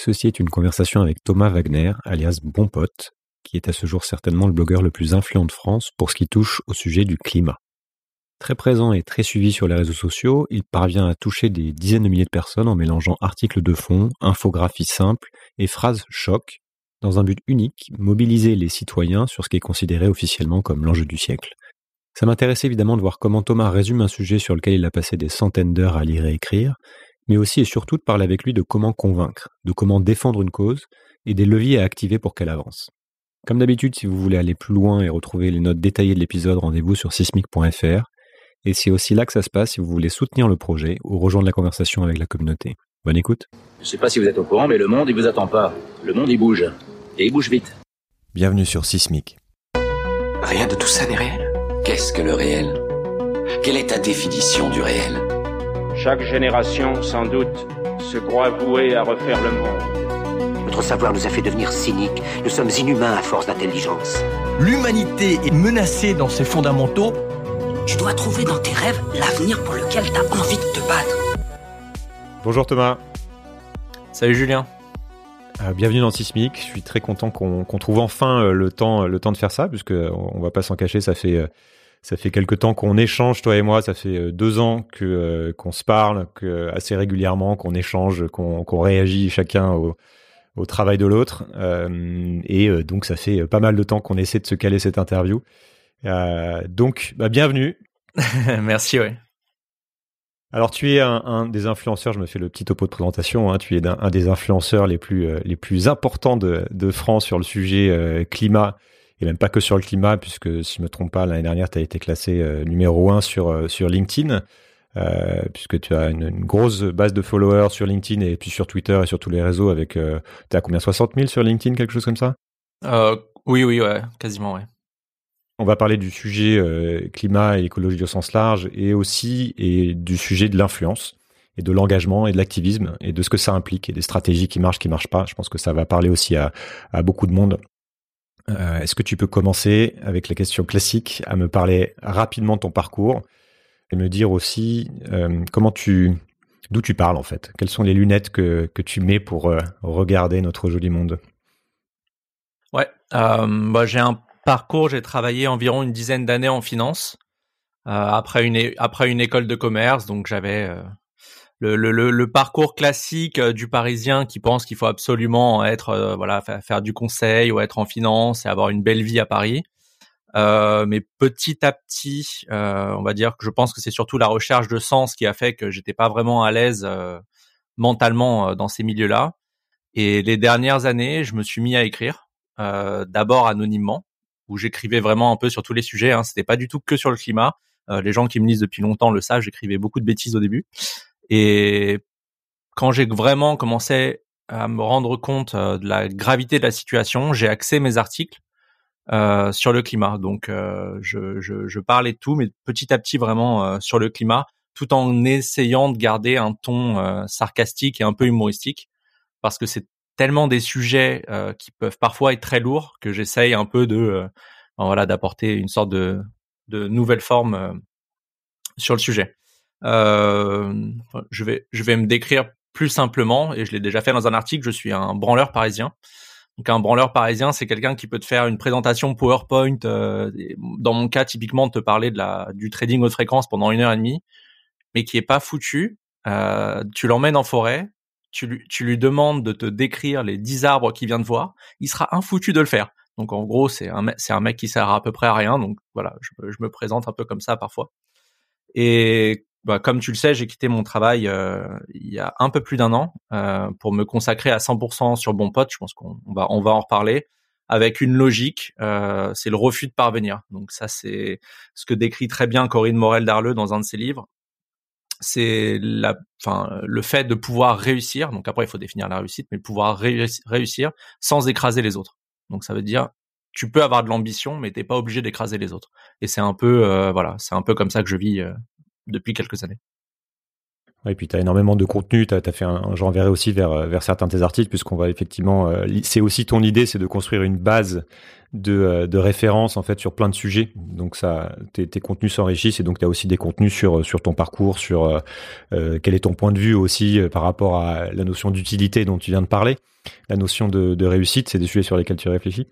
Ceci est une conversation avec Thomas Wagner, alias Bon Pote, qui est à ce jour certainement le blogueur le plus influent de France pour ce qui touche au sujet du climat. Très présent et très suivi sur les réseaux sociaux, il parvient à toucher des dizaines de milliers de personnes en mélangeant articles de fond, infographies simples et phrases choc, dans un but unique, mobiliser les citoyens sur ce qui est considéré officiellement comme l'enjeu du siècle. Ça m'intéresse évidemment de voir comment Thomas résume un sujet sur lequel il a passé des centaines d'heures à lire et écrire, mais aussi et surtout de parler avec lui de comment convaincre, de comment défendre une cause et des leviers à activer pour qu'elle avance. Comme d'habitude, si vous voulez aller plus loin et retrouver les notes détaillées de l'épisode, rendez-vous sur sismic.fr. Et c'est aussi là que ça se passe si vous voulez soutenir le projet ou rejoindre la conversation avec la communauté. Bonne écoute. Je ne sais pas si vous êtes au courant, mais le monde, il vous attend pas. Le monde, il bouge. Et il bouge vite. Bienvenue sur Sismic. Rien de tout ça n'est réel? Qu'est-ce que le réel? Quelle est ta définition du réel? Chaque génération, sans doute, se croit vouée à refaire le monde. Notre savoir nous a fait devenir cyniques. Nous sommes inhumains à force d'intelligence. L'humanité est menacée dans ses fondamentaux. Tu dois trouver dans tes rêves l'avenir pour lequel tu as envie de te battre. Bonjour Thomas. Salut Julien. Euh, bienvenue dans Sismic. Je suis très content qu'on trouve enfin euh, le temps, le temps de faire ça, puisque on va pas s'en cacher. Ça fait euh, ça fait quelque temps qu'on échange toi et moi. Ça fait deux ans que qu'on se parle, que assez régulièrement qu'on échange, qu'on réagit chacun au, au travail de l'autre. et donc ça fait pas mal de temps qu'on essaie de se caler cette interview. donc bah, bienvenue. Merci ouais. Alors tu es un, des influenceurs, je me fais le petit topo de présentation, hein, tu es un, des influenceurs les plus, euh, les plus importants de, de, France sur le sujet euh, climat, et même pas que sur le climat, puisque si je me trompe pas, l'année dernière, tu as été classé euh, numéro un sur, sur LinkedIn, puisque tu as une, grosse base de followers sur LinkedIn et puis sur Twitter et sur tous les réseaux avec, tu as combien 60 000 sur LinkedIn, quelque chose comme ça? Oui, oui, ouais, quasiment, ouais. On va parler du sujet euh, climat et écologie au sens large et aussi et du sujet de l'influence et de l'engagement et de l'activisme et de ce que ça implique et des stratégies qui marchent, qui marchent pas. Je pense que ça va parler aussi à, beaucoup de monde. Euh, est-ce que tu peux commencer avec la question classique à me parler rapidement de ton parcours et me dire aussi euh, comment tu d'où tu parles en fait? Quelles sont les lunettes que, tu mets pour regarder notre joli monde? Ouais, bah, j'ai un parcours, j'ai travaillé environ une dizaine d'années en finance euh, après une après une école de commerce, donc j'avais euh, le, le, le, parcours classique euh, du Parisien qui pense qu'il faut absolument être voilà faire, du conseil ou être en finance et avoir une belle vie à Paris. mais petit à petit, on va dire que je pense que c'est surtout la recherche de sens qui a fait que j'étais pas vraiment à l'aise mentalement dans ces milieux-là. Et les dernières années, je me suis mis à écrire, d'abord anonymement, où j'écrivais vraiment un peu sur tous les sujets. Hein. C'était pas du tout que sur le climat. Euh, les gens qui me lisent depuis longtemps le savent. J'écrivais beaucoup de bêtises au début. Et quand j'ai vraiment commencé à me rendre compte euh, de la gravité de la situation, j'ai axé mes articles euh, sur le climat. Donc, euh, je, je, je, parlais de tout, mais petit à petit vraiment euh, sur le climat, tout en essayant de garder un ton sarcastique et un peu humoristique, parce que c'est tellement des sujets euh, qui peuvent parfois être très lourds que j'essaye un peu de euh, voilà d'apporter une sorte de, de nouvelle forme euh, sur le sujet. Je vais je vais me décrire plus simplement et je l'ai déjà fait dans un article. Je suis un branleur parisien. Donc un branleur parisien, c'est quelqu'un qui peut te faire une présentation PowerPoint. dans mon cas, typiquement, te parler de la du trading haute fréquence pendant une heure et demie, mais qui est pas foutu. tu l'emmènes en forêt, tu lui, tu lui demandes de te décrire les 10 arbres qu'il vient de voir, il sera infoutu de le faire. Donc en gros, c'est un, c'est un mec qui sert à peu près à rien. Donc voilà, je, je me présente un peu comme ça parfois. Et bah, comme tu le sais, j'ai quitté mon travail euh, il y a un peu plus d'un an euh, pour me consacrer à 100% sur Bon Pote. Je pense qu'on va, en reparler avec une logique, euh, c'est le refus de parvenir. Donc ça, c'est ce que décrit très bien Corinne Morel Darleux dans un de ses livres c'est le fait de pouvoir réussir. Donc après, il faut définir la réussite, mais pouvoir réussir sans écraser les autres. Donc ça veut dire, tu peux avoir de l'ambition, mais t'es pas obligé d'écraser les autres. Et c'est un peu, voilà, c'est un peu comme ça que je vis depuis quelques années. et puis tu as énormément de contenu, tu as, fait un, j'enverrai aussi vers, vers certains de tes articles, puisqu'on va effectivement, euh, c'est aussi ton idée, c'est de construire une base de, euh, de référence en fait sur plein de sujets. Donc ça, tes, tes contenus s'enrichissent et donc tu as aussi des contenus sur, sur ton parcours, sur euh, quel est ton point de vue aussi par rapport à la notion d'utilité dont tu viens de parler, la notion de réussite, c'est des sujets sur lesquels tu réfléchis.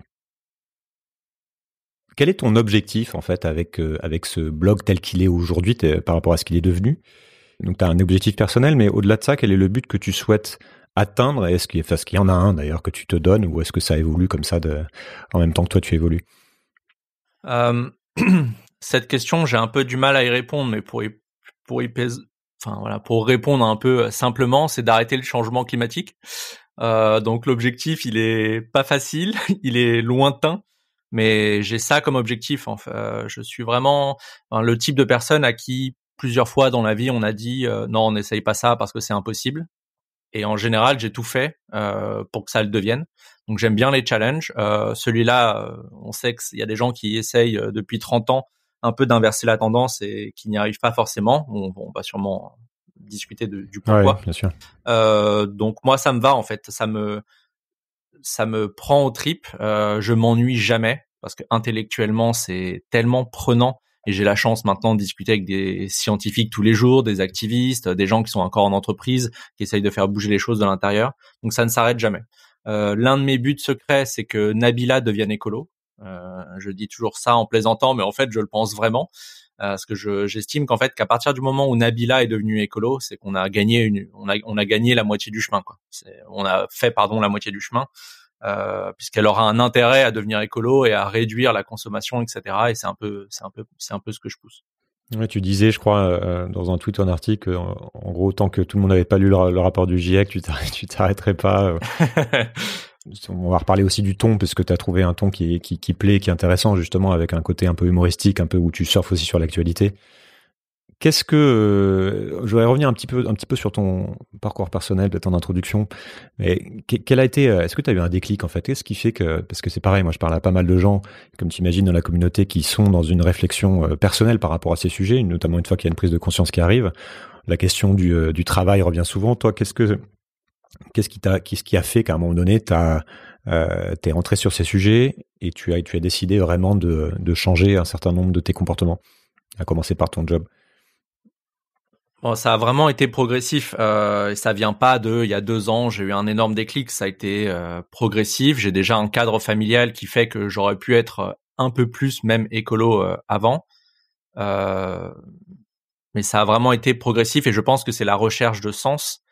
Quel est ton objectif en fait avec, avec ce blog tel qu'il est aujourd'hui par rapport à ce qu'il est devenu? Donc tu as un objectif personnel, mais au-delà de ça, quel est le but que tu souhaites atteindre? Est-ce qu'il y en a un d'ailleurs que tu te donnes ou est-ce que ça évolue comme ça en même temps que toi tu évolues? Euh, Cette question, j'ai un peu du mal à y répondre, mais pour y, pour y répondre un peu simplement, c'est d'arrêter le changement climatique. Euh, donc l'objectif, il est pas facile, il est lointain, mais j'ai ça comme objectif. Enfin, je suis vraiment le type de personne à qui plusieurs fois dans la vie, on a dit euh, non, on n'essaye pas ça parce que c'est impossible. Et en général, j'ai tout fait euh, pour que ça le devienne. Donc j'aime bien les challenges. Euh, Celui-là, euh, on sait qu'il y a des gens qui essayent euh, depuis 30 ans un peu d'inverser la tendance et qui n'y arrivent pas forcément. On, on va sûrement discuter de, du pourquoi. Ouais, bien sûr. donc moi, ça me va en fait. Ça me ça me prend au trip. je m'ennuie jamais parce que intellectuellement, c'est tellement prenant et j'ai la chance maintenant de discuter avec des scientifiques tous les jours, des activistes, des gens qui sont encore en entreprise, qui essayent de faire bouger les choses de l'intérieur. Donc ça ne s'arrête jamais. Euh, L'un de mes buts secrets, c'est que Nabila devienne écolo. Euh, je dis toujours ça en plaisantant, mais en fait, je le pense vraiment. Euh, parce que j'estime qu'en fait, qu'à partir du moment où Nabila est devenue écolo, c'est qu'on a gagné une, on a, on a gagné la moitié du chemin. Quoi. On a fait, pardon, la moitié du chemin. Euh, puisqu'elle aura un intérêt à devenir écolo et à réduire la consommation, etc. Et c'est un peu, c'est un peu, c'est un peu ce que je pousse. Ouais, tu disais, je crois, euh, dans un tweet ou un article, en, en, gros, tant que tout le monde n'avait pas lu le, le, rapport du GIEC, tu t'arrêterais pas. Euh. On va reparler aussi du ton, parce que tu as trouvé un ton qui, qui, qui plaît, qui est intéressant, justement, avec un côté un peu humoristique, un peu où tu surfes aussi sur l'actualité. Qu'est-ce que euh, je voudrais revenir un petit peu un petit peu sur ton parcours personnel, peut-être en introduction. Mais quel a été euh, Est-ce que tu as eu un déclic en fait? Qu'est-ce qui fait que parce que c'est pareil, moi je parle à pas mal de gens, comme tu imagines dans la communauté, qui sont dans une réflexion euh, personnelle par rapport à ces sujets, notamment une fois qu'il y a une prise de conscience qui arrive. La question du, du travail revient souvent. Toi, qu'est-ce que qu'est-ce qui t'a qu'est-ce qui a fait qu'à un moment donné, tu euh, es rentré sur ces sujets et tu as tu as décidé vraiment de, de changer un certain nombre de tes comportements, à commencer par ton job? Bon, ça a vraiment été progressif. Euh, ça vient pas de il y a deux ans, j'ai eu un énorme déclic. Ça a été euh, progressif. J'ai déjà un cadre familial qui fait que j'aurais pu être un peu plus même écolo euh, avant. Euh, mais ça a vraiment été progressif et je pense que c'est la recherche de sens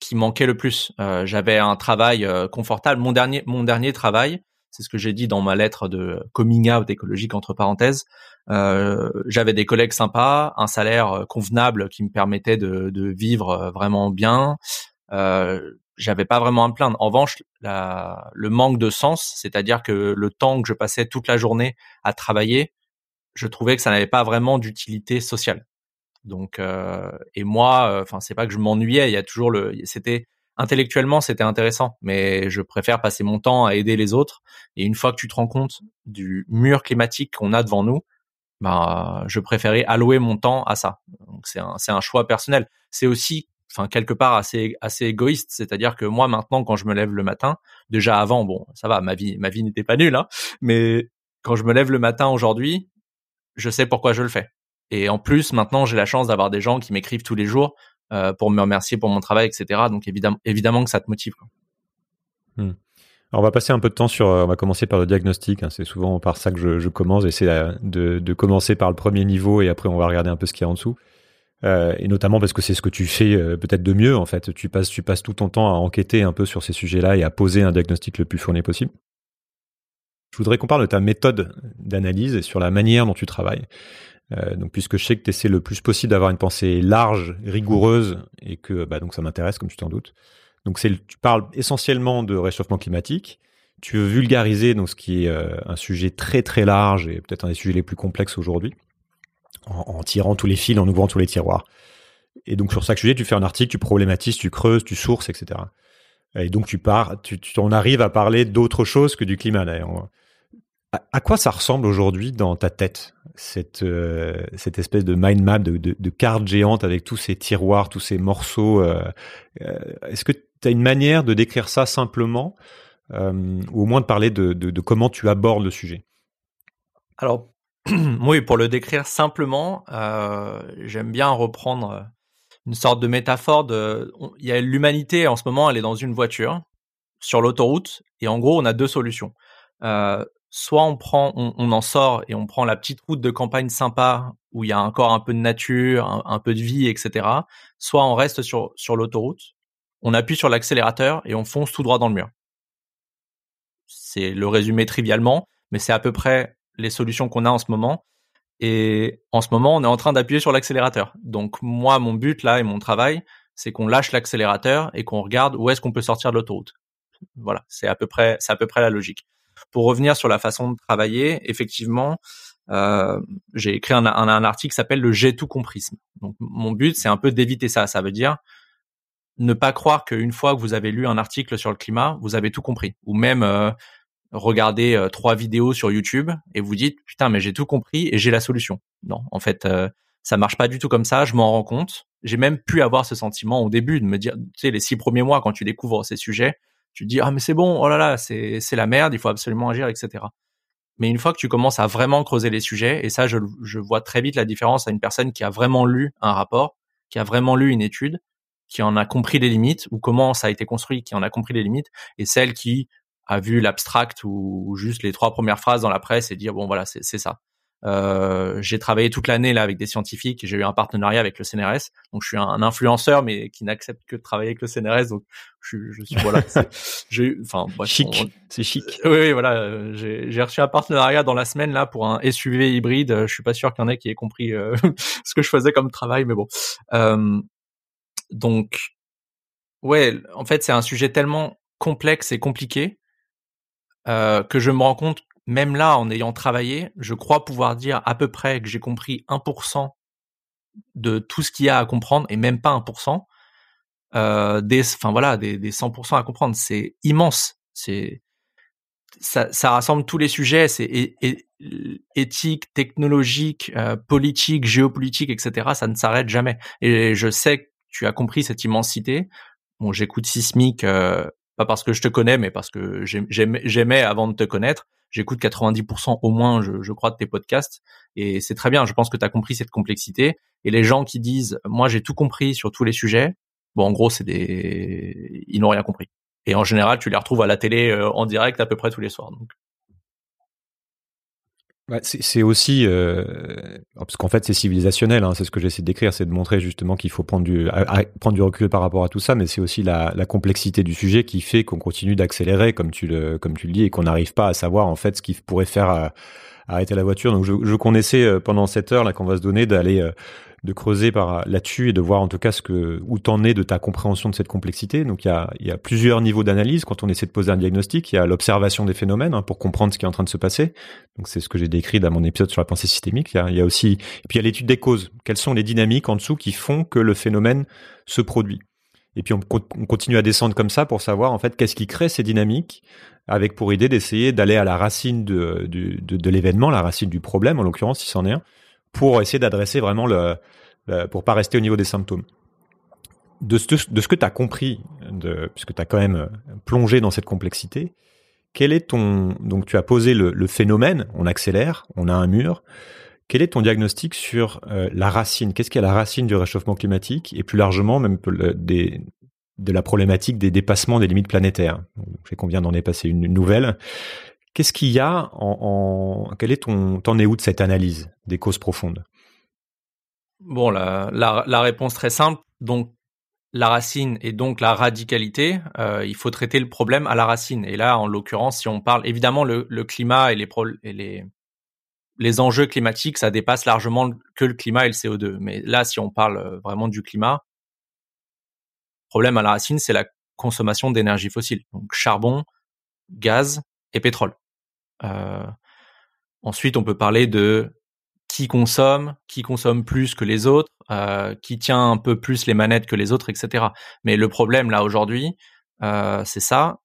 qui manquait le plus. Euh, j'avais un travail confortable. Mon dernier, mon dernier travail, c'est ce que j'ai dit dans ma lettre de coming out écologique entre parenthèses. Euh, j'avais des collègues sympas, un salaire euh, convenable qui me permettait de, vivre euh, vraiment bien. J'avais pas vraiment à me plaindre. En revanche, le manque de sens, c'est-à-dire que le temps que je passais toute la journée à travailler, je trouvais que ça n'avait pas vraiment d'utilité sociale. Donc, et moi, enfin, c'est pas que je m'ennuyais. Il y a toujours le, c'était intellectuellement c'était intéressant, mais je préfère passer mon temps à aider les autres. Et une fois que tu te rends compte du mur climatique qu'on a devant nous, bah, je préférais allouer mon temps à ça. Donc c'est un, c'est un choix personnel. C'est aussi, enfin quelque part assez assez égoïste, c'est-à-dire que moi maintenant quand je me lève le matin, déjà avant, bon, ça va, ma vie ma vie n'était pas nulle, hein, mais quand je me lève le matin aujourd'hui, je sais pourquoi je le fais. Et en plus, maintenant, j'ai la chance d'avoir des gens qui m'écrivent tous les jours euh, pour me remercier pour mon travail, etc. Donc évidemment, évidemment que ça te motive. Hmm. Alors on va passer un peu de temps sur. Euh, on va commencer par le diagnostic. Hein, c'est souvent par ça que je, commence. J'essaie euh, de, commencer par le premier niveau et après on va regarder un peu ce qu'il y a en dessous. Et notamment parce que c'est ce que tu fais peut-être de mieux en fait. Tu passes, tu passes tout ton temps à enquêter un peu sur ces sujets-là et à poser un diagnostic le plus fourni possible. Je voudrais qu'on parle de ta méthode d'analyse et sur la manière dont tu travailles. Euh, donc puisque je sais que tu essaies le plus possible d'avoir une pensée large, rigoureuse, et que bah, donc ça m'intéresse comme tu t'en doutes. Donc tu parles essentiellement de réchauffement climatique. Tu veux vulgariser donc ce qui est euh, un sujet très très large et peut-être un des sujets les plus complexes aujourd'hui, en, en, tirant tous les fils, en ouvrant tous les tiroirs. Et donc sur chaque sujet, tu fais un article, tu problématises, tu creuses, tu sources, etc. Et donc tu pars, tu, tu en arrives à parler d'autre chose que du climat d'ailleurs À quoi ça ressemble aujourd'hui dans ta tête? Cette euh, cette espèce de mind map de, de, carte géante avec tous ces tiroirs, tous ces morceaux euh, euh Est-ce que tu as une manière de décrire ça simplement ou au moins de parler de, de, comment tu abordes le sujet? Alors oui, pour le décrire simplement, j'aime bien reprendre une sorte de métaphore de il y a l'humanité en ce moment, elle est dans une voiture sur l'autoroute et en gros on a deux solutions. Soit on prend, on, en sort et on prend la petite route de campagne sympa où il y a encore un peu de nature, un, peu de vie, etc. Soit on reste sur sur l'autoroute, on appuie sur l'accélérateur et on fonce tout droit dans le mur. C'est le résumé trivialement, mais c'est à peu près les solutions qu'on a en ce moment. Et en ce moment, on est en train d'appuyer sur l'accélérateur. Donc moi, mon but là et mon travail, c'est qu'on lâche l'accélérateur et qu'on regarde où est-ce qu'on peut sortir de l'autoroute. Voilà, c'est à peu près, c'est à peu près la logique. Pour revenir sur la façon de travailler, effectivement, euh, j'ai écrit un, article qui s'appelle le j'ai tout comprisme. Donc mon but, c'est un peu d'éviter ça. Ça veut dire ne pas croire qu'une fois que vous avez lu un article sur le climat, vous avez tout compris. Ou même euh, regarder euh, trois vidéos sur YouTube et vous dites putain mais j'ai tout compris et j'ai la solution. Non, en fait, ça marche pas du tout comme ça. Je m'en rends compte. J'ai même pu avoir ce sentiment au début de me dire, tu sais, les six premiers mois quand tu découvres ces sujets, tu dis ah mais c'est bon, oh là là, c'est c'est la merde, il faut absolument agir, etc. Mais une fois que tu commences à vraiment creuser les sujets, et ça je, je vois très vite la différence à une personne qui a vraiment lu un rapport, qui a vraiment lu une étude, qui en a compris les limites ou comment ça a été construit, qui en a compris les limites, et celle qui a vu l'abstract ou, juste les trois premières phrases dans la presse et dire bon voilà c'est ça. Euh, j'ai travaillé toute l'année là avec des scientifiques. J'ai eu un partenariat avec le CNRS, donc je suis un, influenceur mais qui n'accepte que de travailler avec le CNRS. Donc je, je suis voilà. J'ai enfin chic, c'est chic. oui, oui, voilà. J'ai reçu un partenariat dans la semaine là pour un SUV hybride. Je suis pas sûr qu'il y en ait qui aient compris euh, ce que je faisais comme travail, mais bon. Euh, donc ouais, en fait c'est un sujet tellement complexe et compliqué euh, que je me rends compte même là, en ayant travaillé, je crois pouvoir dire à peu près que j'ai compris 1% de tout ce qu'il y a à comprendre, et même pas 1%, euh, des, enfin voilà, des, des 100% à comprendre. C'est immense. C'est ça, ça, rassemble tous les sujets. C'est éthique, technologique, euh, politique, géopolitique, etc. Ça ne s'arrête jamais. Et je sais que tu as compris cette immensité. Bon, j'écoute Sismic, euh, pas parce que je te connais, mais parce que j'aimais avant de te connaître j'écoute 90% au moins, je, crois, de tes podcasts. Et c'est très bien. Je pense que tu as compris cette complexité. Et les gens qui disent, moi, j'ai tout compris sur tous les sujets, bon, en gros, c'est des, ils n'ont rien compris. Et en général, tu les retrouves à la télé euh, en direct à peu près tous les soirs. C'est aussi euh, parce qu'en fait c'est civilisationnel, hein, c'est ce que j'essaie de décrire, c'est de montrer justement qu'il faut prendre du recul par rapport à tout ça, mais c'est aussi la, complexité du sujet qui fait qu'on continue d'accélérer comme tu le comme tu le dis et qu'on n'arrive pas à savoir en fait ce qui pourrait faire euh, arrêter la voiture. Donc je, je connaissais euh, pendant cette heure là qu'on va se donner d'aller de creuser par là-dessus et de voir en tout cas ce que où t'en es de ta compréhension de cette complexité. Donc il y a, il y a plusieurs niveaux d'analyse quand on essaie de poser un diagnostic. Il y a l'observation des phénomènes hein, pour comprendre ce qui est en train de se passer. Donc c'est ce que j'ai décrit dans mon épisode sur la pensée systémique. Il y a, y a aussi et puis il y a l'étude des causes. Quelles sont les dynamiques en dessous qui font que le phénomène se produit? Et puis on, on continue à descendre comme ça pour savoir en fait qu'est-ce qui crée ces dynamiques avec pour idée d'essayer d'aller à la racine de, de, l'événement, la racine du problème en l'occurrence si c'en est un pour essayer d'adresser vraiment le, pour pas rester au niveau des symptômes. De ce, de ce que tu as compris, puisque tu as quand même euh, plongé dans cette complexité, quel est ton donc tu as posé le, le, phénomène, on accélère, on a un mur. Quel est ton diagnostic sur euh, la racine? Qu'est-ce qui est la racine du réchauffement climatique? Et plus largement même des, de la problématique des dépassements des limites planétaires Je vient d'en dépasser une, nouvelle. Qu'est-ce qu'il y a en, quel est ton t'en es où de cette analyse des causes profondes? Bon, la, réponse très simple. Donc la racine et donc la radicalité, euh, il faut traiter le problème à la racine. Et là, en l'occurrence, si on parle évidemment le, climat et les, enjeux climatiques, ça dépasse largement que le climat et le CO2. Mais là, si on parle euh, vraiment du climat, problème à la racine, c'est la consommation d'énergie fossile, donc charbon, gaz et pétrole. Euh, ensuite, on peut parler de qui consomme, qui consomme plus que les autres, euh, qui tient un peu plus les manettes que les autres, etc. Mais le problème là aujourd'hui, euh, c'est ça.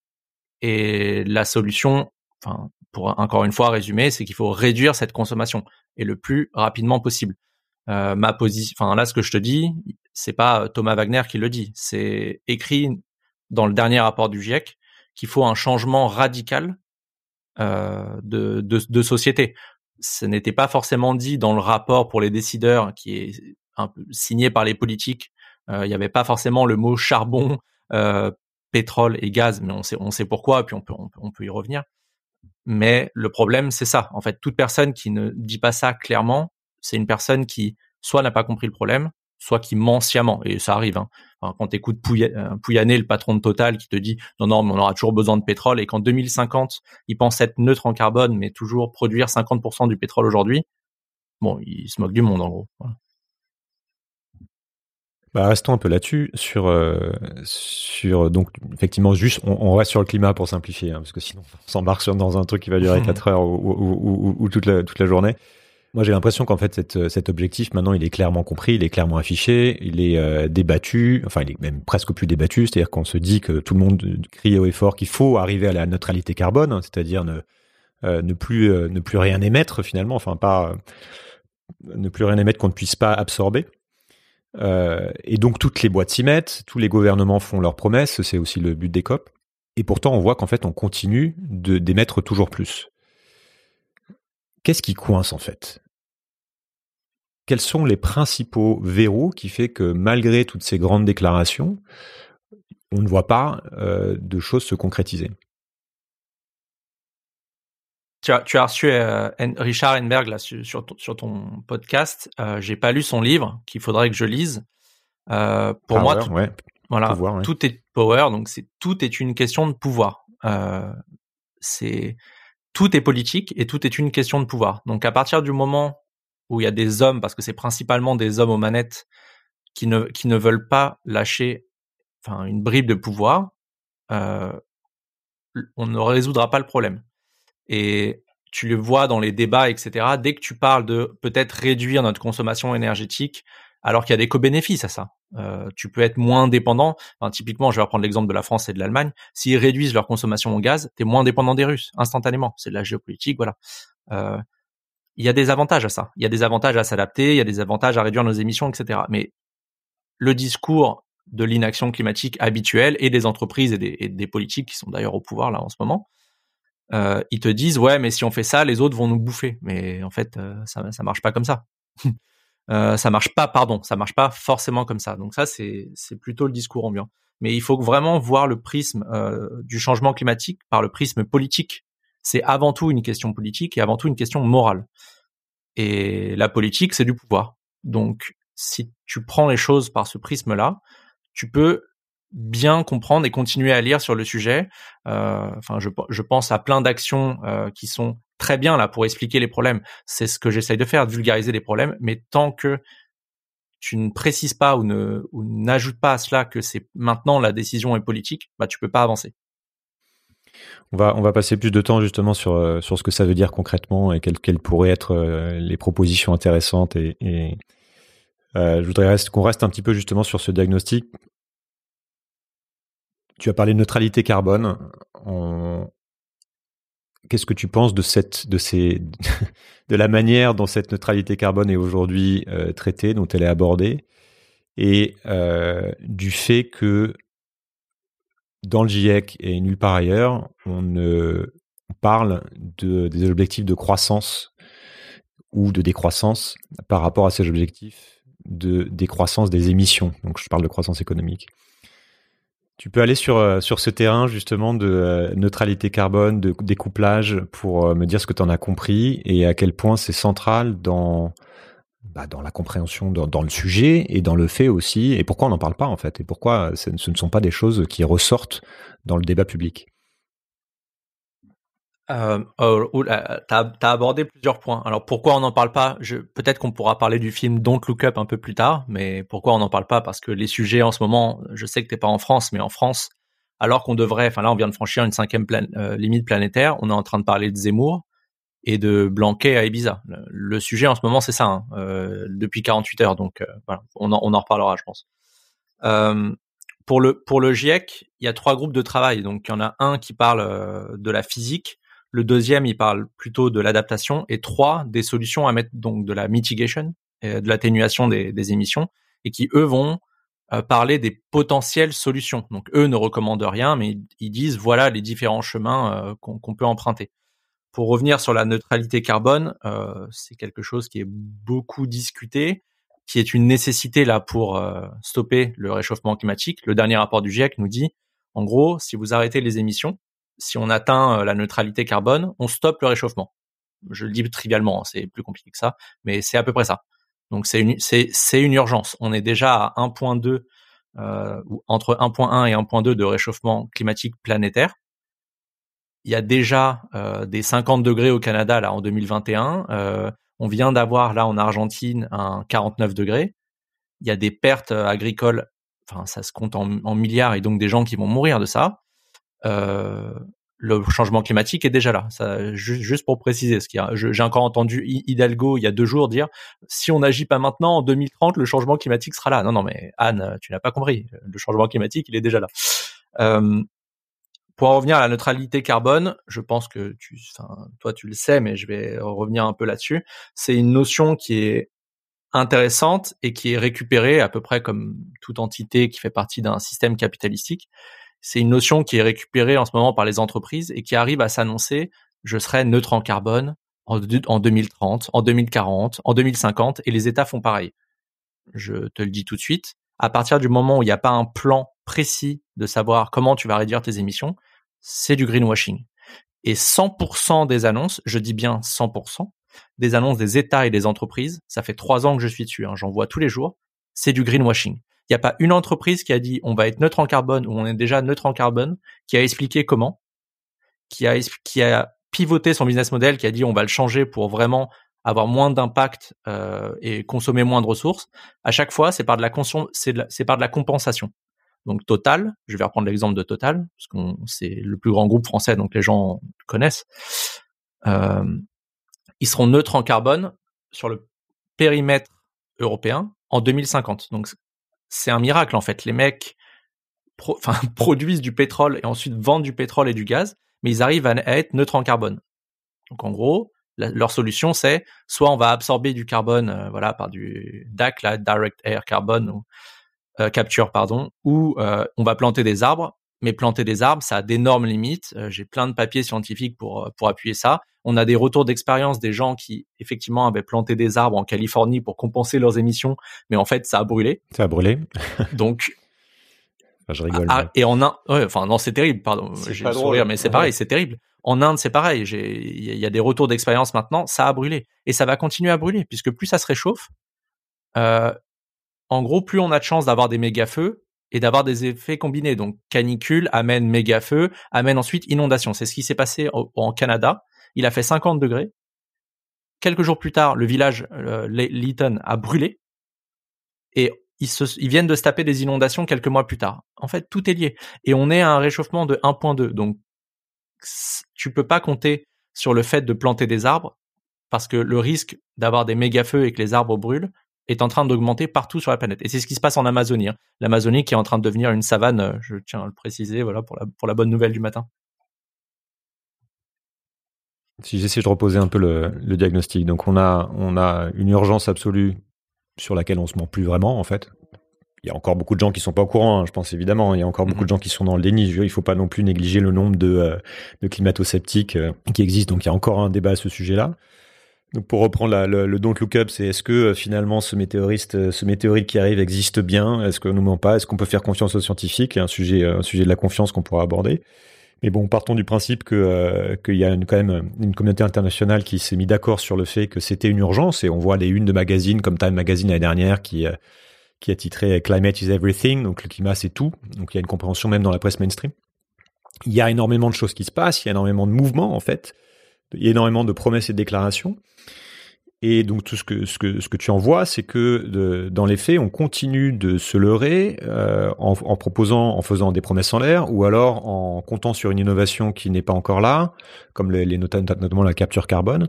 Et la solution, enfin, pour encore une fois résumer, c'est qu'il faut réduire cette consommation et le plus rapidement possible. Ma position, enfin là, ce que je te dis, c'est pas Thomas Wagner qui le dit, c'est écrit dans le dernier rapport du GIEC qu'il faut un changement radical de, société. Ce n'était pas forcément dit dans le rapport pour les décideurs qui est signé par les politiques. Il n'y avait pas forcément le mot charbon, pétrole et gaz, mais on sait, on sait pourquoi, puis on peut, on peut, on peut y revenir. Mais le problème, c'est ça. En fait, toute personne qui ne dit pas ça clairement, c'est une personne qui soit n'a pas compris le problème, soit qui ment sciemment. Et ça arrive. Hein. quand tu écoutes euh, Pouyanné, le patron de Total, qui te dit non, non, mais on aura toujours besoin de pétrole, et qu'en 2050, il pense être neutre en carbone, mais toujours produire 50% du pétrole aujourd'hui, bon, il se moque du monde en gros. Bah, restons un peu là-dessus sur euh, sur donc effectivement juste on, reste sur le climat pour simplifier hein, parce que sinon on s'embarque dans un truc qui va durer 4 heures ou, ou, toute la toute la journée. Moi, j'ai l'impression qu'en fait, cet objectif, maintenant, il est clairement compris, il est clairement affiché, il est euh, débattu, enfin, il est même presque plus débattu, c'est-à-dire qu'on se dit que tout le monde crie au effort qu'il faut arriver à la neutralité carbone, hein, c'est-à-dire ne, euh, plus ne plus rien émettre finalement, enfin pas ne plus rien émettre qu'on ne puisse pas absorber. Euh, et donc toutes les boîtes s'y mettent, tous les gouvernements font leurs promesses, c'est aussi le but des COP. Et pourtant, on voit qu'en fait, on continue d'émettre toujours plus. Qu'est-ce qui coince en fait? Quels sont les principaux verrous qui fait que malgré toutes ces grandes déclarations, on ne voit pas euh, de choses se concrétiser? Tu as, tu as reçu euh, Richard Enberg là sur, sur, ton, podcast. Euh, J'ai pas lu son livre qu'il faudrait que je lise. Euh, pour moi, tout, voilà, tout est power, donc c'est tout est une question de pouvoir. C'est tout est politique et tout est une question de pouvoir. Donc à partir du moment où il y a des hommes, parce que c'est principalement des hommes aux manettes qui ne qui ne veulent pas lâcher, enfin une bribe de pouvoir, euh, on ne résoudra pas le problème. Et tu le vois dans les débats, etc. Dès que tu parles de peut-être réduire notre consommation énergétique, alors qu'il y a des co-bénéfices à ça. Euh, tu peux être moins dépendant. Typiquement, je vais reprendre l'exemple de la France et de l'Allemagne. S'ils réduisent leur consommation au gaz, tu es moins dépendant des Russes, instantanément. C'est de la géopolitique, voilà. Euh, il y a des avantages à ça. Il y a des avantages à s'adapter, il y a des avantages à réduire nos émissions, etc. Mais le discours de l'inaction climatique habituelle et des entreprises et des, politiques qui sont d'ailleurs au pouvoir là en ce moment, euh, ils te disent ouais mais si on fait ça les autres vont nous bouffer mais en fait ça ça marche pas comme ça euh, ça marche pas pardon ça marche pas forcément comme ça. Donc ça c'est plutôt le discours ambiant. Mais il faut vraiment voir le prisme euh, du changement climatique par le prisme politique. C'est avant tout une question politique et avant tout une question morale. Et la politique c'est du pouvoir. Donc si tu prends les choses par ce prisme là tu peux bien comprendre et continuer à lire sur le sujet. Euh, enfin, je, pense à plein d'actions euh, qui sont très bien là pour expliquer les problèmes. C'est ce que j'essaye de faire, de vulgariser les problèmes. Mais tant que tu ne précises pas ou n'ajoutes pas à cela que c'est maintenant la décision est politique, bah tu peux pas avancer. On va, on va passer plus de temps justement sur, euh, sur ce que ça veut dire concrètement et quelles, pourraient être les propositions intéressantes. Et, je voudrais qu'on reste un petit peu justement sur ce diagnostic tu as parlé de neutralité carbone. Qu'est-ce que tu penses de cette, de ces, de la manière dont cette neutralité carbone est aujourd'hui euh, traitée, dont elle est abordée, et euh, du fait que dans le GIEC et nulle part ailleurs, on, ne, parle de, des objectifs de croissance ou de décroissance par rapport à ces objectifs de décroissance des émissions. Donc je parle de croissance économique. Tu peux aller sur, euh, sur ce terrain justement de euh, neutralité carbone, de découplage, pour euh, me dire ce que tu en as compris et à quel point c'est central dans, bah, dans la compréhension, dans, dans, le sujet et dans le fait aussi, et pourquoi on n'en parle pas en fait, et pourquoi ce ne sont pas des choses qui ressortent dans le débat public. Euh, oh, tu as, abordé plusieurs points. Alors pourquoi on n'en parle pas? Peut-être qu'on pourra parler du film Don't Look Up un peu plus tard, mais pourquoi on n'en parle pas? Parce que les sujets en ce moment, je sais que t'es pas en France, mais en France, alors qu'on devrait, enfin là on vient de franchir une cinquième euh, limite planétaire, on est en train de parler de Zemmour et de Blanquet à Ibiza. Le, sujet en ce moment c'est ça, hein, euh, depuis 48 heures, donc euh, voilà, on en, reparlera je pense. pour le GIEC, il y a trois groupes de travail. Donc il y en a un qui parle de la physique, Le deuxième, il parle plutôt de l'adaptation. Et trois, des solutions à mettre donc de la mitigation, de l'atténuation des, émissions, et qui eux vont euh, parler des potentielles solutions. Donc eux ne recommandent rien, mais ils disent voilà les différents chemins euh, qu'on peut emprunter. Pour revenir sur la neutralité carbone, euh, c'est quelque chose qui est beaucoup discuté, qui est une nécessité là pour stopper le réchauffement climatique. Le dernier rapport du GIEC nous dit, en gros, si vous arrêtez les émissions, si on atteint la neutralité carbone, on stoppe le réchauffement. Je le dis trivialement, hein, c'est plus compliqué que ça, mais c'est à peu près ça. Donc c'est une, c'est, une urgence. On est déjà à 1.2 euh, entre 1.1 et 1.2 de réchauffement climatique planétaire. Il y a déjà euh, des 50 degrés au Canada là en 2021. Euh, on vient d'avoir là en Argentine un 49 degrés. Il y a des pertes agricoles, enfin ça se compte en milliards et donc des gens qui vont mourir de ça. Euh, le changement climatique est déjà là. Ça, juste pour préciser, ce j'ai encore entendu Hidalgo il y a deux jours dire si on n'agit pas maintenant en 2030, le changement climatique sera là. Non, non, mais Anne, tu n'as pas compris. Le changement climatique, il est déjà là. Euh, pour en revenir à la neutralité carbone, je pense que tu, enfin, toi tu le sais, mais je vais revenir un peu là-dessus. C'est une notion qui est intéressante et qui est récupérée à peu près comme toute entité qui fait partie d'un système capitalistique c'est une notion qui est récupérée en ce moment par les entreprises et qui arrive à s'annoncer je serai neutre en carbone en, 2030, en 2040, en 2050 et les États font pareil. Je te le dis tout de suite. À partir du moment où il n'y a pas un plan précis de savoir comment tu vas réduire tes émissions, c'est du greenwashing. Et 100% des annonces, je dis bien 100%, des annonces des États et des entreprises, ça fait trois ans que je suis dessus, hein, j'en vois tous les jours, c'est du greenwashing. Il n'y a pas une entreprise qui a dit on va être neutre en carbone ou on est déjà neutre en carbone, qui a expliqué comment, qui a, pivoté son business model, qui a dit on va le changer pour vraiment avoir moins d'impact euh, et consommer moins de ressources. À chaque fois, c'est par de la c'est par de la compensation. Donc Total, je vais reprendre l'exemple de Total parce qu'on c'est le plus grand groupe français, donc les gens connaissent. Euh, ils seront neutres en carbone sur le périmètre européen en 2050. Donc c'est un miracle en fait. Les mecs produisent du pétrole et ensuite vendent du pétrole et du gaz, mais ils arrivent à, être neutres en carbone. Donc en gros, leur solution c'est soit on va absorber du carbone, euh, voilà, par du DAC, Direct Air Carbon ou euh, capture, pardon, ou euh, on va planter des arbres. Mais planter des arbres, ça a d'énormes limites. J'ai plein de papiers scientifiques pour appuyer ça. On a des retours d'expérience des gens qui effectivement avaient planté des arbres en Californie pour compenser leurs émissions, mais en fait ça a brûlé. Ça a brûlé. Donc je rigole. Ah, et en Inde, ouais, enfin non, c'est terrible, pardon. J'ai le sourire, mais c'est pareil, c'est terrible. En Inde, c'est pareil. Il y, a des retours d'expérience maintenant, ça a brûlé et ça va continuer à brûler puisque plus ça se réchauffe, euh, en gros, plus on a de chances d'avoir des méga feux et d'avoir des effets combinés. Donc canicule amène méga feu, amène ensuite inondation. C'est ce qui s'est passé en Canada il a fait 50 degrés. Quelques jours plus tard, le village euh, Leeton a brûlé et ils, viennent de se taper des inondations quelques mois plus tard. En fait, tout est lié. Et on est à un réchauffement de 1.2. Donc, tu peux pas compter sur le fait de planter des arbres parce que le risque d'avoir des méga feux et que les arbres brûlent est en train d'augmenter partout sur la planète. Et c'est ce qui se passe en Amazonie. Hein. L'Amazonie qui est en train de devenir une savane, euh, je tiens à le préciser, voilà, pour la bonne nouvelle du matin. Si j'essaie de reposer un peu le, diagnostic, donc on a, on a une urgence absolue sur laquelle on se ment plus vraiment en fait. Il y a encore beaucoup de gens qui sont pas au courant, hein, je pense évidemment. Il y a encore beaucoup de mhm. gens qui sont dans le déni. Il faut pas non plus négliger le nombre de, euh, de climato-sceptiques euh, qui existent. Donc il y a encore un débat à ce sujet-là. Donc pour reprendre la, le, le, don't look up, c'est est-ce que euh, finalement ce météoriste, ce météorite qui arrive existe bien? Est-ce qu'on nous ment pas? Est-ce qu'on peut faire confiance aux scientifiques? Un sujet, un sujet de la confiance qu'on pourra aborder. Mais bon, partons du principe que euh, qu'il y a quand même une communauté internationale qui s'est mis d'accord sur le fait que c'était une urgence et on voit les unes de magazines comme Time Magazine l'année dernière qui euh, qui a titré Climate is everything, donc le climat c'est tout. Donc il y a une compréhension même dans la presse mainstream. Il y a énormément de choses qui se passent, il y a énormément de mouvements en fait, il y a énormément de promesses et de déclarations. Et donc tout ce que ce que ce que tu en vois, c'est que de, dans les faits, on continue de se leurrer euh, en, en, proposant, en faisant des promesses en l'air, ou alors en comptant sur une innovation qui n'est pas encore là, comme les, les notamment la capture carbone,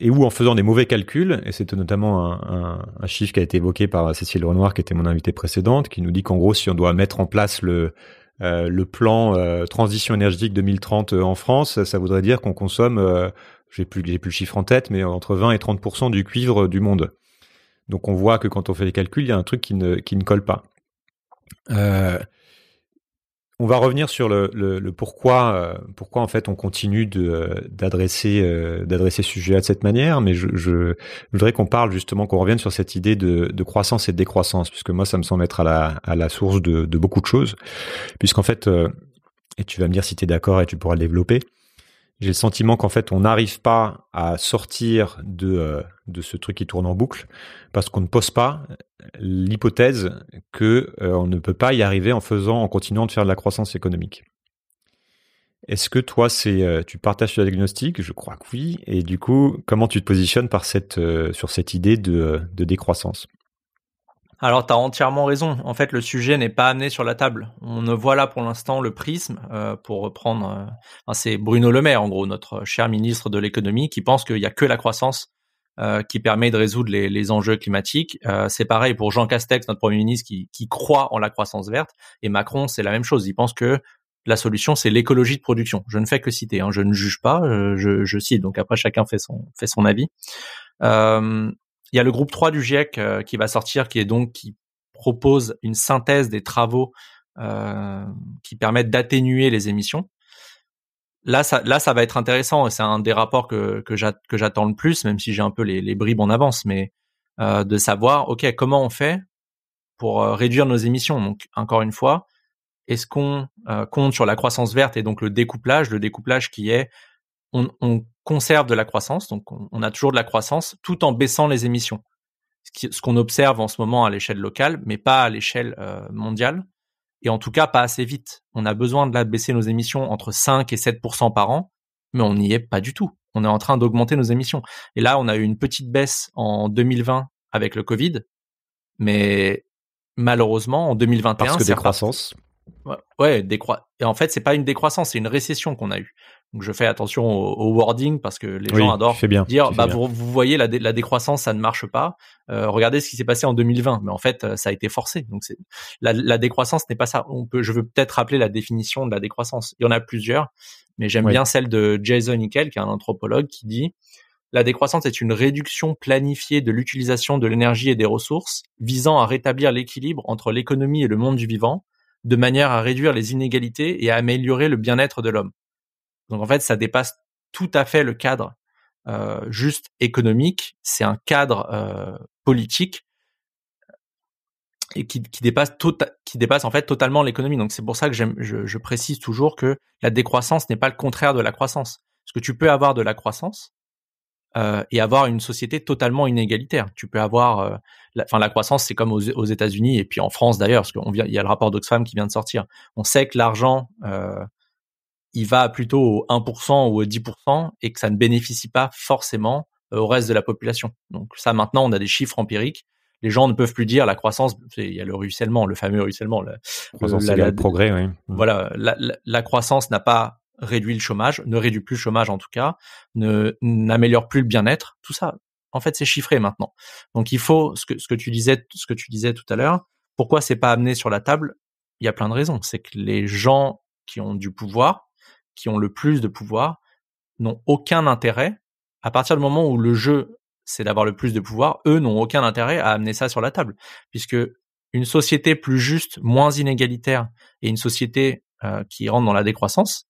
et ou en faisant des mauvais calculs. Et c'est notamment un, un, chiffre qui a été évoqué par Cécile Renoir, qui était mon invitée précédente, qui nous dit qu'en gros, si on doit mettre en place le le plan transition énergétique 2030 en France, ça voudrait dire qu'on consomme, j'ai plus, plus le chiffre en tête, mais entre 20 et 30% du cuivre du monde. Donc on voit que quand on fait les calculs, il y a un truc qui ne, colle pas. Euh, on va revenir sur le, pourquoi, euh, pourquoi en fait on continue euh, d'adresser ce sujet de cette manière, mais je, voudrais qu'on parle justement, qu'on revienne sur cette idée de, croissance et de décroissance, puisque moi ça me semble être à la, à la source de, de beaucoup de choses, puisqu'en fait, et tu vas me dire si tu es d'accord et tu pourras le développer, j'ai le sentiment qu'en fait, on n'arrive pas à sortir de, euh, de ce truc qui tourne en boucle parce qu'on ne pose pas l'hypothèse que euh, on ne peut pas y arriver en faisant, en continuant de faire de la croissance économique. Est-ce que toi, c'est, euh, tu partages ce diagnostic? Je crois que oui. Et du coup, comment tu te positionnes par cette, sur cette idée de, de décroissance? Alors, tu as entièrement raison. En fait, le sujet n'est pas amené sur la table. On ne voit là pour l'instant le prisme, euh, pour reprendre, euh, c'est Bruno Le Maire, en gros, notre cher ministre de l'économie, qui pense qu'il n'y a que la croissance euh, qui permet de résoudre les, les enjeux climatiques. c'est pareil pour Jean Castex, notre Premier ministre, qui, qui croit en la croissance verte. Et Macron, c'est la même chose. Il pense que la solution, c'est l'écologie de production. Je ne fais que citer, hein. je ne juge pas, je, je, cite. Donc après, chacun fait son, fait son avis. Euh, il y a le groupe 3 du GIEC euh, qui va sortir, qui est donc qui propose une synthèse des travaux euh, qui permettent d'atténuer les émissions. Là, ça, là, ça va être intéressant c'est un des rapports que, que j'attends le plus, même si j'ai un peu les, les, bribes en avance, mais euh, de savoir, ok, comment on fait pour réduire nos émissions. Donc, encore une fois, est-ce qu'on compte sur la croissance verte et donc le découplage, le découplage qui est on, on conserve de la croissance, donc on, a toujours de la croissance, tout en baissant les émissions. Ce qu'on observe en ce moment à l'échelle locale, mais pas à l'échelle euh, mondiale, et en tout cas pas assez vite. On a besoin de la baisser nos émissions entre 5 et 7% par an, mais on n'y est pas du tout. On est en train d'augmenter nos émissions. Et là, on a eu une petite baisse en 2020 avec le Covid, mais malheureusement en 2021 parce que décroissance. Ouais, décro... et en fait, c'est pas une décroissance, c'est une récession qu'on a eue. Donc je fais attention au, wording parce que les gens adorent dire bah vous, vous, voyez la, la, décroissance ça ne marche pas. Euh, regardez ce qui s'est passé en 2020, mais en fait euh, ça a été forcé. Donc c'est la, la, décroissance n'est pas ça. On peut, je veux peut-être rappeler la définition de la décroissance. Il y en a plusieurs, mais j'aime bien celle de Jason Nickel qui est un anthropologue qui dit la décroissance est une réduction planifiée de l'utilisation de l'énergie et des ressources visant à rétablir l'équilibre entre l'économie et le monde du vivant de manière à réduire les inégalités et à améliorer le bien-être de l'homme. Donc en fait, ça dépasse tout à fait le cadre euh, juste économique. C'est un cadre euh, politique et qui, qui dépasse tota-, qui dépasse en fait totalement l'économie. Donc c'est pour ça que je, je, précise toujours que la décroissance n'est pas le contraire de la croissance. Parce que tu peux avoir de la croissance euh, et avoir une société totalement inégalitaire. Tu peux avoir, la, enfin la croissance, c'est comme aux, aux États-Unis et puis en France d'ailleurs, parce qu'on vient, il y a le rapport d'Oxfam qui vient de sortir. On sait que l'argent il va plutôt au 1% ou au 10% et que ça ne bénéficie pas forcément euh, au reste de la population. Donc ça, maintenant, on a des chiffres empiriques. Les gens ne peuvent plus dire la croissance, il y a le ruissellement, le fameux ruissellement. La, croissance le progrès, oui. Voilà, la, la croissance n'a pas réduit le chômage, ne réduit plus le chômage en tout cas, ne n'améliore plus le bien-être. Tout ça, en fait, c'est chiffré maintenant. Donc il faut ce que ce que tu disais, ce que tu disais tout à l'heure. Pourquoi c'est pas amené sur la table? Il y a plein de raisons. C'est que les gens qui ont du pouvoir, qui ont le plus de pouvoir n'ont aucun intérêt, à partir du moment où le jeu c'est d'avoir le plus de pouvoir, eux n'ont aucun intérêt à amener ça sur la table, puisque une société plus juste, moins inégalitaire, et une société euh, qui rentre dans la décroissance,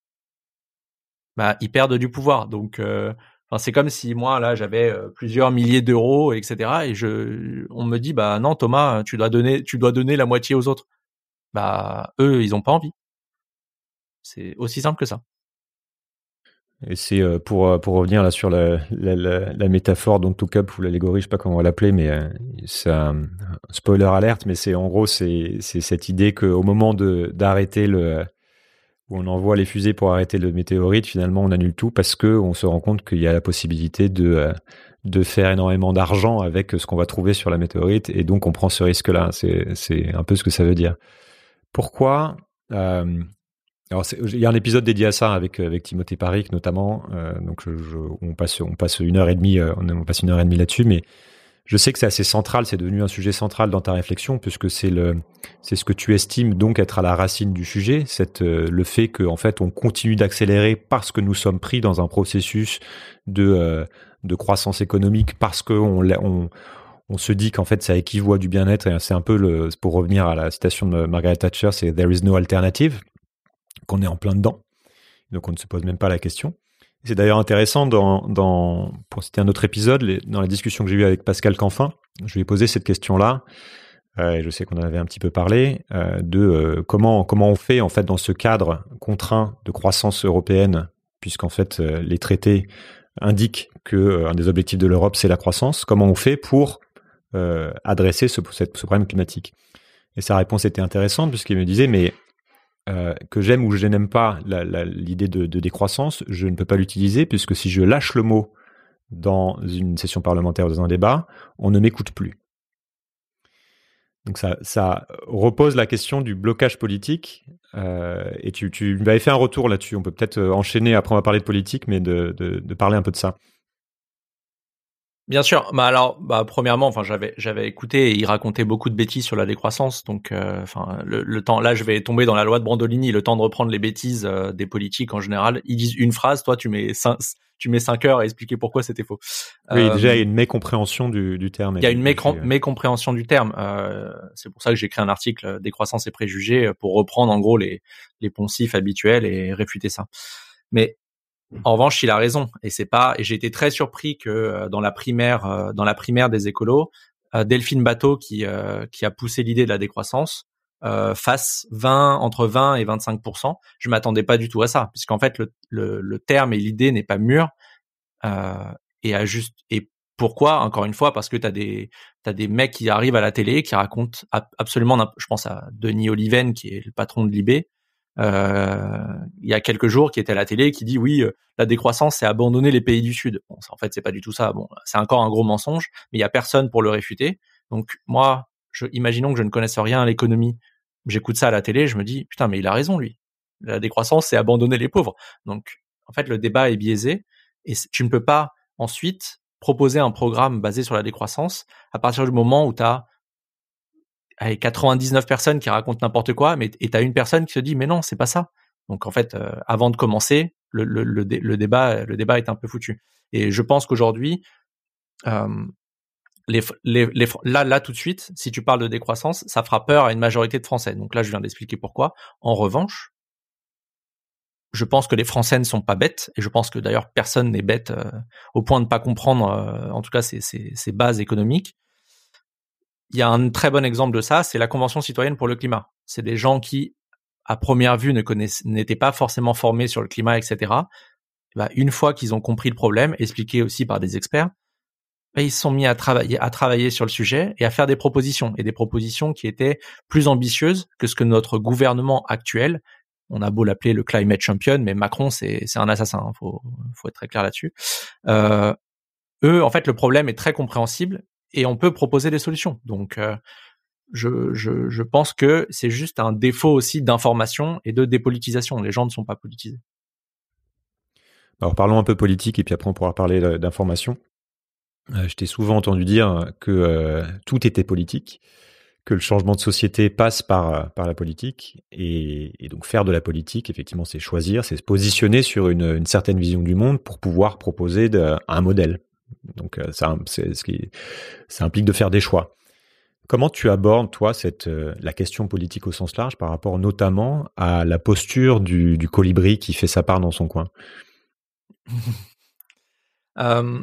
bah ils perdent du pouvoir. Donc euh, c'est comme si moi là j'avais euh, plusieurs milliers d'euros, etc. Et je, on me dit bah non Thomas, tu dois donner, tu dois donner la moitié aux autres. Bah eux ils ont pas envie. C'est aussi simple que ça. Et c'est euh, pour euh, pour revenir là sur la, la, la, métaphore donc tout cas ou l'allégorie, je sais pas comment on va l'appeler, mais euh, c'est un spoiler alerte, mais c'est en gros c'est cette idée qu'au moment d'arrêter le où on envoie les fusées pour arrêter le météorite, finalement on annule tout parce que on se rend compte qu'il y a la possibilité de de faire énormément d'argent avec ce qu'on va trouver sur la météorite et donc on prend ce risque-là. C'est c'est un peu ce que ça veut dire. Pourquoi alors il y a un épisode dédié à ça avec avec Timothée Paric notamment. Euh, donc je, on passe on passe une heure et demie, euh, on passe une heure et demie là-dessus, mais je sais que c'est assez central, c'est devenu un sujet central dans ta réflexion, puisque c'est le, c'est ce que tu estimes donc être à la racine du sujet, cette, euh, le fait qu'en fait on continue d'accélérer parce que nous sommes pris dans un processus de, euh, de croissance économique, parce qu'on on, on se dit qu'en fait ça équivaut à du bien-être, et c'est un peu le, pour revenir à la citation de Margaret Thatcher, c'est There is no alternative, qu'on est en plein dedans, donc on ne se pose même pas la question. C'est d'ailleurs intéressant dans, pour citer un autre épisode, dans la discussion que j'ai eue avec Pascal Canfin, je lui ai posé cette question-là. Euh, je sais qu'on en avait un petit peu parlé euh, de euh, comment comment on fait en fait dans ce cadre contraint de croissance européenne, puisqu'en fait les traités indiquent que un des objectifs de l'Europe c'est la croissance. Comment on fait pour adresser ce problème climatique? Et sa réponse était intéressante puisqu'il me disait mais euh, que j'aime ou je n'aime pas l'idée de, décroissance, je ne peux pas l'utiliser puisque si je lâche le mot dans une session parlementaire ou dans un débat, on ne m'écoute plus. Donc ça, repose la question du blocage politique. Euh, et tu, m'avais fait un retour là-dessus. On peut peut-être euh, enchaîner. Après, on va parler de politique, mais de parler un peu de ça. Bien sûr. Bah alors, bah premièrement, enfin j'avais j'avais écouté et il racontait beaucoup de bêtises sur la décroissance. Donc, euh, enfin le, le, temps. Là, je vais tomber dans la loi de Brandolini. Le temps de reprendre les bêtises euh, des politiques en général. Ils disent une phrase, toi tu mets cinq, tu mets cinq heures à expliquer pourquoi c'était faux. Oui, euh, déjà il y a une mécompréhension du, du terme. Il y a une mécompréhension du terme. c'est pour ça que j'ai écrit un article décroissance et préjugés pour reprendre en gros les les poncifs habituels et réfuter ça. Mais en revanche, il a raison et c'est pas. Et j'ai été très surpris que euh, dans la primaire, euh, dans la primaire des écolos, euh, Delphine Bateau qui qui a poussé l'idée de la décroissance fasse 20 entre 20 et 25% Je m'attendais pas du tout à ça, puisqu'en fait le, le, le, terme et l'idée n'est pas mûr et à juste et pourquoi Encore une fois, parce que t'as des t'as des mecs qui arrivent à la télé qui racontent absolument. Je pense à Denis Oliven qui est le patron de Libé, euh, il y a quelques jours qui était à la télé qui dit oui euh, la décroissance c'est abandonner les pays du sud. Bon, en fait c'est pas du tout ça. Bon, c'est encore un gros mensonge, mais il y a personne pour le réfuter. Donc moi, je, imaginons que je ne connaisse rien à l'économie, j'écoute ça à la télé, je me dis putain mais il a raison lui. La décroissance c'est abandonner les pauvres. Donc en fait le débat est biaisé et tu ne peux pas ensuite proposer un programme basé sur la décroissance à partir du moment où tu as avec 99 personnes qui racontent n'importe quoi, mais et t'as une personne qui se dit mais non, c'est pas ça. Donc en fait, euh, avant de commencer, le, le, le, débat, le débat est un peu foutu. Et je pense qu'aujourd'hui, euh, les, les, les, là, là tout de suite, si tu parles de décroissance, ça fera peur à une majorité de Français. Donc là, je viens d'expliquer pourquoi. En revanche, je pense que les Français ne sont pas bêtes, et je pense que d'ailleurs personne n'est bête euh, au point de ne pas comprendre, en tout cas, ces bases économiques il y a un très bon exemple de ça, c'est la Convention citoyenne pour le climat. C'est des gens qui, à première vue, ne connaissent, n'étaient pas forcément formés sur le climat, etc. Bah, une fois qu'ils ont compris le problème, expliqué aussi par des experts, bah, ils se sont mis à travailler, à travailler sur le sujet et à faire des propositions, et des propositions qui étaient plus ambitieuses que ce que notre gouvernement actuel, on a beau l'appeler le climate champion, mais Macron c'est un assassin, hein, faut, faut être très clair là-dessus. Euh, eux, en fait, le problème est très compréhensible et on peut proposer des solutions. Donc, euh, je, pense que c'est juste un défaut aussi d'information et de dépolitisation. Les gens ne sont pas politisés. Alors parlons un peu politique et puis après on pourra parler d'information. Euh, je t'ai souvent entendu dire que euh, tout était politique, que le changement de société passe par, par la politique et, donc faire de la politique, effectivement, c'est choisir, c'est se positionner sur une, certaine vision du monde pour pouvoir proposer un modèle. Donc euh, ça, ce qui, ça implique de faire des choix. Comment tu abordes, toi, cette, euh, la question politique au sens large par rapport notamment à la posture du, colibri qui fait sa part dans son coin? Euh,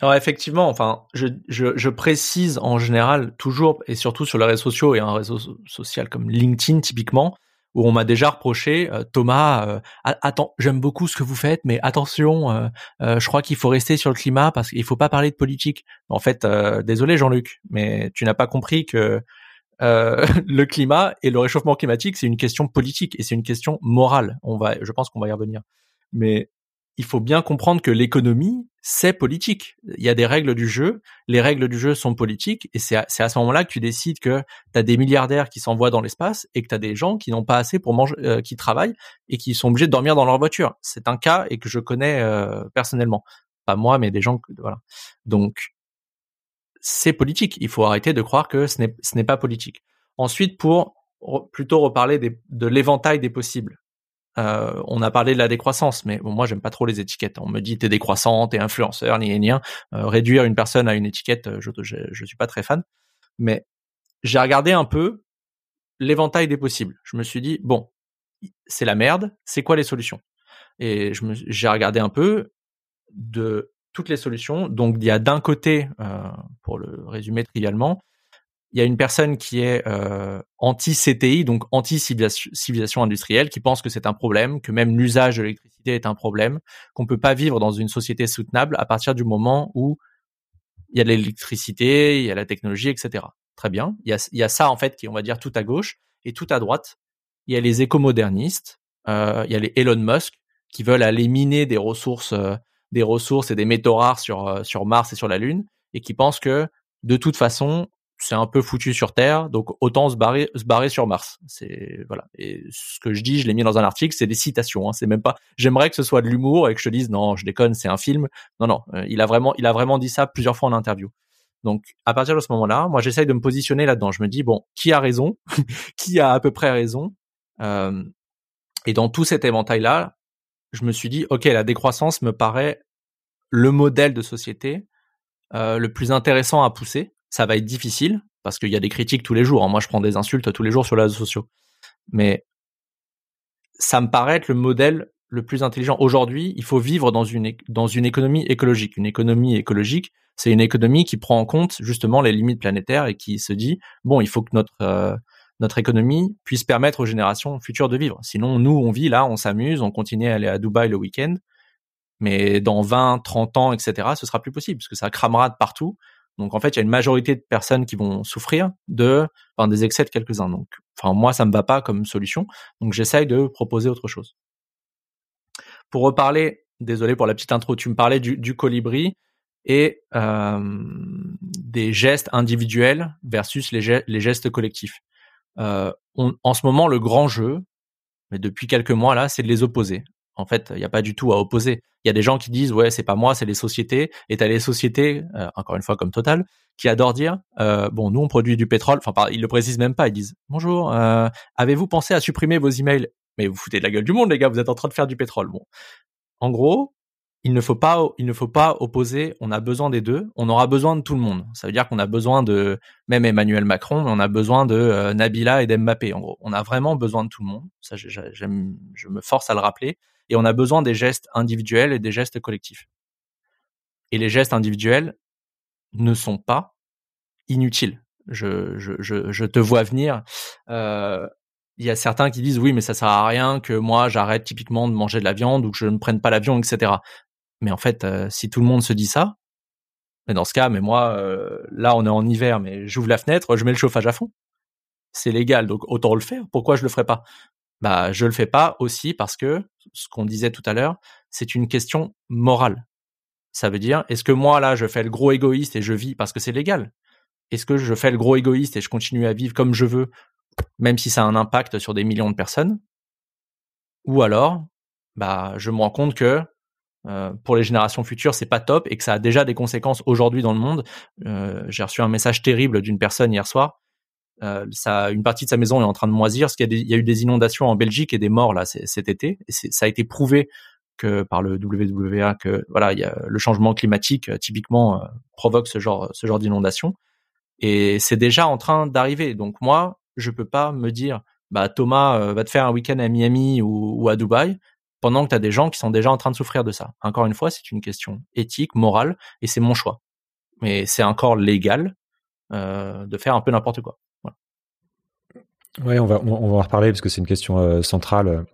Alors effectivement, enfin, je, je, précise en général toujours et surtout sur les réseaux sociaux et un réseau social comme LinkedIn typiquement, où on m'a déjà reproché euh, Thomas euh, attends j'aime beaucoup ce que vous faites mais attention euh, je crois qu'il faut rester sur le climat parce qu'il faut pas parler de politique. En fait désolé Jean-Luc mais tu n'as pas compris que le climat et le réchauffement climatique c'est une question politique et c'est une question morale. On va je pense qu'on va y revenir. Mais il faut bien comprendre que l'économie, c'est politique. Il y a des règles du jeu, les règles du jeu sont politiques, et c'est à, ce moment-là que tu décides que tu des milliardaires qui s'envoient dans l'espace et que tu des gens qui n'ont pas assez pour manger, euh, qui travaillent et qui sont obligés de dormir dans leur voiture. C'est un cas et que je connais euh, personnellement. Pas moi, mais des gens que voilà. Donc c'est politique. Il faut arrêter de croire que ce n'est pas politique. Ensuite, pour plutôt reparler de l'éventail des possibles. Euh, on a parlé de la décroissance, mais bon, moi j'aime pas trop les étiquettes. On me dit t'es décroissant, t'es influenceur, ni ni. Euh, réduire une personne à une étiquette, je, je, je suis pas très fan. Mais j'ai regardé un peu l'éventail des possibles. Je me suis dit bon, c'est la merde. C'est quoi les solutions? Et j'ai regardé un peu de toutes les solutions. Donc il y a d'un côté, euh, pour le résumer trivialement, il y a une personne qui est euh, anti-CTI, donc anti-civilisation industrielle, qui pense que c'est un problème, que même l'usage de l'électricité est un problème, qu'on peut pas vivre dans une société soutenable à partir du moment où il y a l'électricité, il y a la technologie, etc. Très bien. Il y a, il y a ça en fait qui on va dire, tout à gauche et tout à droite. Il y a les écomodernistes, euh, il y a les Elon Musk qui veulent aller miner des ressources, euh, des ressources et des métaux rares sur euh, sur Mars et sur la Lune et qui pensent que de toute façon c'est un peu foutu sur Terre, donc autant se barrer, se barrer sur Mars. C'est voilà. Et ce que je dis, je l'ai mis dans un article, c'est des citations. Hein. C'est même pas. J'aimerais que ce soit de l'humour et que je te dise non, je déconne, c'est un film. Non, non. Euh, il a vraiment, il a vraiment dit ça plusieurs fois en interview. Donc à partir de ce moment-là, moi j'essaye de me positionner là-dedans. Je me dis bon, qui a raison, qui a à peu près raison? Euh, et dans tout cet éventail-là, je me suis dit ok, la décroissance me paraît le modèle de société euh, le plus intéressant à pousser ça va être difficile parce qu'il y a des critiques tous les jours. Hein. Moi, je prends des insultes tous les jours sur les réseaux sociaux. Mais ça me paraît être le modèle le plus intelligent. Aujourd'hui, il faut vivre dans une, dans une économie écologique. Une économie écologique, c'est une économie qui prend en compte justement les limites planétaires et qui se dit, bon, il faut que notre, euh, notre économie puisse permettre aux générations futures de vivre. Sinon, nous, on vit là, on s'amuse, on continue à aller à Dubaï le week-end. Mais dans 20, 30 ans, etc., ce sera plus possible parce que ça cramera de partout donc en fait, il y a une majorité de personnes qui vont souffrir de des excès de quelques-uns. Donc, enfin moi, ça me va pas comme solution. Donc j'essaye de proposer autre chose. Pour reparler, désolé pour la petite intro, tu me parlais du, colibri et euh, des gestes individuels versus les, les gestes collectifs. Euh, en ce moment, le grand jeu, mais depuis quelques mois là, c'est de les opposer. En fait, il n'y a pas du tout à opposer. Il y a des gens qui disent ouais, c'est pas moi, c'est les sociétés. Et t'as les sociétés, euh, encore une fois comme Total, qui adorent dire euh, bon, nous on produit du pétrole. Enfin, ils le précisent même pas. Ils disent bonjour, euh, avez-vous pensé à supprimer vos emails? Mais vous foutez de la gueule du monde, les gars. Vous êtes en train de faire du pétrole. Bon, en gros, il ne faut pas, il ne faut pas opposer. On a besoin des deux. On aura besoin de tout le monde. Ça veut dire qu'on a besoin de même Emmanuel Macron, mais on a besoin de Nabila et d'Mbappé. En gros, on a vraiment besoin de tout le monde. Ça, j'aime, je me force à le rappeler et on a besoin des gestes individuels et des gestes collectifs. Et les gestes individuels ne sont pas inutiles. Je, te vois venir. Euh, il y a certains qui disent oui, mais ça sert à rien que moi j'arrête typiquement de manger de la viande ou que je ne prenne pas l'avion, etc. Mais en fait, euh, si tout le monde se dit ça, mais dans ce cas, mais moi, euh, là on est en hiver, mais j'ouvre la fenêtre, je mets le chauffage à fond. C'est légal, donc autant le faire. Pourquoi je le ferais pas? Bah je le fais pas aussi parce que ce qu'on disait tout à l'heure, c'est une question morale. Ça veut dire est-ce que moi là je fais le gros égoïste et je vis parce que c'est légal? Est-ce que je fais le gros égoïste et je continue à vivre comme je veux même si ça a un impact sur des millions de personnes? Ou alors bah je me rends compte que euh, pour les générations futures, c'est pas top et que ça a déjà des conséquences aujourd'hui dans le monde. Euh, J'ai reçu un message terrible d'une personne hier soir euh, une partie de sa maison est en train de moisir, parce qu'il y, a eu des inondations en Belgique et des morts là cet été. Et ça a été prouvé que par le WWA que voilà, le changement climatique euh, typiquement euh, provoque ce genre ce genre d'inondation. Et c'est déjà en train d'arriver. Donc moi, je peux pas me dire bah Thomas va te faire un week-end à Miami ou, ou à Dubaï pendant que tu as des gens qui sont déjà en train de souffrir de ça. Encore une fois, c'est une question éthique, morale, et c'est mon choix. Mais c'est encore légal de faire un peu n'importe quoi. Ouais, on va, on va en reparler parce que c'est une question euh, centrale.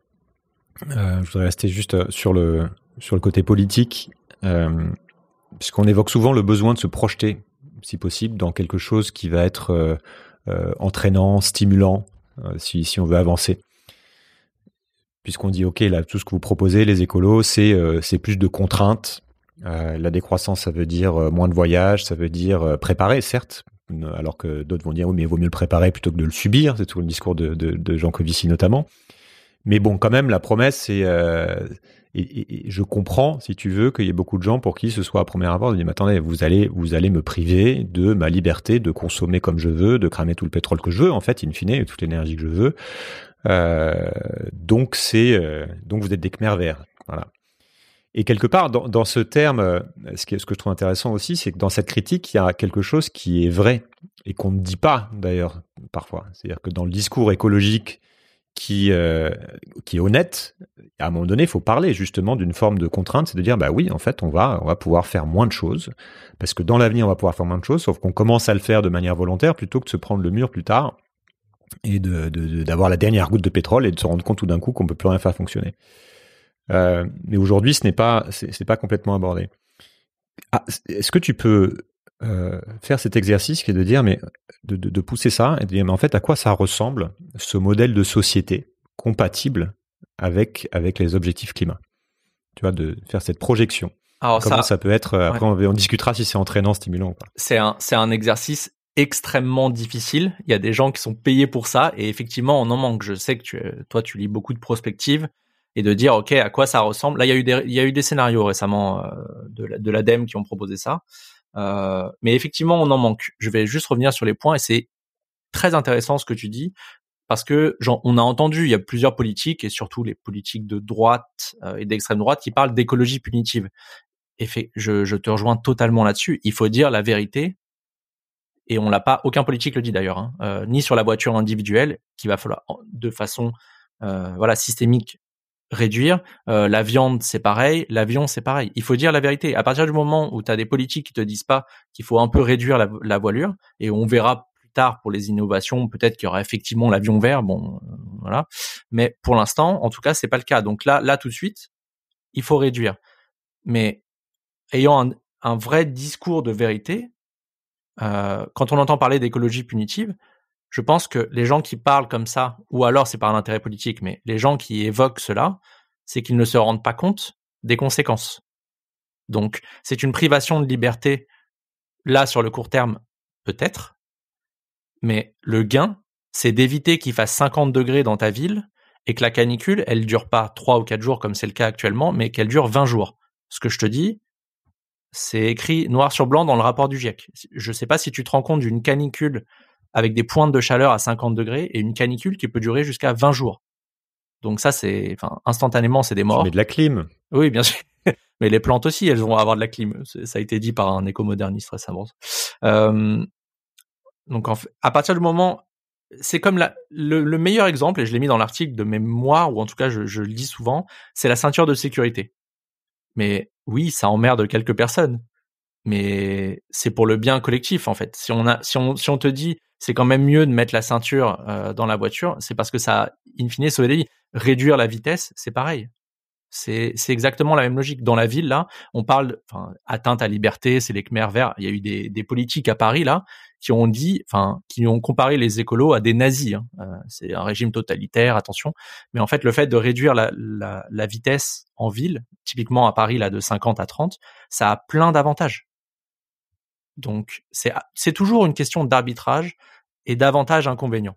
Euh, je voudrais rester juste euh, sur le, sur le côté politique, puisqu'on évoque souvent le besoin de se projeter, si possible, dans quelque chose qui va être entraînant, stimulant, si, si on veut avancer. Puisqu'on dit, OK, là, tout ce que vous proposez, les écolos, c'est plus de contraintes. la décroissance, ça veut dire moins de voyages, ça veut dire préparer, certes, alors que d'autres vont dire oui mais il vaut mieux le préparer plutôt que de le subir, c'est tout le discours de, de, Jean Covici notamment. Mais bon, quand même, la promesse, c'est euh, et, je comprends, si tu veux, qu'il y ait beaucoup de gens pour qui ce soit à premier abord de dire, mais attendez, vous allez, vous allez me priver de ma liberté de consommer comme je veux, de cramer tout le pétrole que je veux, en fait, in fine, toute l'énergie que je veux. Euh, donc c'est, euh, donc vous êtes des Khmer verts, voilà. Et quelque part, dans, ce terme, euh, ce, que je trouve intéressant aussi, c'est que dans cette critique, il y a quelque chose qui est vrai et qu'on ne dit pas d'ailleurs parfois. C'est-à-dire que dans le discours écologique qui, euh, qui est honnête, à un moment donné, il faut parler justement d'une forme de contrainte, c'est de dire bah oui, en fait, on va on va pouvoir faire moins de choses parce que dans l'avenir, on va pouvoir faire moins de choses, sauf qu'on commence à le faire de manière volontaire plutôt que de se prendre le mur plus tard et de d'avoir la dernière goutte de pétrole et de se rendre compte tout d'un coup qu'on peut plus rien faire fonctionner. Euh, mais aujourd'hui, ce n'est pas c'est pas complètement abordé. Ah, Est-ce que tu peux euh, faire cet exercice qui est de dire, mais de, de, de, pousser ça et de dire, mais en fait, à quoi ça ressemble ce modèle de société compatible avec avec les objectifs climat? Tu vois, de faire cette projection. Alors Comment ça, peut être Après, on, discutera si c'est entraînant, stimulant. C'est un c'est un exercice extrêmement difficile. Il y a des gens qui sont payés pour ça et effectivement, on en manque. Je sais que tu, toi, tu lis beaucoup de prospectives et de dire ok à quoi ça ressemble. Là, il y a eu des, il y a eu des scénarios récemment euh, de l'ADEME qui ont proposé ça. Euh, mais effectivement, on en manque. Je vais juste revenir sur les points et c'est très intéressant ce que tu dis parce que on a entendu, il y a plusieurs politiques et surtout les politiques de droite euh, et d'extrême droite qui parlent d'écologie punitive. Et je, te rejoins totalement là-dessus. Il faut dire la vérité. Et on l'a pas, aucun politique le dit d'ailleurs, hein, ni sur la voiture individuelle, qu'il va falloir de façon voilà systémique réduire. Euh, la viande, c'est pareil. L'avion, c'est pareil. Il faut dire la vérité. À partir du moment où tu as des politiques qui te disent pas qu'il faut un peu réduire la, voilure, et on verra plus tard pour les innovations, peut-être qu'il y aura effectivement l'avion vert. Bon, voilà. Mais pour l'instant, en tout cas, c'est pas le cas. Donc là, là tout de suite, il faut réduire. Mais ayant un, vrai discours de vérité, euh, quand on entend parler d'écologie punitive, je pense que les gens qui parlent comme ça, ou alors c'est par un intérêt politique, mais les gens qui évoquent cela, c'est qu'ils ne se rendent pas compte des conséquences. Donc, c'est une privation de liberté, là, sur le court terme, peut-être, mais le gain, c'est d'éviter qu'il fasse 50 degrés dans ta ville et que la canicule, elle dure pas 3 ou 4 jours comme c'est le cas actuellement, mais qu'elle dure 20 jours. Ce que je te dis, c'est écrit noir sur blanc dans le rapport du GIEC. Je ne sais pas si tu te rends compte d'une canicule avec des pointes de chaleur à 50 degrés et une canicule qui peut durer jusqu'à 20 jours. Donc ça, c'est, enfin, instantanément, c'est des morts. Mais de la clim. Oui, bien sûr. Mais les plantes aussi, elles vont avoir de la clim. Ça a été dit par un écomoderniste récemment. Euh, donc, à partir du moment, c'est comme la, le, meilleur exemple, et je l'ai mis dans l'article de mémoire, ou en tout cas, je, je le dis souvent, c'est la ceinture de sécurité. Mais oui, ça emmerde quelques personnes mais c'est pour le bien collectif en fait. Si on a, si on, si on te dit c'est quand même mieux de mettre la ceinture euh, dans la voiture, c'est parce que ça, in fine, sauver des vies. Réduire la vitesse, c'est pareil. C'est, c'est exactement la même logique. Dans la ville, là, on parle, enfin, atteinte à liberté, c'est les Khmer verts. Il y a eu des, des politiques à Paris, là, qui ont dit, enfin, qui ont comparé les écolos à des nazis. Hein. Euh, c'est un régime totalitaire, attention. Mais en fait, le fait de réduire la, la, la vitesse en ville, typiquement à Paris, là, de 50 à 30, ça a plein d'avantages. Donc, c'est toujours une question d'arbitrage et d'avantages inconvénients.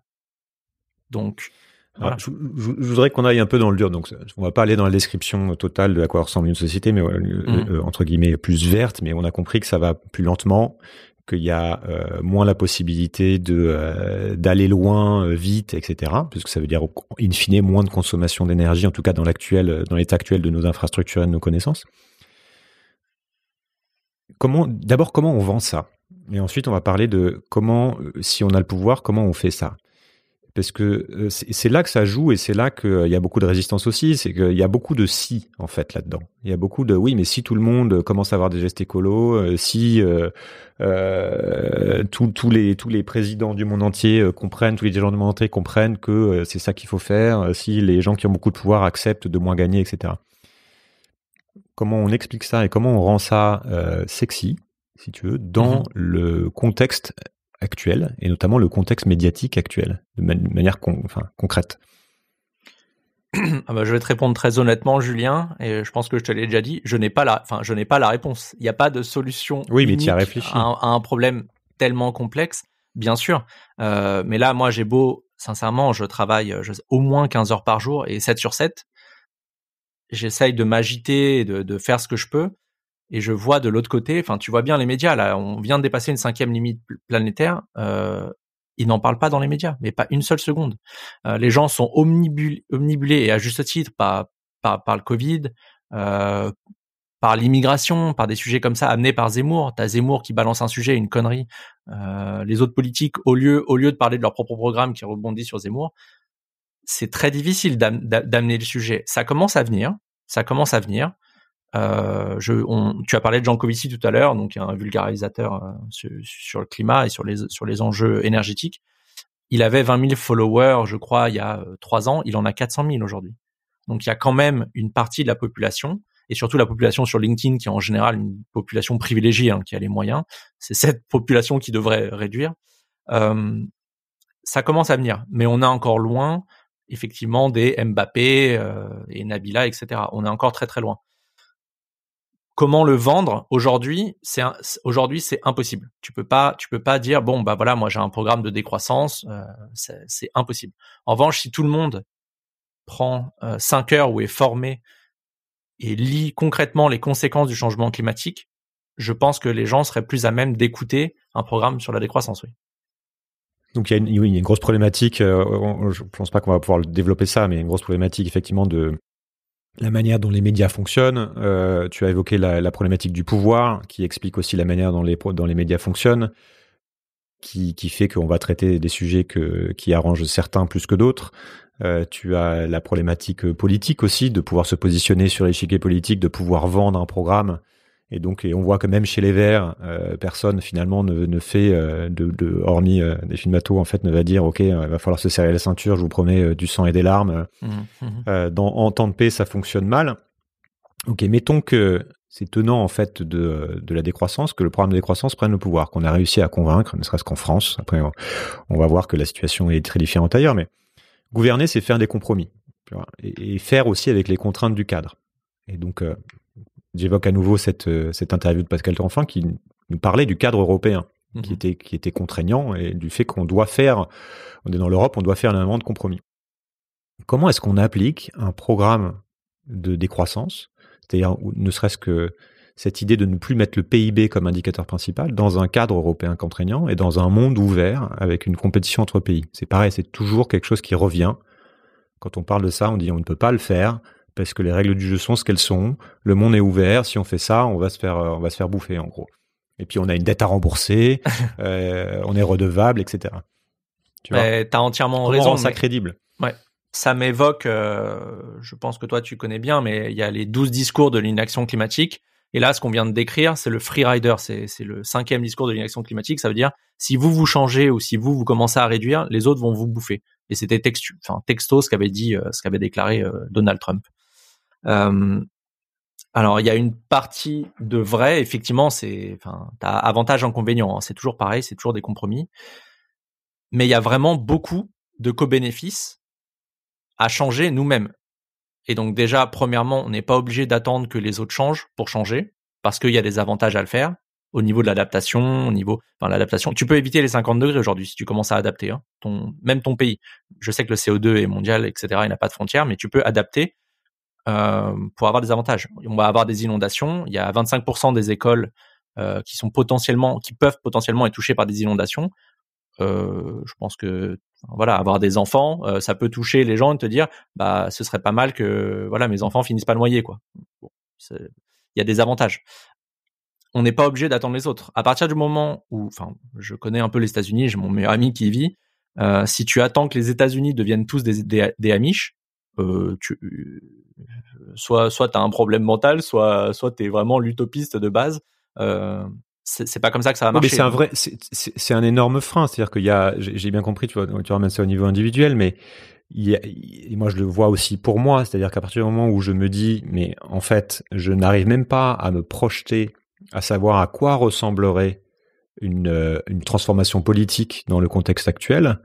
Donc, voilà. je, voudrais qu'on aille un peu dans le dur. Donc, on va pas aller dans la description totale de à quoi ressemble une société, mais euh, mmh. euh, entre guillemets plus verte. Mais on a compris que ça va plus lentement, qu'il y a euh, moins la possibilité de d'aller loin vite, etc. Parce que ça veut dire in fine moins de consommation d'énergie, en tout cas dans l'actuel, dans l'état actuel de nos infrastructures et de nos connaissances comment, d'abord, comment on vend ça? Et ensuite, on va parler de comment, euh, si on a le pouvoir, comment on fait ça. Parce que euh, c'est là que ça joue et c'est là qu'il euh, y a beaucoup de résistance aussi, c'est qu'il y a beaucoup de si en fait là-dedans. Il y a beaucoup de oui, mais si tout le monde commence à avoir des gestes écolos, si tous les tous les présidents du monde entier comprennent, tous les dirigeants du monde entier comprennent que c'est ça qu'il faut faire, si les gens qui ont beaucoup de pouvoir acceptent de moins gagner, etc comment on explique ça et comment on rend ça euh, sexy, si tu veux, dans mhm. le contexte actuel et notamment le contexte médiatique actuel, de, manière concrète. Ah bah, je vais te répondre très honnêtement, Julien, et je pense que je te l'ai déjà dit. Je n'ai pas la, enfin, je n'ai pas la réponse. Il n'y a pas de solution. Oui, mais tu as réfléchi à, un problème tellement complexe, bien sûr. Euh, mais là, moi, j'ai beau, sincèrement, je travaille au moins 15 heures par jour et 7 sur 7 j'essaye de m'agiter, de, de faire ce que je peux, et je vois de l'autre côté, enfin, tu vois bien les médias là, on vient de dépasser une cinquième limite planétaire. Euh, ils n'en parlent pas dans les médias, mais pas une seule seconde. Euh, les gens sont omnibulés, omnibulés et à juste titre par par, par le Covid, euh, par l'immigration, par des sujets comme ça amenés par Zemmour. T'as Zemmour qui balance un sujet, une connerie. Euh, les autres politiques, au lieu au lieu de parler de leur propre programme qui rebondit sur Zemmour, c'est très difficile d'amener le sujet. Ça commence à venir, ça commence à venir. Euh, tu as parlé de Jean Covici tout à l'heure, donc un vulgarisateur euh, sur, le climat et sur les sur les enjeux énergétiques. Il avait 20 000 followers, je crois, il y a euh, trois ans. Il en a 400 000 aujourd'hui. Donc il y a quand même une partie de la population et surtout la population sur LinkedIn qui est en général une population privilégiée, hein, qui a les moyens. C'est cette population qui devrait réduire. Ça commence à venir, mais on est encore loin effectivement des Mbappé euh, et Nabila, etc. On est encore très très loin. Comment le vendre aujourd'hui C'est aujourd'hui c'est impossible. Tu peux pas tu peux pas dire bon bah voilà moi j'ai un programme de décroissance, euh, c'est impossible. En revanche si tout le monde prend 5 euh, heures ou est formé et lit concrètement les conséquences du changement climatique, je pense que les gens seraient plus à même d'écouter un programme sur la décroissance. Donc il y, a une, grosse problématique, euh, je pense pas qu'on va pouvoir développer ça, mais une grosse problématique effectivement de la manière dont les médias fonctionnent. Euh, tu as évoqué la, problématique du pouvoir, qui explique aussi la manière dont les, médias fonctionnent, qui, fait qu'on va traiter des sujets qui arrangent certains plus que d'autres. Euh, tu as la problématique politique aussi, de pouvoir se positionner sur l'échiquier politique, de pouvoir vendre un programme et donc, et on voit que même chez les Verts, euh, personne finalement ne, ne fait, euh, de, de, hormis euh, des filmatos, en fait, ne va dire, ok, il va falloir se serrer la ceinture, je vous promets du sang et des larmes. Mmh, mmh. dans en temps de paix, ça fonctionne mal. Ok, mettons que c'est tenant en fait de, de la décroissance, que le programme de décroissance prenne le pouvoir, qu'on a réussi à convaincre, ne serait-ce qu'en France. Après, on, va voir que la situation est très différente ailleurs, mais gouverner, c'est faire des compromis et, et, faire aussi avec les contraintes du cadre. Et donc, J'évoque à nouveau cette, euh, cette interview de Pascal Canfin qui nous parlait du cadre européen qui mhm. était qui était contraignant et du fait qu'on doit faire, on est dans l'Europe, on doit faire un de compromis. Comment est-ce qu'on applique un programme de décroissance, c'est-à-dire ne serait-ce que cette idée de ne plus mettre le PIB comme indicateur principal dans un cadre européen contraignant et dans un monde ouvert avec une compétition entre pays? C'est pareil, c'est toujours quelque chose qui revient. Quand on parle de ça, on dit on ne peut pas le faire parce que les règles du jeu sont ce qu'elles sont. Le monde est ouvert. Si on fait ça, on va se faire, euh, on va se faire bouffer en gros. Et puis on a une dette à rembourser, euh, on est redevable, etc. Tu as entièrement raison. ça crédible. Ouais. Ça m'évoque, euh, je pense que toi tu connais bien, mais il y a les 12 discours de l'inaction climatique. Et là, ce qu'on vient de décrire, c'est le free rider. C'est, c'est le cinquième discours de l'inaction climatique. Ça veut dire, si vous vous changez ou si vous vous commencez à réduire, les autres vont vous bouffer. Et c'était textu, enfin, texto ce qu'avait dit, ce qu'avait déclaré Donald Trump. Alors il y a une partie de vrai, effectivement, c'est, enfin, t'as avantage inconvénient, hein, c'est toujours pareil, c'est toujours des compromis, mais il y a vraiment beaucoup de co-bénéfices à changer nous-mêmes. Et donc déjà, premièrement, on n'est pas obligé d'attendre que les autres changent pour changer, parce qu'il y a des avantages à le faire au niveau de l'adaptation, au niveau, enfin l'adaptation. Tu peux éviter les 50 degrés aujourd'hui si tu commences à adapter, hein, ton, même ton pays. Je sais que le CO2 est mondial, etc. Il n'a pas de frontières, mais tu peux adapter euh, pour avoir des avantages. On va avoir des inondations. Il y a 25% des écoles euh, qui sont potentiellement, qui peuvent potentiellement être touchées par des inondations. Euh, je pense que voilà, avoir des enfants, ça peut toucher les gens et te dire, bah, ce serait pas mal que voilà, mes enfants finissent pas noyés, quoi. Il y a des avantages. On n'est pas obligé d'attendre les autres. À partir du moment où, enfin, je connais un peu les États-Unis, j'ai mon meilleur ami qui y vit. Si tu attends que les États-Unis deviennent tous des, des, des Amish, euh, tu, soit soit t'as un problème mental, soit soit t'es vraiment l'utopiste de base. Euh, c'est pas comme ça que ça va marcher. mais c'est un vrai, c'est un énorme frein. C'est-à-dire qu'il y a, j'ai bien compris, tu vois, tu ramènes ça au niveau individuel, mais il y a, et moi je le vois aussi pour moi. C'est-à-dire qu'à partir du moment où je me dis, mais en fait, je n'arrive même pas à me projeter, à savoir à quoi ressemblerait une, une transformation politique dans le contexte actuel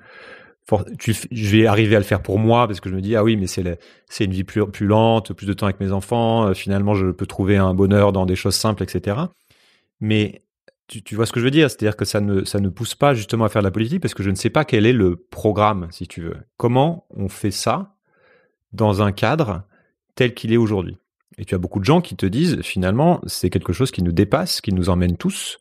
je vais arriver à le faire pour moi parce que je me dis ah oui mais c'est c'est une vie plus, plus lente, plus de temps avec mes enfants. Euh, finalement, je peux trouver un bonheur dans des choses simples, etc. Mais tu, tu vois ce que je veux dire, c'est-à-dire que ça ne ça ne pousse pas justement à faire de la politique parce que je ne sais pas quel est le programme, si tu veux. Comment on fait ça dans un cadre tel qu'il est aujourd'hui? Et tu as beaucoup de gens qui te disent finalement c'est quelque chose qui nous dépasse, qui nous emmène tous,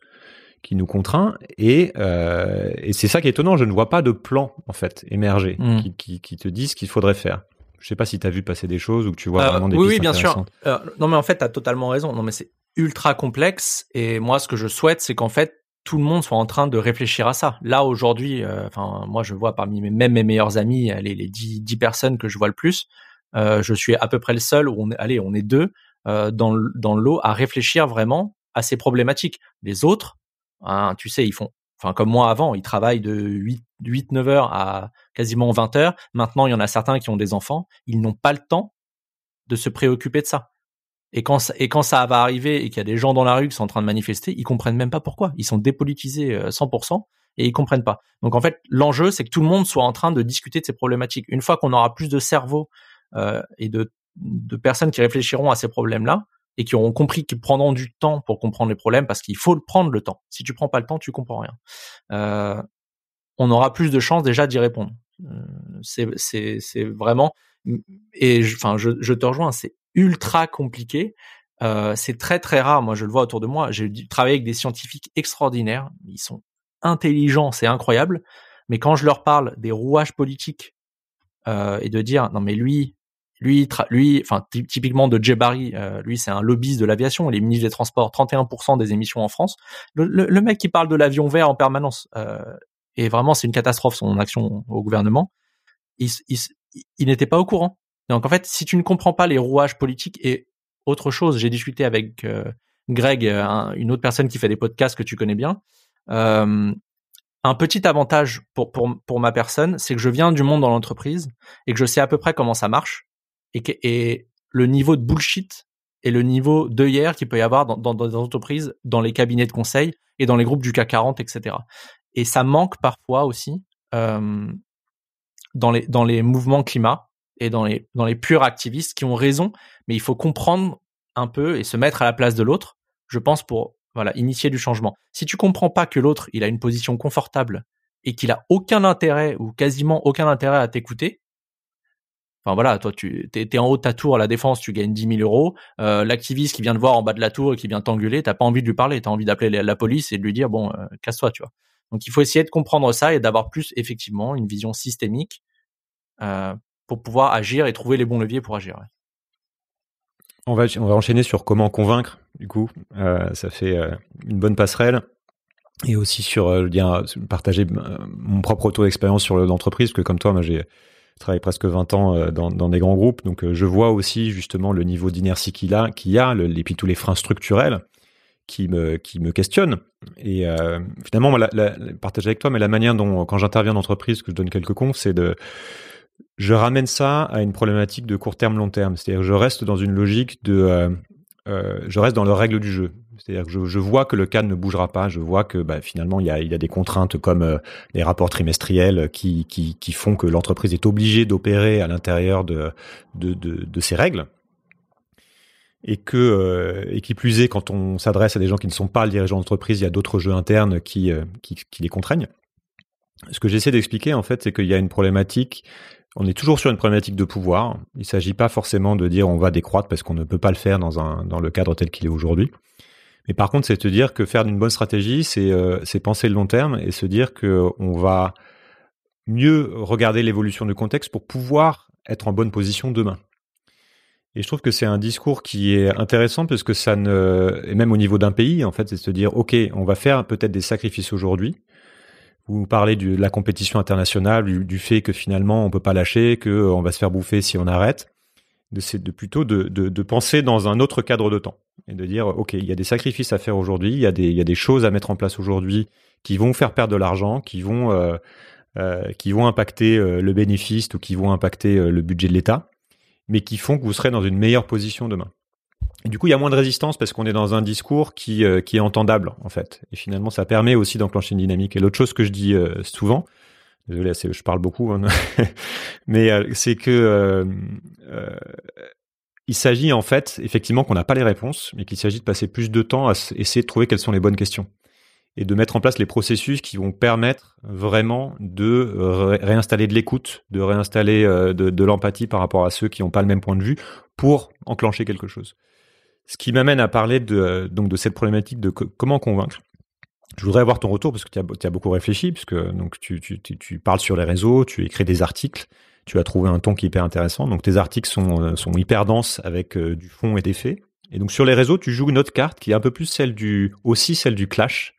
qui nous contraint. Et, euh, et c'est ça qui est étonnant. Je ne vois pas de plan en fait émerger Mm. qui, qui, qui te disent ce qu'il faudrait faire. Je sais pas si tu as vu passer des choses ou que tu vois Euh, vraiment des oui, pistes oui, bien sûr. Euh, non, mais en fait, tu as totalement raison. Non, mais c'est ultra complexe. Et moi, ce que je souhaite, c'est qu'en fait, tout le monde soit en train de réfléchir à ça. Là, aujourd'hui, enfin, moi, je vois parmi mes, même mes meilleurs amis, les, les 10, 10 personnes que je vois le plus, je suis à peu près le seul, où on est, allez, on est deux, dans, dans le lot à réfléchir vraiment à ces problématiques. Les autres, hein, tu sais, ils font, enfin, comme moi avant, ils travaillent de 8, 8 9 heures à quasiment 20 heures. Maintenant, il y en a certains qui ont des enfants. Ils n'ont pas le temps de se préoccuper de ça. Et quand, ça- et quand ça va arriver et qu'il y a des gens dans la rue qui sont en train de manifester, ils comprennent même pas pourquoi. Ils sont dépolitisés euh, 100% et ils comprennent pas. Donc en fait, l'enjeu, c'est que tout le monde soit en train de discuter de ces problématiques. Une fois qu'on aura plus de cerveaux euh, et de, de personnes qui réfléchiront à ces problèmes-là et qui auront compris qu'ils prendront du temps pour comprendre les problèmes parce qu'il faut prendre le temps. Si tu prends pas le temps, tu comprends rien. Euh, on aura plus de chances déjà d'y répondre. Euh, c'est, vraiment et je- je, te rejoins, c'est ultra compliqué. Euh, c'est très très rare. Moi, je le vois autour de moi. J'ai dû travailler avec des scientifiques extraordinaires. Ils sont intelligents, c'est incroyable. Mais quand je leur parle des rouages politiques et de dire non mais lui, lui, lui, enfin ty- typiquement de Jebari, euh, lui c'est un lobbyiste de l'aviation. Il est ministre des Transports, 31% des émissions en France. Le, mec qui parle de l'avion vert en permanence. Euh, et vraiment, c'est une catastrophe son action au gouvernement. Il, n'était pas au courant. Donc en fait, si tu ne comprends pas les rouages politiques et autre chose, j'ai discuté avec euh, Greg, euh, un- une autre personne qui fait des podcasts que tu connais bien. Euh, un petit avantage pour ma personne, c'est que je viens du monde dans l'entreprise et que je sais à peu près comment ça marche et, le niveau de bullshit et le niveau d'œillère qu'il peut y avoir dans, dans, dans des entreprises, dans les cabinets de conseil et dans les groupes du CAC 40, etc. Et ça manque parfois aussi euh, dans, les, dans les mouvements climat et dans les, dans les purs activistes qui ont raison, mais il faut comprendre un peu et se mettre à la place de l'autre, je pense, pour voilà, initier du changement. Si tu comprends pas que l'autre, il a une position confortable et qu'il a aucun intérêt ou quasiment aucun intérêt à t'écouter, Enfin voilà, toi tu t'es, en haut de ta tour à la défense, tu gagnes 10 000 euros. Euh, l'activiste qui vient te voir en bas de la tour et qui vient t'engueuler, t'as pas envie de lui parler, t'as envie d'appeler la, police et de lui dire bon, euh, casse-toi, tu vois. Donc il faut essayer de comprendre ça et d'avoir plus effectivement une vision systémique euh, pour pouvoir agir et trouver les bons leviers pour agir. On va, enchaîner sur comment convaincre, du coup. Ça fait une bonne passerelle. Et aussi sur bien partager mon propre retour d'expérience sur l'entreprise, que comme toi, moi j'ai travaillé presque 20 ans euh, dans, des grands groupes, donc euh, je vois aussi justement le niveau d'inertie qu'il a, qu'il y a, et puis tous les freins structurels qui me, qui me questionnent. Et euh, finalement, moi, la, partager avec toi, mais la manière dont, quand j'interviens en entreprise, que je donne quelques confs, c'est de je ramène ça à une problématique de court terme, long terme. C'est-à-dire je reste dans une logique de, euh, je reste dans le règle du jeu. C'est-à-dire que je, je, vois que le cadre ne bougera pas. Je vois que bah, finalement il y a, il y a des contraintes comme euh, les rapports trimestriels qui, qui, qui font que l'entreprise est obligée d'opérer à l'intérieur de, de, de, de ces règles. Et que euh, et qui plus est, quand on s'adresse à des gens qui ne sont pas le dirigeant d'entreprise, il y a d'autres jeux internes qui, euh, qui, qui les contraignent. Ce que j'essaie d'expliquer en fait, c'est qu'il y a une problématique on est toujours sur une problématique de pouvoir. Il ne s'agit pas forcément de dire on va décroître parce qu'on ne peut pas le faire dans, le cadre tel qu'il est aujourd'hui. Mais par contre, c'est de dire que faire une bonne stratégie, c'est euh, penser le long terme et se dire que on va mieux regarder l'évolution du contexte pour pouvoir être en bonne position demain. Et je trouve que c'est un discours qui est intéressant parce que ça ne, et même au niveau d'un pays, en fait, c'est de se dire, OK, on va faire peut-être des sacrifices aujourd'hui, vous parlez de la compétition internationale, du, du, fait que finalement on peut pas lâcher, que on va se faire bouffer si on arrête. C'est de, plutôt de, de, de, penser dans un autre cadre de temps et de dire ok il y a des sacrifices à faire aujourd'hui, il y a des y a des choses à mettre en place aujourd'hui qui vont faire perdre de l'argent, qui vont euh, euh, qui vont impacter euh, le bénéfice ou qui vont impacter euh, le budget de l'État, mais qui font que vous serez dans une meilleure position demain. Du coup, il y a moins de résistance parce qu'on est dans un discours qui, euh, qui est entendable, en fait. Et finalement, ça permet aussi d'enclencher une dynamique. Et l'autre chose que je dis euh, souvent, désolé, je parle beaucoup, hein, mais euh, c'est que il s'agit en fait, effectivement, qu'on n'a pas les réponses, mais qu'il s'agit de passer plus de temps à essayer de trouver quelles sont les bonnes questions. et de mettre en place les processus qui vont permettre vraiment de réinstaller de l'écoute, de réinstaller de l'empathie par rapport à ceux qui n'ont pas le même point de vue pour enclencher quelque chose. Ce qui m'amène à parler de, donc de cette problématique de comment convaincre. Je voudrais avoir ton retour parce que tu as, beaucoup réfléchi, puisque donc tu, tu, tu, parles sur les réseaux, tu écris des articles, tu as trouvé un ton qui est hyper intéressant. Donc tes articles sont, euh, sont hyper denses avec euh, du fond et des faits. Et donc sur les réseaux, tu joues une autre carte qui est un peu plus celle du, aussi celle du clash,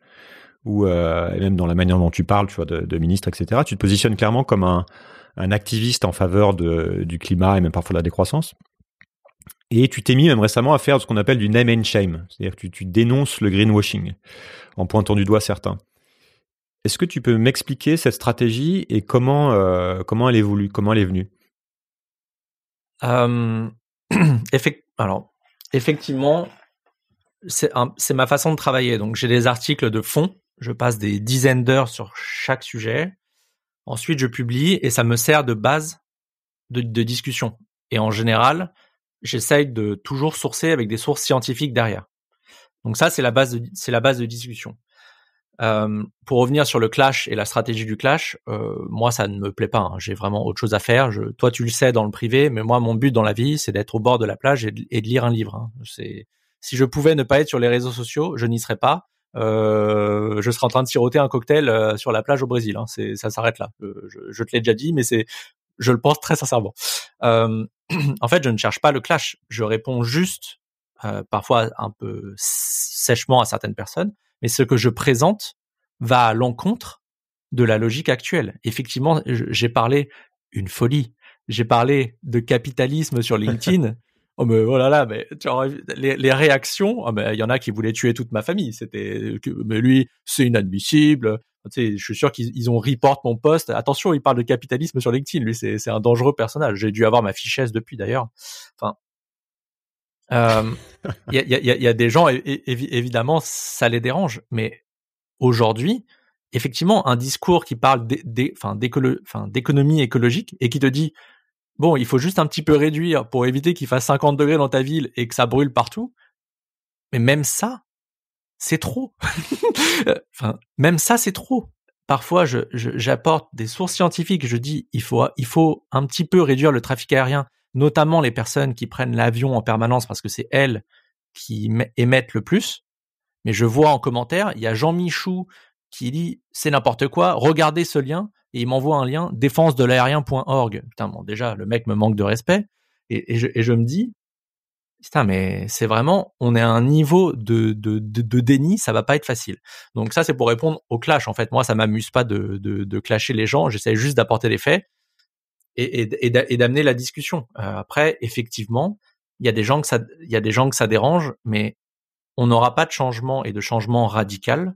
ou euh, et même dans la manière dont tu parles, tu vois, de, de ministre, etc. Tu te positionnes clairement comme un, un activiste en faveur de, du climat et même parfois de la décroissance. Et tu t'es mis même récemment à faire ce qu'on appelle du name and shame, c'est-à-dire que tu, dénonces le greenwashing en pointant du doigt certains. Est-ce que tu peux m'expliquer cette stratégie et comment euh, comment elle évolue, comment elle est venue? Euh, Alors effectivement, c'est ma façon de travailler. Donc j'ai des articles de fond, je passe des dizaines d'heures sur chaque sujet. Ensuite je publie et ça me sert de base de discussion. Et en général, j'essaye de toujours sourcer avec des sources scientifiques derrière. Donc ça, c'est la base de, c'est la base de discussion. Euh, pour revenir sur le clash et la stratégie du clash, euh, moi ça ne me plaît pas. Hein. J'ai vraiment autre chose à faire. Toi tu le sais dans le privé, mais moi mon but dans la vie c'est d'être au bord de la plage et de, lire un livre. Hein. Si je pouvais ne pas être sur les réseaux sociaux, je n'y serais pas. Euh, je serais en train de siroter un cocktail sur la plage au Brésil. Hein. Ça s'arrête là. Je, te l'ai déjà dit, mais c'est je le pense très sincèrement. Euh, en fait, je ne cherche pas le clash. Je réponds juste, euh, parfois un peu sèchement à certaines personnes, mais ce que je présente va à l'encontre de la logique actuelle. Effectivement, j'ai parlé une folie. J'ai parlé de capitalisme sur LinkedIn. Oh mais oh là là, mais tu les, les réactions, oh il y en a qui voulaient tuer toute ma famille. C'était, mais lui, c'est inadmissible. Je suis sûr qu'ils ont report mon poste. Attention, il parle de capitalisme sur LinkedIn. Lui, c'est un dangereux personnage. J'ai dû avoir ma fichesse depuis d'ailleurs. Enfin, il y, a, des gens, évidemment, ça les dérange. Mais aujourd'hui, effectivement, un discours qui parle d'économie écologique et qui te dit bon, il faut juste un petit peu réduire pour éviter qu'il fasse 50 degrés dans ta ville et que ça brûle partout. Mais même ça, c'est trop. enfin, même ça, c'est trop. Parfois, j'apporte des sources scientifiques. Je dis, il faut, il faut un petit peu réduire le trafic aérien, notamment les personnes qui prennent l'avion en permanence parce que c'est elles qui émettent le plus. Mais je vois en commentaire, il y a Jean Michou qui dit c'est n'importe quoi, regardez ce lien et il m'envoie un lien défense de l'aérien.org. Putain, bon, déjà le mec me manque de respect et je me dis Putain, mais c'est vraiment, on est à un niveau de, de, de, déni, ça va pas être facile. Donc ça, c'est pour répondre au clash. En fait, moi, ça m'amuse pas de, de, de clasher les gens. J'essaie juste d'apporter des faits et, et, et d'amener la discussion. Euh, après, effectivement, il y a des gens que ça, il y a des gens que ça dérange, mais on n'aura pas de changement et de changement radical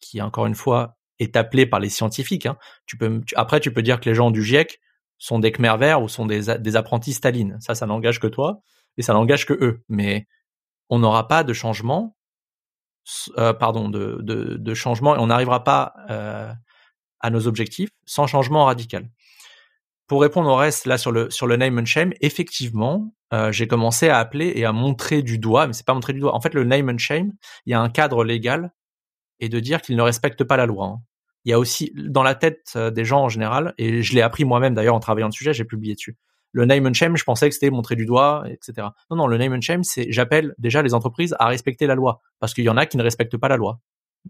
qui, encore une fois, est appelé par les scientifiques. Hein. Tu peux, après, tu peux dire que les gens du GIEC sont des Khmer verts ou sont des, des apprentis Staline. Ça, ça n'engage que toi et ça n'engage que eux. Mais on n'aura pas de changement, euh, pardon, de, changement, et on n'arrivera pas euh, à nos objectifs sans changement radical. Pour répondre au reste, là sur le sur le name and shame, effectivement, euh, j'ai commencé à appeler et à montrer du doigt, mais c'est pas montrer du doigt. En fait, le name and shame, il y a un cadre légal et de dire qu'ils ne respectent pas la loi. Hein. Il y a aussi dans la tête des gens en général, et je l'ai appris moi-même d'ailleurs en travaillant dessus, j'ai publié dessus. Le name and shame, je pensais que c'était montrer du doigt, etc. Non, non, le name and shame, c'est j'appelle déjà les entreprises à respecter la loi, parce qu'il y en a qui ne respectent pas la loi.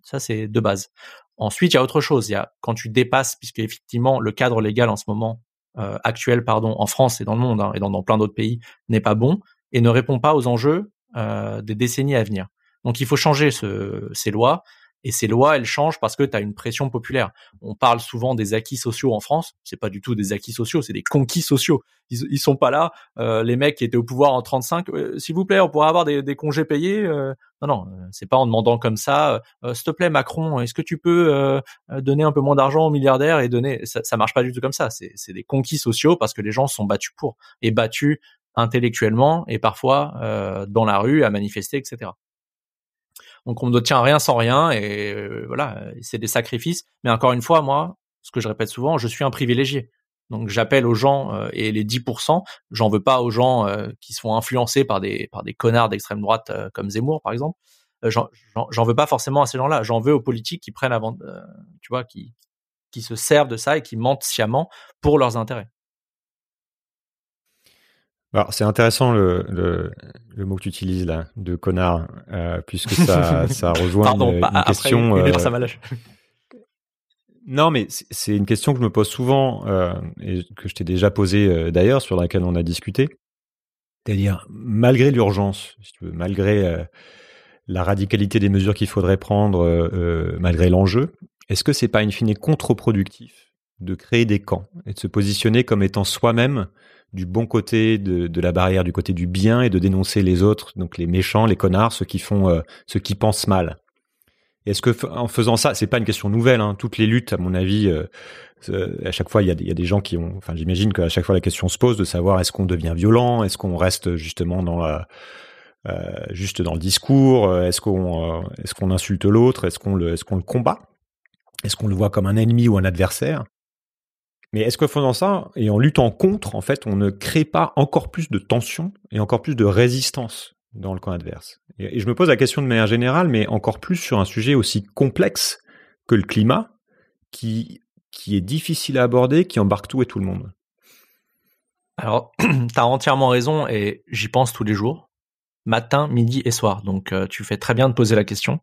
Ça, c'est de base. Ensuite, il y a autre chose. Il y a quand tu dépasses, puisque effectivement le cadre légal en ce moment euh, actuel, pardon, en France et dans le monde hein, et dans, plein d'autres pays n'est pas bon et ne répond pas aux enjeux euh, des décennies à venir. Donc, il faut changer ce, ces lois et ces lois, elles changent parce que tu as une pression populaire. On parle souvent des acquis sociaux en France. C'est pas du tout des acquis sociaux, c'est des conquis sociaux. Ils, ils sont pas là. Euh, les mecs qui étaient au pouvoir en 35, euh, s'il vous plaît, on pourrait avoir des, des congés payés. Euh, non, non, euh, c'est pas en demandant comme ça. Euh, S'il te plaît, Macron, est-ce que tu peux donner un peu moins d'argent aux milliardaires et donner ça, ça marche pas du tout comme ça. C'est des conquis sociaux parce que les gens sont battus pour et battus intellectuellement et parfois dans la rue à manifester, etc. Donc on ne tient rien sans rien et euh, voilà, c'est des sacrifices. Mais encore une fois, moi, ce que je répète souvent, je suis un privilégié. Donc j'appelle aux gens euh, et les 10%, j'en veux pas aux gens euh, qui sont influencés par des par des connards d'extrême droite comme Zemmour par exemple. j'en veux pas forcément à ces gens-là. J'en veux aux politiques qui prennent avant, tu vois, qui qui se servent de ça et qui mentent sciemment pour leurs intérêts. Alors c'est intéressant le, le, mot que tu utilises là, de connard, puisque ça, ça rejoint une, question. Non, mais c'est une question que je me pose souvent euh, et que je t'ai déjà posée euh, d'ailleurs, sur laquelle on a discuté. C'est-à-dire, malgré l'urgence, si tu veux, malgré euh, la radicalité des mesures qu'il faudrait prendre, malgré l'enjeu, est-ce que c'est pas in fine contre-productif de créer des camps et de se positionner comme étant soi-même du bon côté de, de, la barrière, du côté du bien et de dénoncer les autres, donc les méchants, les connards, ceux qui font, ceux qui pensent mal. Est-ce que en faisant ça, c'est pas une question nouvelle. Hein, toutes les luttes, à mon avis, euh, euh, à chaque fois, il y a, y a, des gens qui ont. Enfin, j'imagine qu'à chaque fois la question se pose de savoir est-ce qu'on devient violent, est-ce qu'on reste justement dans la, euh, juste dans le discours, est-ce qu'on est-ce qu'on insulte l'autre, est-ce qu'on le est-ce qu'on le combat, est-ce qu'on le voit comme un ennemi ou un adversaire? Mais est-ce qu'en faisant ça et en luttant contre, en fait, on ne crée pas encore plus de tension et encore plus de résistance dans le camp adverse? Et, je me pose la question de manière générale, mais encore plus sur un sujet aussi complexe que le climat, qui, qui est difficile à aborder, qui embarque tout et tout le monde. Alors, tu as entièrement raison et j'y pense tous les jours, matin, midi et soir. Donc, euh, tu fais très bien de poser la question.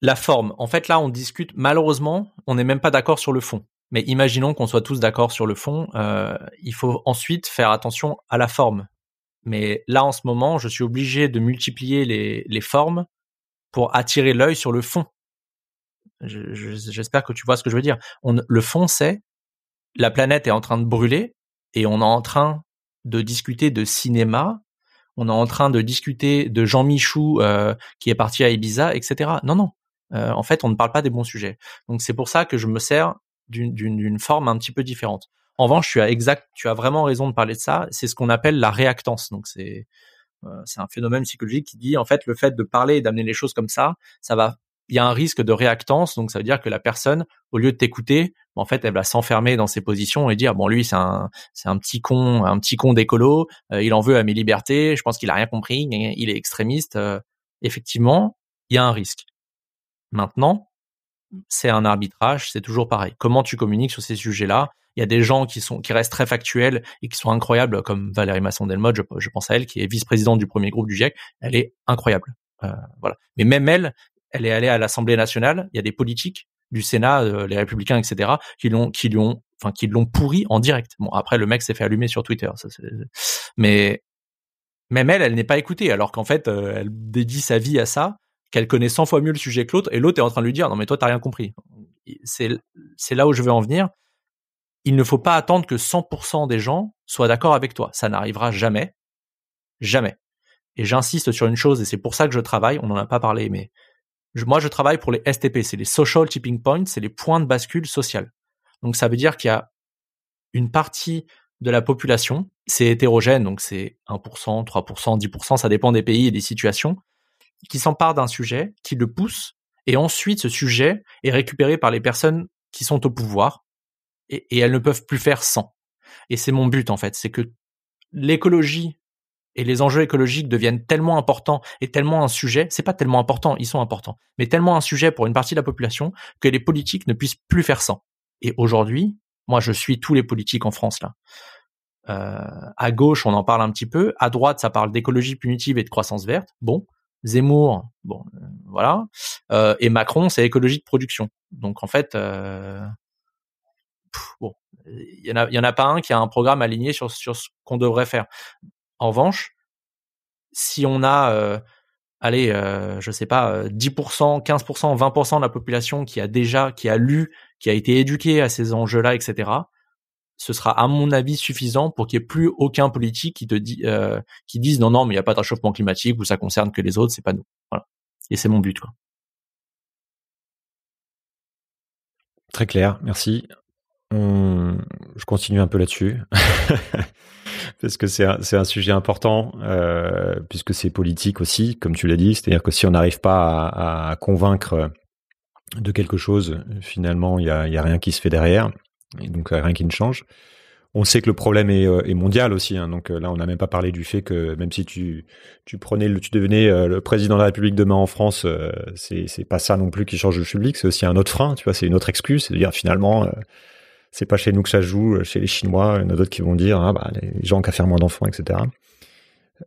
La forme, en fait, là, on discute, malheureusement, on n'est même pas d'accord sur le fond. Mais imaginons qu'on soit tous d'accord sur le fond, euh, il faut ensuite faire attention à la forme. Mais là, en ce moment, je suis obligé de multiplier les, les formes pour attirer l'œil sur le fond. J'espère que tu vois ce que je veux dire. On, le fond, c'est la planète est en train de brûler et on est en train de discuter de cinéma. On est en train de discuter de Jean Michou euh, qui est parti à Ibiza, etc. Non, non. Euh, en fait, on ne parle pas des bons sujets. Donc c'est pour ça que je me sers d'une forme un petit peu différente. En revanche, tu as exact, tu as vraiment raison de parler de ça. C'est ce qu'on appelle la réactance. Donc c'est euh, c'est un phénomène psychologique qui dit en fait le fait de parler et d'amener les choses comme ça, ça va il y a un risque de réactance, donc ça veut dire que la personne, au lieu de t'écouter, en fait, elle va s'enfermer dans ses positions et dire bon lui c'est un c'est un petit con, un petit con d'écolo, euh, il en veut à mes libertés, je pense qu'il a rien compris, il est extrémiste. Euh, effectivement, il y a un risque. Maintenant, c'est un arbitrage, c'est toujours pareil. Comment tu communiques sur ces sujets-là? Il y a des gens qui sont qui restent très factuels et qui sont incroyables, comme Valérie Masson-Delmotte, je, pense à elle, qui est vice-présidente du premier groupe du GIEC. Elle est incroyable. Euh, voilà. Mais même elle, elle est allée à l'Assemblée nationale. Il y a des politiques du Sénat, euh, les Républicains, etc., qui l'ont, qui lui enfin, qui l'ont pourri en direct. Bon, après, le mec s'est fait allumer sur Twitter. Mais même elle, elle n'est pas écoutée, alors qu'en fait, euh, elle dédie sa vie à ça, qu'elle connaît 100 fois mieux le sujet que l'autre, et l'autre est en train de lui dire, non mais toi, t'as rien compris. C'est, là où je veux en venir il ne faut pas attendre que 100% des gens soient d'accord avec toi. Ça n'arrivera jamais. Jamais. Et j'insiste sur une chose, et c'est pour ça que je travaille, on n'en a pas parlé, mais moi je travaille pour les STP, c'est les Social Tipping Points, c'est les points de bascule social. Donc ça veut dire qu'il y a une partie de la population, c'est hétérogène, donc c'est 1%, 3%, 10%, ça dépend des pays et des situations, qui s'emparent d'un sujet, qui le pousse, et ensuite ce sujet est récupéré par les personnes qui sont au pouvoir, et, elles ne peuvent plus faire sans. Et c'est mon but en fait, c'est que l'écologie et les enjeux écologiques deviennent tellement importants et tellement un sujet, c'est pas tellement important, ils sont importants, mais tellement un sujet pour une partie de la population que les politiques ne puissent plus faire sans. Et aujourd'hui, moi je suis tous les politiques en France là. Euh, à gauche, on en parle un petit peu. À droite, ça parle d'écologie punitive et de croissance verte. Bon, Zemmour, bon, euh, voilà. Euh, et Macron, c'est écologie de production. Donc en fait, euh, bon, il y en a, a pas un qui a un programme aligné sur sur ce qu'on devrait faire. En revanche, si on a allez, je sais pas, 10%, 15%, 20% de la population qui a déjà, qui a lu, qui a été éduqué à ces enjeux-là, etc., ce sera à mon avis suffisant pour qu'il n'y ait plus aucun politique qui te dit, euh, qui dise non, non, mais il n'y a pas de réchauffement climatique ou ça concerne que les autres, c'est pas nous. Et c'est mon but. Très clair, merci je continue un peu là-dessus. parce que c'est un, sujet important, euh, puisque c'est politique aussi, comme tu l'as dit. C'est-à-dire que si on n'arrive pas à, convaincre de quelque chose, finalement, il n'y y a, rien qui se fait derrière, et donc rien qui ne change. on sait que le problème est, est mondial aussi. Hein, donc là, on n'a même pas parlé du fait que même si tu tu prenais tu devenais le président de la République demain en France, c'est c'est pas ça non plus qui change le public. C'est aussi un autre frein. Tu vois, c'est une autre excuse. C'est de dire finalement c'est pas chez nous que ça joue, chez les Chinois. Il y en a d'autres qui vont dire, ah, bah, les gens qui ont faire moins d'enfants, etc.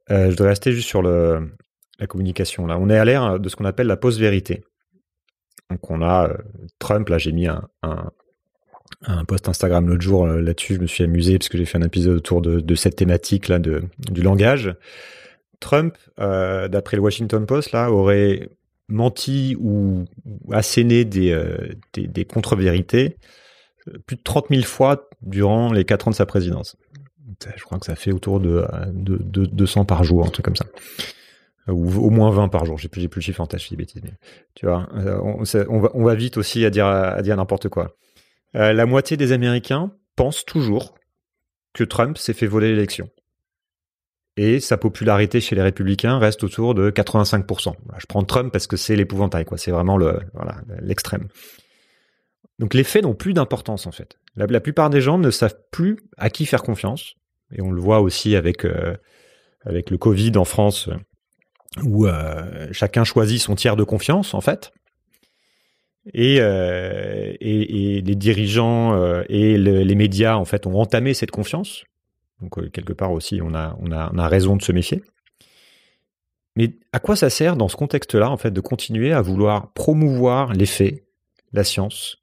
Euh, je voudrais rester juste sur la communication. Là, on est à l'ère de ce qu'on appelle la post-vérité. Donc, on a euh, Trump. Là, j'ai mis un, un, post Instagram l'autre jour euh, là-dessus. Je me suis amusé parce que j'ai fait un épisode autour de, cette thématique là de, du langage. Trump, euh, d'après le Washington Post, là, aurait menti ou, asséné des, euh, des, contre-vérités plus de 30 000 fois durant les 4 ans de sa présidence. Je crois que ça fait autour de, de, de 200 par jour, un truc comme ça. Ou au moins 20 par jour. J'ai plus, plus le chiffre en tête, je dis bêtises. Tu vois, on, on, va, on va vite aussi à dire, à dire n'importe quoi. Euh, la moitié des Américains pensent toujours que Trump s'est fait voler l'élection. Et sa popularité chez les républicains reste autour de 85%. Je prends Trump parce que c'est l'épouvantail, quoi. C'est vraiment l'extrême. Donc les faits n'ont plus d'importance en fait. La, plupart des gens ne savent plus à qui faire confiance. Et on le voit aussi avec euh, le Covid en France, où euh, chacun choisit son tiers de confiance en fait. Et, euh, et, les dirigeants euh, et le, les médias en fait ont entamé cette confiance. Donc euh, quelque part aussi, on a, on a on a raison de se méfier. Mais à quoi ça sert dans ce contexte-là en fait de continuer à vouloir promouvoir les faits, la science,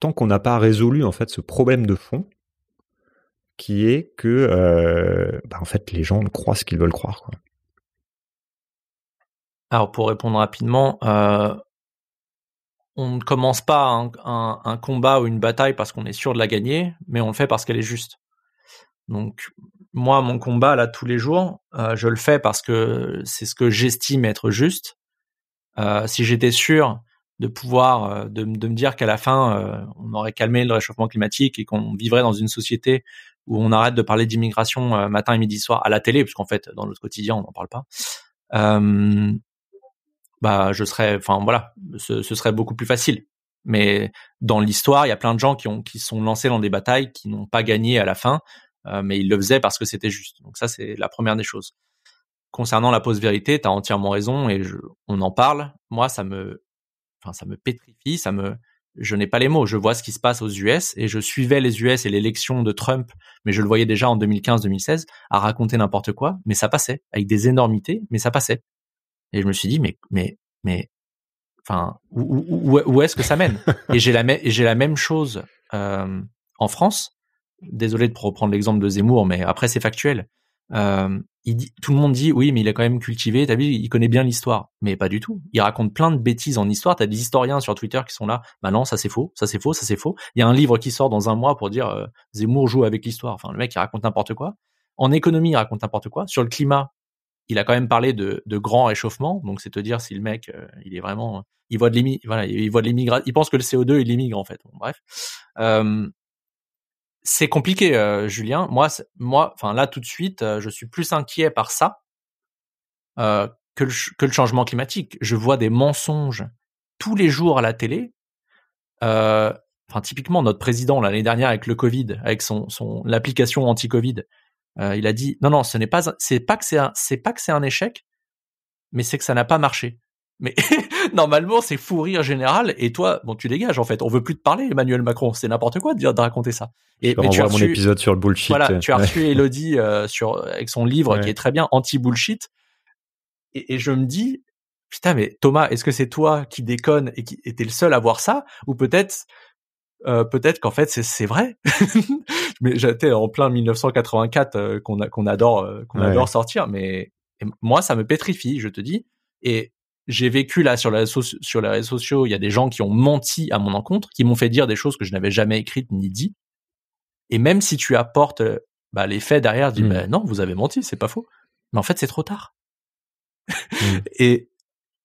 tant qu'on n'a pas résolu en fait ce problème de fond qui est que bah, en fait les gens croient ce qu'ils veulent croire. Alors pour répondre rapidement, on ne commence pas un, combat ou une bataille parce qu'on est sûr de la gagner, mais on le fait parce qu'elle est juste. Donc moi mon combat là tous les jours, euh, je le fais parce que c'est ce que j'estime être juste. Euh, si j'étais sûr de pouvoir euh, de, me dire qu'à la fin on aurait calmé le réchauffement climatique et qu'on vivrait dans une société où on arrête de parler d'immigration matin et midi soir à la télé parce qu'en fait dans notre quotidien on n'en parle pas bah je serais enfin voilà ce, serait beaucoup plus facile. Mais dans l'histoire il y a plein de gens qui ont qui sont lancés dans des batailles qui n'ont pas gagné à la fin euh, mais ils le faisaient parce que c'était juste. Donc ça c'est la première des choses. Concernant la pause vérité tu as entièrement raison et je, on en parle. Moi ça me enfin ça me pétrifie, ça me je n'ai pas les mots, je vois ce qui se passe aux US et je suivais les US et l'élection de Trump, mais je le voyais déjà en 2015-2016 à raconter n'importe quoi, mais ça passait avec des énormités, mais ça passait. Et je me suis dit mais mais mais enfin où, où, où est-ce que ça mène? Et j'ai la j'ai la même chose euh, en France. Désolé de reprendre l'exemple de Zemmour, mais après c'est factuel. Euh, il dit, tout le monde dit oui, mais il est quand même cultivé. T'as vu, il connaît bien l'histoire, mais pas du tout. Il raconte plein de bêtises en histoire. T'as des historiens sur Twitter qui sont là. Bah non, ça c'est faux, ça c'est faux, ça c'est faux. Il y a un livre qui sort dans un mois pour dire euh, Zemmour joue avec l'histoire. Enfin, le mec il raconte n'importe quoi. En économie, il raconte n'importe quoi. Sur le climat, il a quand même parlé de, de grand réchauffement. Donc c'est te dire si le mec, euh, il est vraiment, il voit de l'immigration, voilà, il voit de l'immigration. Il pense que le CO2 il immigre en fait. Bref. C'est compliqué, euh, Julien. Moi, moi, enfin là tout de suite, euh, je suis plus inquiet par ça que, le, que le changement climatique. Je vois des mensonges tous les jours à la télé. Enfin, typiquement, notre président l'année dernière avec le Covid, avec son, son l'application anti-Covid, euh, il a dit non, non, ce n'est pas, c'est pas que c'est un, c'est pas que c'est un échec, mais c'est que ça n'a pas marché. Mais normalement, c'est fou rire général. Et toi, bon, tu dégages en fait. On veut plus te parler, Emmanuel Macron. C'est n'importe quoi de dire de raconter ça. Et mais tu as reçu, mon épisode sur le bullshit. Voilà, tu as reçu Elodie euh, sur avec son livre ouais. qui est très bien, anti bullshit. Et, et, je me dis, putain, mais Thomas, est-ce que c'est toi qui déconne et qui était le seul à voir ça, ou peut-être euh, peut-être qu'en fait c'est vrai mais j'étais en plein 1984 euh, qu'on qu'on adore euh, qu'on ouais. adore sortir mais moi ça me pétrifie je te dis et j'ai vécu là sur, la, sur les réseaux sociaux, il y a des gens qui ont menti à mon encontre, qui m'ont fait dire des choses que je n'avais jamais écrites ni dit. Et même si tu apportes bah, les faits derrière, dis mmh. bah, non, vous avez menti, c'est pas faux. Mais en fait, c'est trop tard. Mmh. Et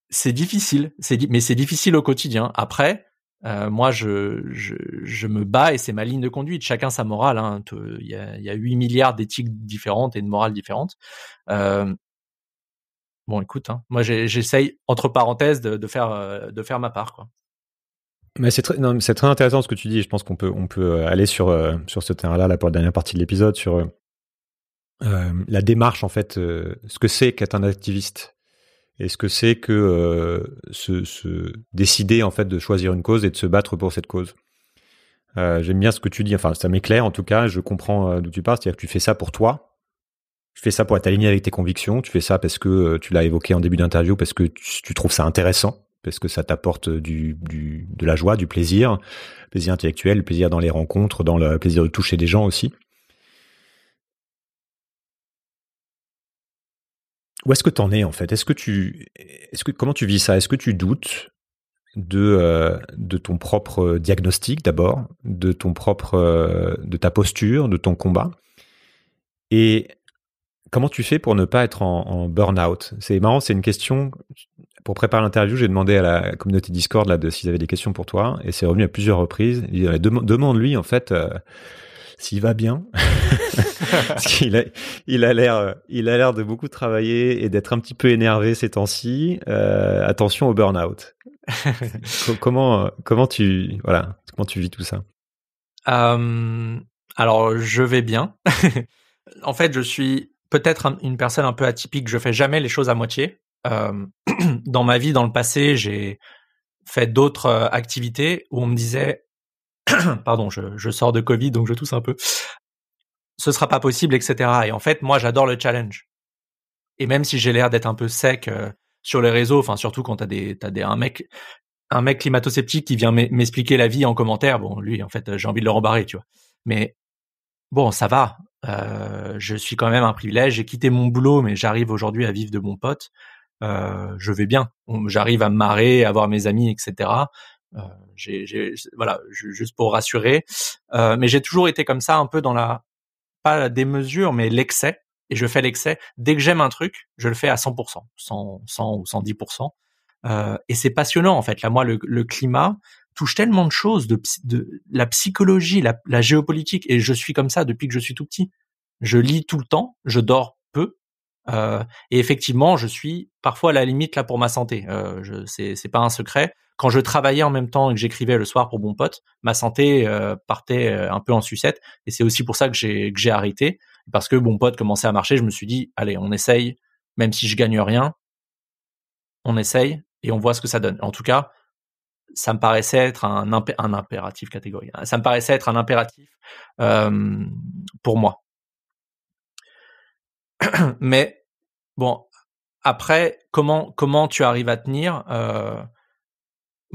c'est difficile, c'est mais c'est difficile au quotidien. Après, euh, moi, je, me bats et c'est ma ligne de conduite. Chacun sa morale. Hein. Il y, a, il y a 8 milliards d'éthiques différentes et de morales différentes. Euh, bon, écoute, hein, moi j'essaye entre parenthèses de, de, faire ma part. Mais c'est très, intéressant ce que tu dis. Je pense qu'on peut, aller sur, ce terrain-là, là, pour la dernière partie de l'épisode, sur la démarche, en fait, ce que c'est qu'être un activiste et ce que c'est que se, se, décider, en fait, de choisir une cause et de se battre pour cette cause? J'aime bien ce que tu dis. Enfin, ça m'éclaire, en tout cas. Je comprends d'où tu parles. C'est-à-dire que tu fais ça pour toi, tu fais ça pour être aligné avec tes convictions, tu fais ça parce que euh, tu l'as évoqué en début d'interview, parce que tu, trouves ça intéressant, parce que ça t'apporte du, de la joie, du plaisir, plaisir intellectuel, plaisir dans les rencontres, dans le plaisir de toucher des gens aussi. Où est-ce que tu en es en fait? Est-ce que tu, est-ce que comment tu vis ça? Est-ce que tu doutes de euh, de ton propre diagnostic d'abord, de ton propre, euh, de ta posture, de ton combat? Et comment tu fais pour ne pas être en, burn-out? C'est marrant, c'est une question. Pour préparer l'interview, j'ai demandé à la communauté Discord là de s'ils avaient des questions pour toi, et c'est revenu à plusieurs reprises. Demande-lui en fait euh, s'il va bien, parce qu'il a, il a l'air, il a l'air de beaucoup travailler et d'être un petit peu énervé ces temps-ci. Euh, attention au burn-out. comment, comment tu, voilà, comment tu vis tout ça? Euh, Alors, je vais bien. en fait, je suis peut-être une personne un peu atypique. Je fais jamais les choses à moitié. Euh, dans ma vie, dans le passé, j'ai fait d'autres euh, activités où on me disait, pardon, je, sors de Covid, donc je tousse un peu. Ce sera pas possible, etc. Et en fait, moi, j'adore le challenge. Et même si j'ai l'air d'être un peu sec euh, sur les réseaux, enfin surtout quand t'as des, t'as des un mec, un mec climato-sceptique qui vient m'expliquer la vie en commentaire, bon, lui, en fait, j'ai envie de le rembarrer, tu vois. Mais bon, ça va. Euh, je suis quand même un privilège. J'ai quitté mon boulot, mais j'arrive aujourd'hui à vivre de mon pote. Euh, je vais bien. J'arrive à me marrer, à voir mes amis, etc. Euh, j'ai, voilà, juste pour rassurer. Euh, mais j'ai toujours été comme ça, un peu dans la pas la démesure, mais l'excès. Et je fais l'excès. Dès que j'aime un truc, je le fais à 100%, 100, 100 ou 110%. Euh, et c'est passionnant en fait. Là, moi, le, le climat, touche tellement de choses, de, de la psychologie, la, la, géopolitique, et je suis comme ça depuis que je suis tout petit. Je lis tout le temps, je dors peu, euh, et effectivement, je suis parfois à la limite là pour ma santé. Euh, c'est pas un secret. Quand je travaillais en même temps et que j'écrivais le soir pour Bon Pote, ma santé euh, partait euh, un peu en sucette, et c'est aussi pour ça que j'ai, arrêté, parce que Bon Pote commençait à marcher. Je me suis dit, allez, on essaye, même si je gagne rien, on essaye et on voit ce que ça donne. En tout cas, ça me paraissait être un, impératif catégorie. Ça me paraissait être un impératif euh, pour moi. Mais bon, après, comment comment tu arrives à tenir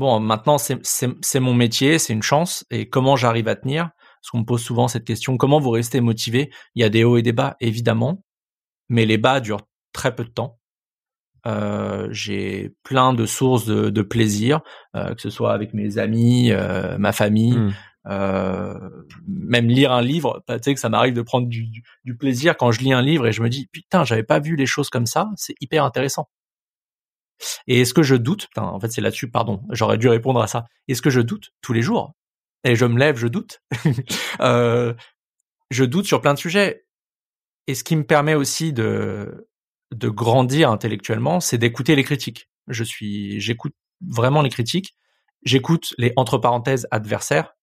Bon, maintenant c'est mon métier, c'est une chance. Et comment j'arrive à tenir? Parce qu'on me pose souvent cette question comment vous restez motivé? Il y a des hauts et des bas, évidemment, mais les bas durent très peu de temps. Euh, j'ai plein de sources de, de plaisir, euh, que ce soit avec mes amis, euh, ma famille, mmh. euh, même lire un livre. Tu sais que ça m'arrive de prendre du, du, du, plaisir quand je lis un livre et je me dis putain, j'avais pas vu les choses comme ça. C'est hyper intéressant. Et est-ce que je doute putain, En fait, c'est là-dessus. Pardon, j'aurais dû répondre à ça. Est-ce que je doute tous les jours? Et je me lève, je doute. euh, je doute sur plein de sujets. Et ce qui me permet aussi de de grandir intellectuellement, c'est d'écouter les critiques. Je suis, j'écoute vraiment les critiques. J'écoute les entre parenthèses adversaires,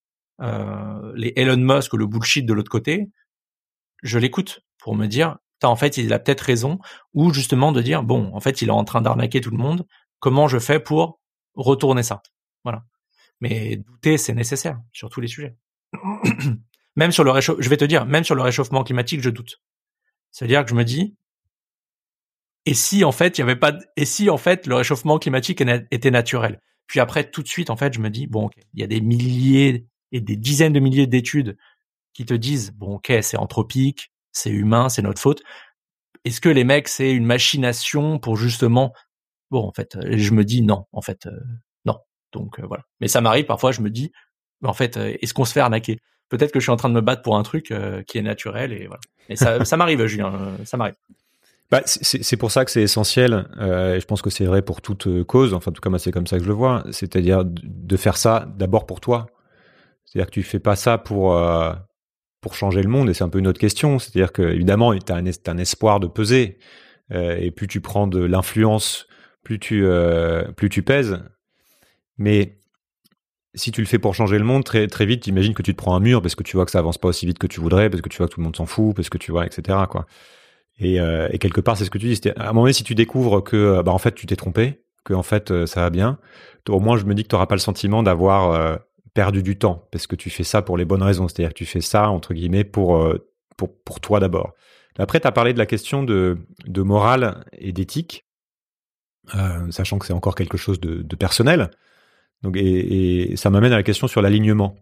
euh, les Elon Musk le bullshit de l'autre côté. Je l'écoute pour me dire, en fait, il a peut-être raison, ou justement de dire, bon, en fait, il est en train d'arnaquer tout le monde. Comment je fais pour retourner ça? Voilà. Mais douter, c'est nécessaire sur tous les sujets. même sur le réchauffement, je vais te dire, même sur le réchauffement climatique, je doute. C'est-à-dire que je me dis, et si en fait il y avait pas et si en fait le réchauffement climatique était naturel? Puis après tout de suite en fait je me dis bon il y a des milliers et des dizaines de milliers d'études qui te disent bon ok c'est anthropique c'est humain c'est notre faute. Est-ce que les mecs c'est une machination pour justement bon en fait je me dis non en fait euh, non. Donc euh, voilà. Mais ça m'arrive parfois je me dis en fait euh, est-ce qu'on se fait arnaquer? Peut-être que je suis en train de me battre pour un truc qui est naturel et voilà. Et ça m'arrive Julien ça m'arrive. Bah, c'est pour ça que c'est essentiel, euh, et je pense que c'est vrai pour toute euh, cause, enfin en tout cas c'est comme ça que je le vois, c'est-à-dire de faire ça d'abord pour toi. C'est-à-dire que tu fais pas ça pour euh, pour changer le monde, et c'est un peu une autre question. C'est-à-dire que évidemment tu as un, espoir de peser, euh, et plus tu prends de l'influence, plus tu euh, plus tu pèses. Mais si tu le fais pour changer le monde, très, très vite, imagine que tu te prends un mur parce que tu vois que ça avance pas aussi vite que tu voudrais, parce que tu vois que tout le monde s'en fout, parce que tu vois, etc. Quoi. Et, euh, et quelque part, c'est ce que tu dis. À un moment donné, si tu découvres que, bah, en fait, tu t'es trompé, que en fait, euh, ça va bien, au moins, je me dis que tu n'auras pas le sentiment d'avoir euh, perdu du temps, parce que tu fais ça pour les bonnes raisons. C'est-à-dire que tu fais ça, entre guillemets, pour, pour, pour toi d'abord. Après, tu as parlé de la question de, de morale et d'éthique, sachant que c'est encore quelque chose de, de personnel. Donc, et, ça m'amène à la question sur l'alignement.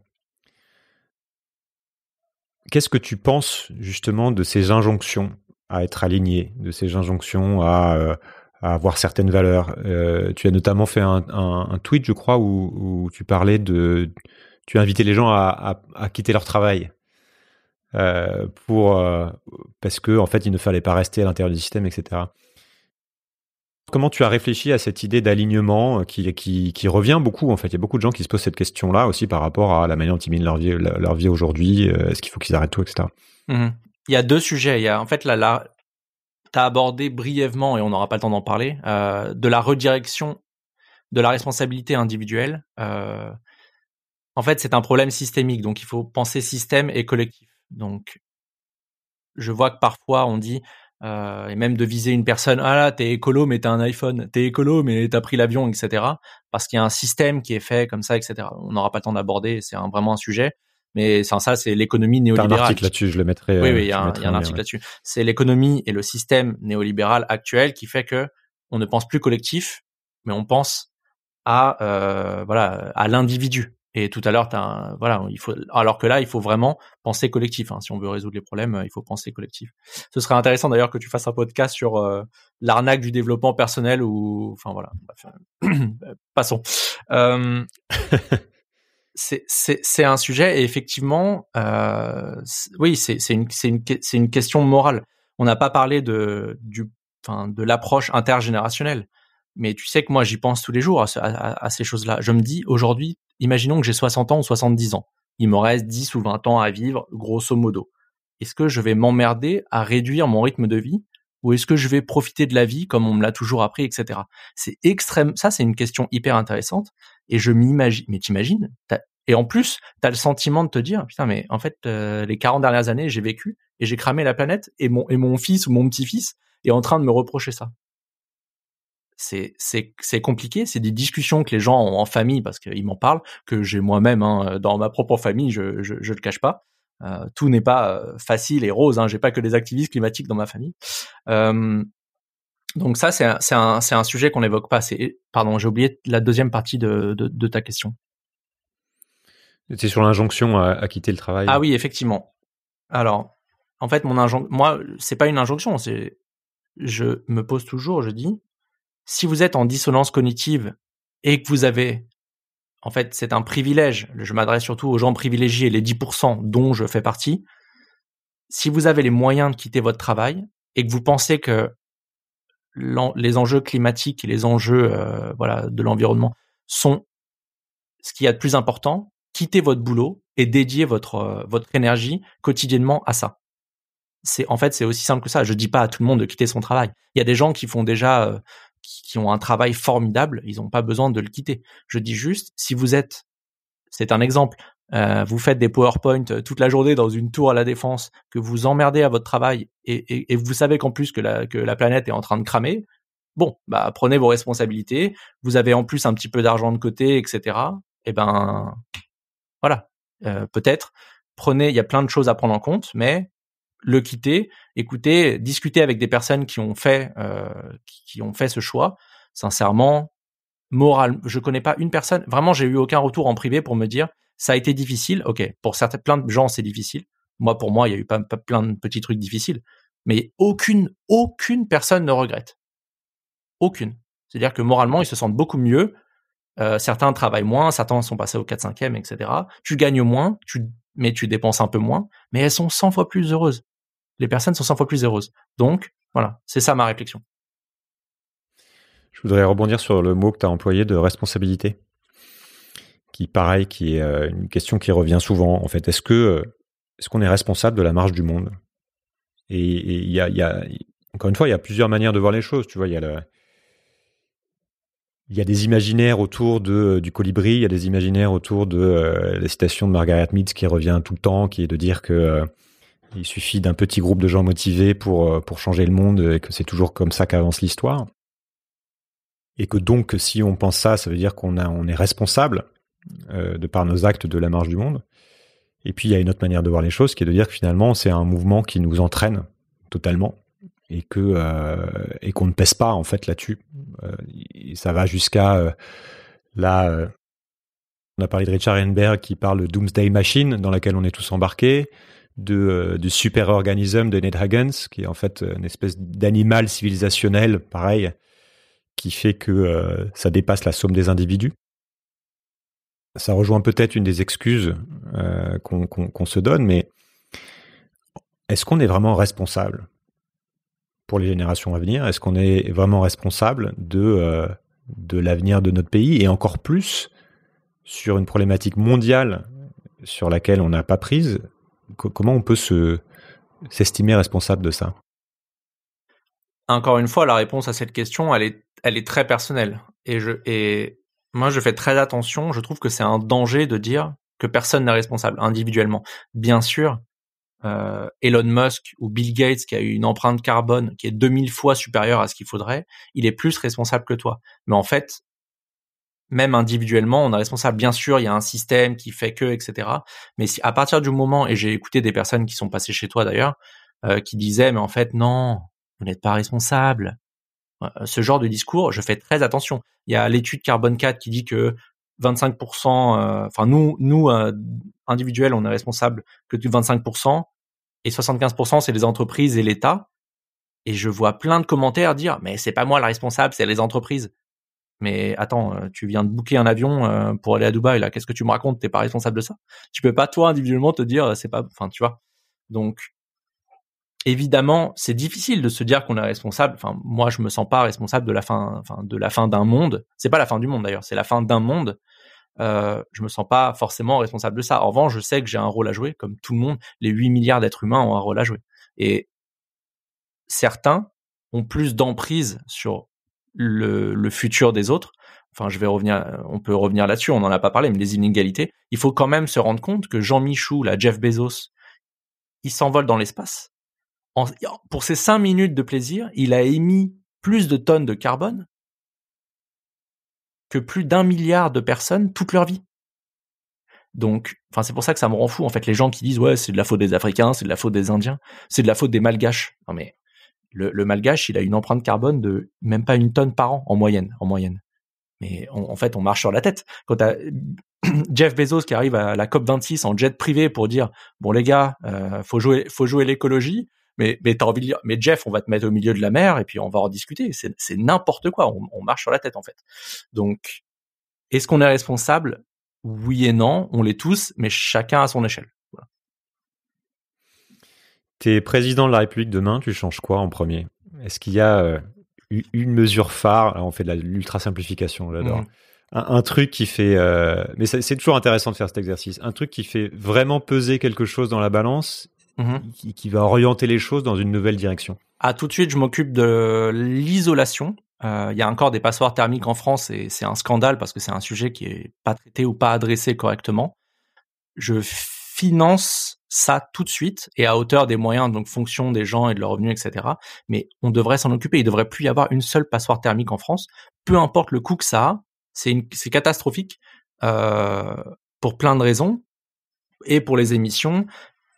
Qu'est-ce que tu penses justement de ces injonctions à être aligné, de ces injonctions à, euh, avoir certaines valeurs euh, Tu as notamment fait un, tweet, je crois, où, tu parlais de, tu as invité les gens à, quitter leur travail euh, pour parce que en fait il ne fallait pas rester à l'intérieur du système, etc. Comment tu as réfléchi à cette idée d'alignement euh, qui, revient beaucoup en fait? Il y a beaucoup de gens qui se posent cette question-là aussi par rapport à la manière dont ils mènent leur vie, leur vie aujourd'hui. Euh, est-ce qu'il faut qu'ils arrêtent tout, etc. Mmh Il y a deux sujets. Il y a en fait là, là tu as abordé brièvement et on n'aura pas le temps d'en parler euh, de la redirection de la responsabilité individuelle. en fait, c'est un problème systémique, donc il faut penser système et collectif. Donc, je vois que parfois on dit euh, et même de viser une personne, ah là, t'es écolo, mais t'as un iPhone, t'es écolo, mais t'as pris l'avion, etc. Parce qu'il y a un système qui est fait comme ça, etc. On n'aura pas le temps d'aborder, c'est vraiment un sujet. Mais sans ça, c'est l'économie néolibérale. un article là-dessus, je le mettrai. Oui, oui, il y a un, article là-dessus. C'est l'économie et le système néolibéral actuel qui fait que on ne pense plus collectif, mais on pense à euh, voilà à l'individu. Et tout à l'heure, voilà, il faut, alors que là, il faut vraiment penser collectif. Hein. Si on veut résoudre les problèmes, il faut penser collectif. Ce serait intéressant d'ailleurs que tu fasses un podcast sur euh, l'arnaque du développement personnel ou, enfin voilà. Passons. Euh, c'est un sujet et effectivement, euh, oui, c'est une une une question morale. On n'a pas parlé de de l'approche intergénérationnelle. Mais tu sais que moi, j'y pense tous les jours à, ces choses-là. Je me dis, aujourd'hui, imaginons que j'ai 60 ans ou 70 ans. Il me reste 10 ou 20 ans à vivre, grosso modo. Est-ce que je vais m'emmerder à réduire mon rythme de vie ou est-ce que je vais profiter de la vie comme on me l'a toujours appris, etc. C'est extrême. Ça, c'est une question hyper intéressante. Et je m'imagine. Mais t'imagines Et en plus, t'as le sentiment de te dire, putain, mais en fait, euh, les 40 dernières années, j'ai vécu et j'ai cramé la planète et mon et mon fils ou mon petit-fils est en train de me reprocher ça c'est c'est compliqué. C'est des discussions que les gens ont en famille parce qu'ils m'en parlent, que j'ai moi-même hein, dans ma propre famille. Je je, le cache pas. Euh, tout n'est pas euh, facile et rose. Hein, j'ai pas que des activistes climatiques dans ma famille. Donc ça, c'est un, un, un, sujet qu'on n'évoque pas. Pardon, j'ai oublié la deuxième partie de, de, de ta question. C'est sur l'injonction à, à, quitter le travail. Ah oui, effectivement. Alors, en fait, mon injonction, moi, c'est pas une injonction. C'est, je me pose toujours, je dis, si vous êtes en dissonance cognitive et que vous avez, en fait, c'est un privilège, je m'adresse surtout aux gens privilégiés, les 10% dont je fais partie, si vous avez les moyens de quitter votre travail et que vous pensez que les enjeux climatiques et les enjeux euh, voilà de l'environnement sont ce qu'il y a de plus important, quittez votre boulot et dédiez votre euh, votre énergie quotidiennement à ça. C'est en fait c'est aussi simple que ça. Je dis pas à tout le monde de quitter son travail. Il y a des gens qui font déjà euh, qui, ont un travail formidable, ils n'ont pas besoin de le quitter. Je dis juste, si vous êtes, c'est un exemple, euh, vous faites des PowerPoint euh, toute la journée dans une tour à la défense, que vous emmerdez à votre travail et, et, vous savez qu'en plus que la, que la planète est en train de cramer, bon, bah prenez vos responsabilités. Vous avez en plus un petit peu d'argent de côté, etc. Et eh ben voilà, euh, peut-être prenez. Il y a plein de choses à prendre en compte, mais le quitter, écouter, discuter avec des personnes qui ont fait euh, qui, ont fait ce choix. Sincèrement, moral, je connais pas une personne. Vraiment, j'ai eu aucun retour en privé pour me dire ça a été difficile. Ok, pour plein de gens, c'est difficile. Moi, pour moi, il y a eu pas, plein de petits trucs difficiles, mais aucune aucune personne ne regrette. Aucune. C'est-à-dire que moralement, ils se sentent beaucoup mieux. Euh, certains travaillent moins, certains sont passés au 4-5e, etc. Tu gagnes moins, tu, mais tu dépenses un peu moins, mais elles sont 100 fois plus heureuses les personnes sont 100 fois plus heureuses. Donc, voilà, c'est ça ma réflexion. Je voudrais rebondir sur le mot que tu as employé de responsabilité, qui, pareil, qui est euh, une question qui revient souvent. En fait, est-ce que euh, est-ce qu'on est responsable de la marche du monde? Et il y a, encore une fois, il y a plusieurs manières de voir les choses. Tu vois, il y a il y a des imaginaires autour de, du colibri, il y a des imaginaires autour de la citation de Margaret Mead qui revient tout le temps, qui est de dire que il suffit d'un petit groupe de gens motivés pour, pour changer le monde et que c'est toujours comme ça qu'avance l'histoire. Et que donc, si on pense ça, ça veut dire qu'on on est responsable de par nos actes de la marche du monde. Et puis il y a une autre manière de voir les choses qui est de dire que finalement c'est un mouvement qui nous entraîne totalement et que euh, et qu'on ne pèse pas en fait là-dessus. Euh, ça va jusqu'à euh, là. on a parlé de Richard Ehrenberg qui parle de Doomsday Machine dans laquelle on est tous embarqués, de du super organisme de Ned Huggins qui est en fait une espèce d'animal civilisationnel pareil qui fait que ça dépasse la somme des individus ça rejoint peut-être une des excuses euh, qu'on se donne, mais est-ce qu'on est vraiment responsable pour les générations à venir? Est-ce qu'on est vraiment responsable de, euh, de l'avenir de notre pays et encore plus sur une problématique mondiale sur laquelle on n'a pas prise? Comment on peut se s'estimer responsable de ça? Encore une fois, la réponse à cette question, elle est, elle est très personnelle. Et, je, et moi, je fais très attention. Je trouve que c'est un danger de dire que personne n'est responsable individuellement. Bien sûr, euh, Elon Musk ou Bill Gates, qui a eu une empreinte carbone qui est 2000 fois supérieure à ce qu'il faudrait, il est plus responsable que toi. Mais en fait, même individuellement, on est responsable. Bien sûr, il y a un système qui fait que, etc. Mais si à partir du moment, et j'ai écouté des personnes qui sont passées chez toi d'ailleurs, euh, qui disaient, mais en fait, non, vous n'êtes pas responsable. Euh, ce genre de discours, je fais très attention. Il y a l'étude Carbone 4 qui dit que 25%, euh, enfin nous, nous euh, individuels, on est responsable que de 25%, et 75% c'est les entreprises et l'État. Et je vois plein de commentaires dire mais c'est pas moi le responsable, c'est les entreprises. Mais attends, tu viens de booker un avion pour aller à Dubaï là, qu'est-ce que tu me racontes? T'es pas responsable de ça Tu peux pas toi individuellement te dire c'est pas, enfin tu vois. Donc évidemment, c'est difficile de se dire qu'on est responsable. Moi, je me sens pas responsable de la fin, enfin, d'un monde. C'est pas la fin du monde d'ailleurs, c'est la fin d'un monde. Euh, je me sens pas forcément responsable de ça. En revanche, je sais que j'ai un rôle à jouer, comme tout le monde. Les 8 milliards d'êtres humains ont un rôle à jouer. Et certains ont plus d'emprise sur le, futur des autres. Enfin, je vais revenir, on peut revenir là-dessus, on n'en a pas parlé, mais les inégalités. Il faut quand même se rendre compte que Jean Michou, la Jeff Bezos, il s'envole dans l'espace pour ces cinq minutes de plaisir, il a émis plus de tonnes de carbone que plus d'un milliard de personnes toute leur vie. Donc, enfin, c'est pour ça que ça me rend fou. En fait, les gens qui disent ouais, c'est de la faute des Africains, c'est de la faute des Indiens, c'est de la faute des Malgaches. Non mais le, Malgache, il a une empreinte carbone de même pas une tonne par an en moyenne, en moyenne. Mais en fait, on marche sur la tête. Quand t'as Jeff Bezos qui arrive à la COP 26 en jet privé pour dire bon les gars, euh, faut jouer, faut jouer l'écologie mais mais t'as envie de dire mais Jeff on va te mettre au milieu de la mer et puis on va en discuter. C'est c'est n'importe quoi. On, marche sur la tête en fait. Donc est-ce qu'on est responsable? Oui et non on l'est tous mais chacun à son échelle. Voilà. t'es président de la République demain tu changes quoi en premier? Est-ce qu'il y a euh, une mesure phare? On fait de l'ultra simplification j'adore. Mmh. un, truc qui fait euh, mais c'est toujours intéressant de faire cet exercice. Un truc qui fait vraiment peser quelque chose dans la balance Mhm. qui, va orienter les choses dans une nouvelle direction Ah, tout de suite, je m'occupe de l'isolation. Euh, il y a encore des passoires thermiques en France et c'est un scandale parce que c'est un sujet qui est pas traité ou pas adressé correctement. Je finance ça tout de suite et à hauteur des moyens, donc fonction des gens et de leurs revenus, etc. Mais on devrait s'en occuper. Il devrait plus y avoir une seule passoire thermique en France. Peu importe le coût que ça a, c'est catastrophique euh, pour plein de raisons et pour les émissions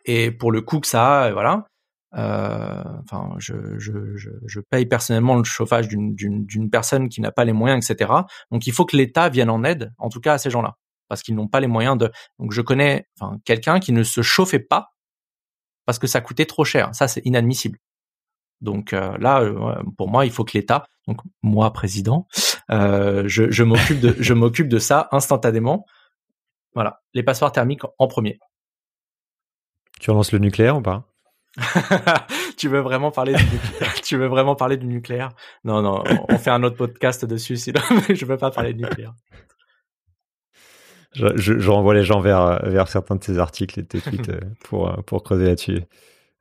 et pour le coût que ça a, voilà. Euh, enfin, je, je, je, je, paye personnellement le chauffage d'une personne qui n'a pas les moyens, etc. Donc, il faut que l'État vienne en aide, en tout cas à ces gens-là, parce qu'ils n'ont pas les moyens de. Donc, je connais enfin, quelqu'un qui ne se chauffait pas parce que ça coûtait trop cher. Ça, c'est inadmissible. Donc euh, là, euh, pour moi, il faut que l'État, donc moi président, euh, je, je m'occupe de, je m'occupe de ça instantanément. Voilà, les passoires thermiques en premier. Tu relances le nucléaire ou pas? Tu veux vraiment parler du nucléaire? Tu veux vraiment parler du nucléaire? Non, non, on fait un autre podcast dessus, sinon je veux pas parler de nucléaire. Je, je, renvoie les gens vers, vers certains de tes articles et tes tweets euh, pour, pour creuser là-dessus.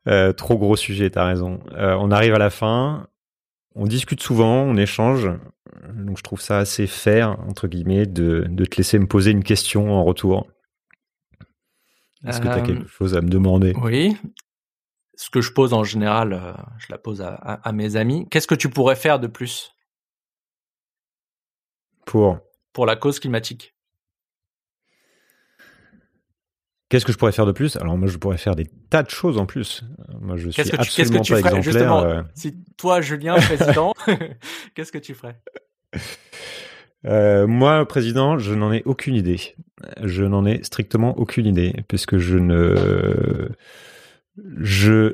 Euh, trop gros sujet, t'as raison. Euh, on arrive à la fin. on discute souvent, on échange. Donc je trouve ça assez fair, entre guillemets, de, de te laisser me poser une question en retour. Est-ce que tu as Euh, quelque chose à me demander? Oui. Ce que je pose en général, euh, je la pose à, à- à mes amis. Qu'est-ce que tu pourrais faire de plus? Pour? Pour la cause climatique Qu'est-ce que je pourrais faire de plus? Alors moi, je pourrais faire des tas de choses en plus. Moi, je suis Qu'est-ce que tu, absolument que tu pas ferais? exemplaire. justement euh. Si toi, Julien, président, qu'est-ce que tu ferais? Euh, moi, président, je n'en ai aucune idée. Je n'en ai strictement aucune idée, puisque je ne, je,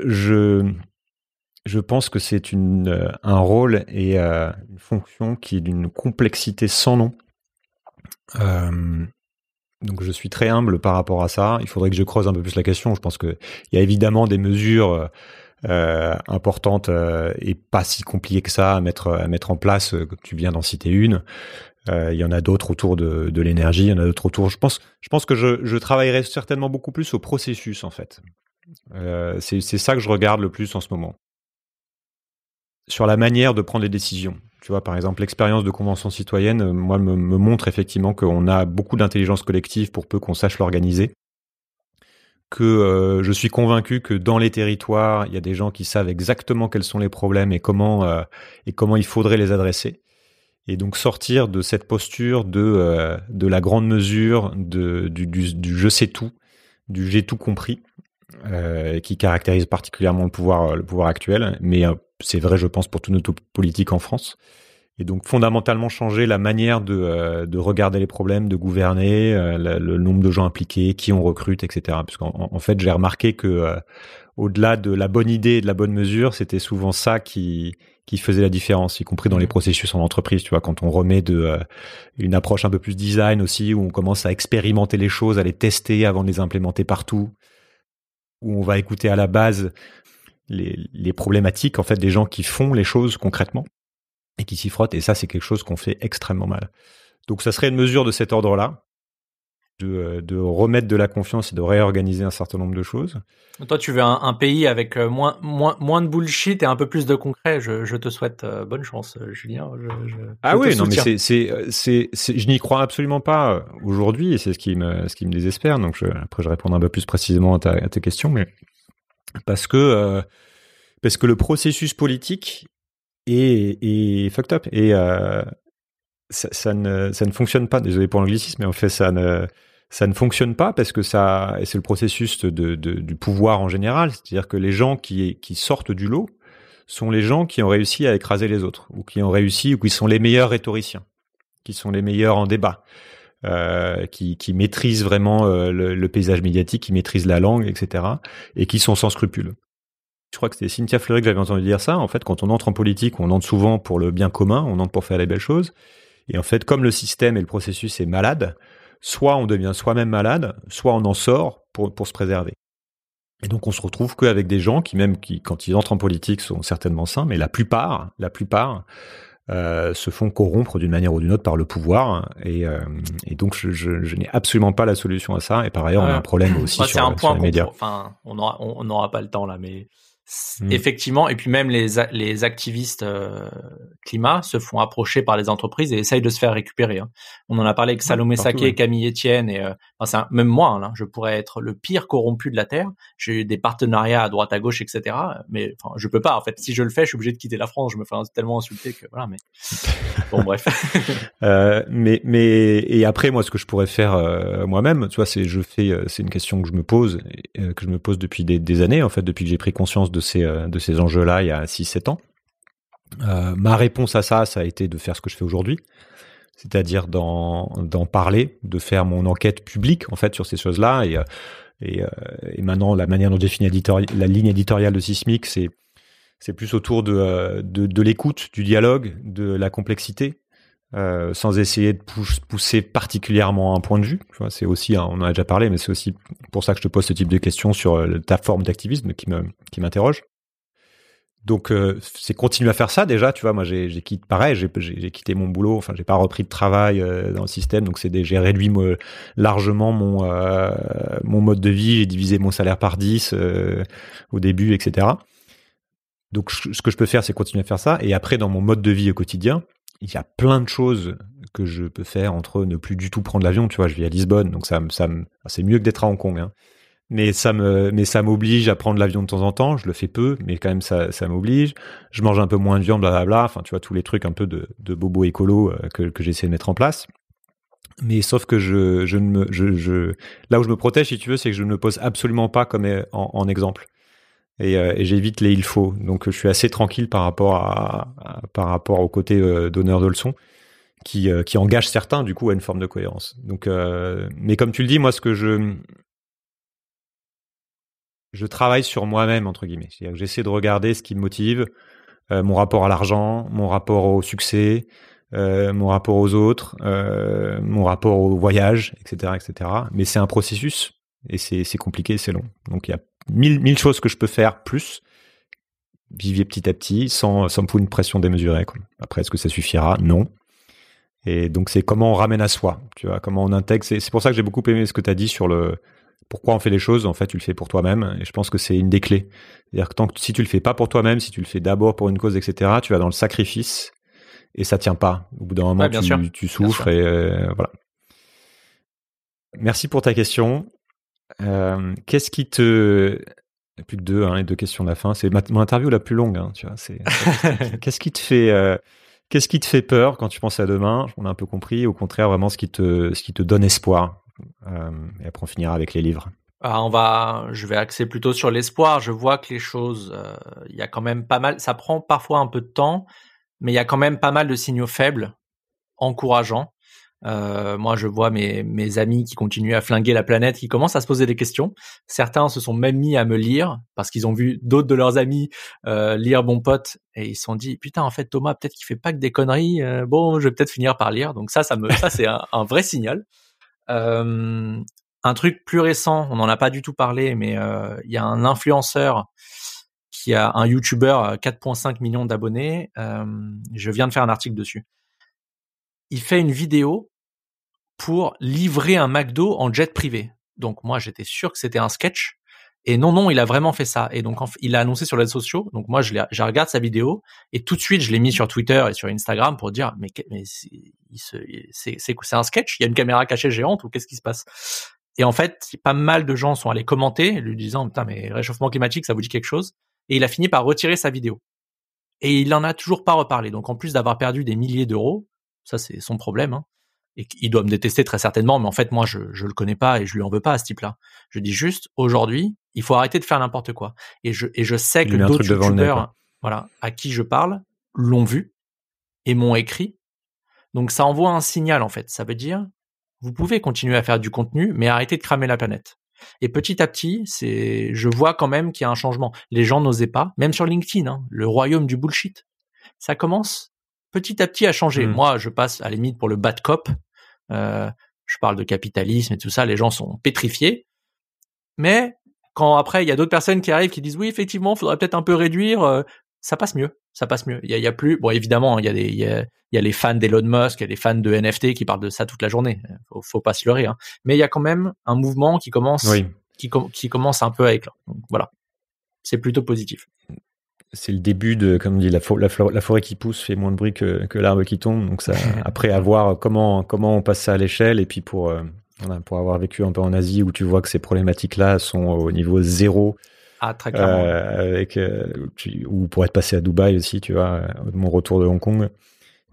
je, pense que c'est une, euh, un rôle et euh, une fonction qui est d'une complexité sans nom. Donc, je suis très humble par rapport à ça. Il faudrait que je creuse un peu plus la question. Je pense que il y a évidemment des mesures importantes et pas si compliquées que ça à mettre à mettre en place. Tu viens d'en citer une. Euh, il y en a d'autres autour de, l'énergie, il y en a d'autres autour. Je pense, je pense que je, travaillerai certainement beaucoup plus au processus en fait. Euh, c'est ça que je regarde le plus en ce moment. Sur la manière de prendre les décisions. Tu vois, par exemple, l'expérience de convention citoyenne, euh, moi, me, montre effectivement qu'on a beaucoup d'intelligence collective pour peu qu'on sache l'organiser. Que je suis convaincu que dans les territoires, il y a des gens qui savent exactement quels sont les problèmes et comment il faudrait les adresser et donc sortir de cette posture de euh, de la grande mesure du, je sais tout du j'ai tout compris euh, qui caractérise particulièrement le pouvoir pouvoir actuel. Mais euh, c'est vrai je pense pour toute notre politique en France et donc fondamentalement changer la manière de euh, de regarder les problèmes de gouverner euh, le, le nombre de gens impliqués qui on recrute etc parce qu'en en fait j'ai remarqué que euh, au-delà de la bonne idée et de la bonne mesure c'était souvent ça qui qui faisait la différence, y compris dans les processus en entreprise. Tu vois, quand on remet de euh, une approche un peu plus design aussi, où on commence à expérimenter les choses, à les tester avant de les implémenter partout, où on va écouter à la base les, les problématiques en fait des gens qui font les choses concrètement et qui s'y frottent. Et ça, c'est quelque chose qu'on fait extrêmement mal. Donc, ça serait une mesure de cet ordre-là. De, de, remettre de la confiance et de réorganiser un certain nombre de choses. Toi, tu veux un, un pays avec euh, moins, moins, moins de bullshit et un peu plus de concret. Je, je te souhaite euh, bonne chance, Julien. Je, je, ah oui, non, mais c'est, je n'y crois absolument pas aujourd'hui et c'est ce qui me, ce qui me désespère. Donc, après, je répondrai un peu plus précisément à, ta, à tes questions, mais parce que, euh, parce que le processus politique est, est fucked up et euh, ça, ne, ça ne fonctionne pas. Désolé pour l'anglicisme, mais en fait, ça ne, ça ne fonctionne pas parce que ça, et c'est le processus de, du pouvoir en général, c'est-à-dire que les gens qui, qui sortent du lot sont les gens qui ont réussi à écraser les autres, ou qui ont réussi, ou qui sont les meilleurs rhétoriciens, qui sont les meilleurs en débat, euh, qui, qui maîtrisent vraiment euh, le, paysage médiatique, qui maîtrisent la langue, etc., et qui sont sans scrupules. Je crois que c'était Cynthia Fleury que j'avais entendu dire ça. En fait, quand on entre en politique, on entre souvent pour le bien commun, on entre pour faire les belles choses. Et en fait, comme le système et le processus est malade, soit on devient soi-même malade, soit on en sort pour, pour se préserver. Et donc on se retrouve qu'avec des gens qui même qui quand ils entrent en politique sont certainement sains, mais la plupart, la plupart euh, se font corrompre d'une manière ou d'une autre par le pouvoir. Et, euh, et donc je, je, je n'ai absolument pas la solution à ça. Et par ailleurs, ouais. on a un problème aussi Moi, sur, un point les médias. Enfin, on n'aura on n'aura pas le temps là, mais Mmh. Effectivement, et puis même les, les activistes euh, climat se font approcher par les entreprises et essayent de se faire récupérer. Hein. On en a parlé avec Salomé Saké, ouais. Camille Etienne, et euh, enfin, un, même moi, hein, je pourrais être le pire corrompu de la terre. J'ai eu des partenariats à droite à gauche, etc. Mais enfin, je peux pas. En fait, si je le fais, je suis obligé de quitter la France. Je me fais tellement insulter que voilà. Mais bon, bref. euh, mais mais et après, moi, ce que je pourrais faire moi-même, tu vois, c'est je fais, c'est une question que je me pose, que je me pose depuis des, des années, en fait, depuis que j'ai pris conscience de ces, euh, de ces enjeux-là il y a 6-7 ans. Euh, ma réponse à ça, ça a été de faire ce que je fais aujourd'hui, c'est-à-dire d'en, parler, de faire mon enquête publique en fait sur ces choses-là. Et, et, et maintenant, la manière dont j'ai défini la ligne éditoriale de Sismic, c'est c'est plus autour de, de l'écoute, du dialogue, de la complexité, euh, sans essayer de pousser particulièrement un point de vue. C'est aussi, on en a déjà parlé, mais c'est aussi pour ça que je te pose ce type de questions sur ta forme d'activisme qui m'interroge. Donc euh, c'est continuer à faire ça déjà, tu vois. Moi j'ai quitté pareil, j'ai quitté mon boulot, enfin j'ai pas repris de travail euh, dans le système, donc c'est j'ai réduit me, largement mon euh, mon mode de vie, j'ai divisé mon salaire par 10 au début, etc. Donc, ce que je peux faire, c'est continuer à faire ça. Et après, dans mon mode de vie au quotidien, il y a plein de choses que je peux faire entre ne plus du tout prendre l'avion. Tu vois, je vis à Lisbonne, donc ça, ça, c'est mieux que d'être à Hong Kong. Hein. Mais ça m'oblige à prendre l'avion de temps en temps. Je le fais peu, mais quand même ça, m'oblige. Je mange un peu moins de viande, blablabla. Enfin, tu vois, tous les trucs un peu de, de bobo écolo euh, que, j'essaie de mettre en place. Mais sauf que je, je je, là où je me protège, si tu veux, c'est que je ne me pose absolument pas comme en, en exemple et, euh, et j'évite les il faut. Donc je suis assez tranquille par rapport à, par rapport au côté euh, donneur de leçons qui euh, qui engage certains du coup à une forme de cohérence. Donc mais comme tu le dis, moi ce que je je travaille sur moi-même entre guillemets, c'est-à-dire que j'essaie de regarder ce qui me motive, mon rapport à l'argent, mon rapport au succès, mon rapport aux autres, mon rapport au voyage, etc., etc. Mais c'est un processus et c'est compliqué, c'est long. Donc il y a mille, mille choses que je peux faire plus. Vivier petit à petit, sans, sans me foutre une pression démesurée. Quoi. Après, est-ce que ça suffira? Non. Et donc, c'est comment on ramène à soi, tu vois, comment on intègre. C'est pour ça que j'ai beaucoup aimé ce que tu as dit sur le pourquoi on fait les choses. En fait, tu le fais pour toi-même. Et je pense que c'est une des clés. C'est-à-dire que tant que si tu le fais pas pour toi-même, si tu le fais d'abord pour une cause, etc., tu vas dans le sacrifice et ça tient pas. Au bout d'un moment, tu, tu, souffres et euh, voilà. Merci pour ta question. Euh, qu'est-ce qui te il n'y a plus que deux, hein, les deux questions de la fin. C'est mon interview la plus longue. Hein, tu vois. C'est qu'est-ce qui te fait, euh, qu'est-ce qui te fait peur quand tu penses à demain? On a un peu compris. Au contraire, vraiment, ce qui te, ce qui te donne espoir. Euh, et après, on finira avec les livres. Ah, on va, je vais axer plutôt sur l'espoir. Je vois que les choses, il y a quand même pas mal. Ça prend parfois un peu de temps, mais il y a quand même pas mal de signaux faibles, encourageants. Euh, moi, je vois mes, amis qui continuent à flinguer la planète, qui commencent à se poser des questions. Certains se sont même mis à me lire parce qu'ils ont vu d'autres de leurs amis euh, lire Bon Pote et ils se sont dit putain en fait Thomas peut-être qu'il fait pas que des conneries. Euh, bon, je vais peut-être finir par lire. Donc ça, ça me, ça c'est un, un, vrai signal. Un truc plus récent, on n'en a pas du tout parlé, mais il y a un influenceur qui a un YouTuber 4.5 millions d'abonnés. je viens de faire un article dessus. Il fait une vidéo pour livrer un McDo en jet privé. Donc moi j'étais sûr que c'était un sketch. Et non, non, il a vraiment fait ça. Et donc, il a annoncé sur les réseaux sociaux. Donc, moi, je, regarde sa vidéo et tout de suite, je l'ai mis sur Twitter et sur Instagram pour dire, mais, mais c'est un sketch? Il y a une caméra cachée géante ou qu'est-ce qui se passe? Et en fait, pas mal de gens sont allés commenter, lui disant, putain, mais réchauffement climatique, ça vous dit quelque chose? Et il a fini par retirer sa vidéo. Et il en a toujours pas reparlé. Donc, en plus d'avoir perdu des milliers d'euros, ça c'est son problème. Hein, et il doit me détester très certainement, mais en fait moi je je le connais pas et je lui en veux pas à ce type-là. Je dis juste aujourd'hui, il faut arrêter de faire n'importe quoi. Et je et je sais que d'autres youtubeurs, voilà, à qui je parle, l'ont vu et m'ont écrit. Donc ça envoie un signal en fait. Ça veut dire vous pouvez continuer à faire du contenu, mais arrêtez de cramer la planète. Et petit à petit, c'est, je vois quand même qu'il y a un changement. Les gens n'osaient pas, même sur LinkedIn, hein, le royaume du bullshit. Ça commence petit à petit à changer. Mmh. Moi, je passe à la limite pour le bad cop. Euh, je parle de capitalisme et tout ça. Les gens sont pétrifiés. Mais quand après il y a d'autres personnes qui arrivent qui disent oui effectivement, faudrait peut-être un peu réduire, euh, ça passe mieux. Ça passe mieux. Il y a, plus. Bon, évidemment, il y a des, il y a, il y a les fans d'Elon Musk, il y a les fans de NFT qui parlent de ça toute la journée. Faut, faut pas se leurrer. Hein. Mais il y a quand même un mouvement qui commence, qui, qui commence un peu à éclore. Donc, voilà, c'est plutôt positif c'est le début de, comme on dit, la, la, forêt qui pousse fait moins de bruit que, que l'arbre qui tombe. Donc ça, après avoir comment comment on passe ça à l'échelle et puis pour euh, pour avoir vécu un peu en Asie où tu vois que ces problématiques-là sont au niveau zéro. Ah, très clairement. Euh, avec, euh, ou pour être passé à Dubaï aussi, tu vois, mon retour de Hong Kong,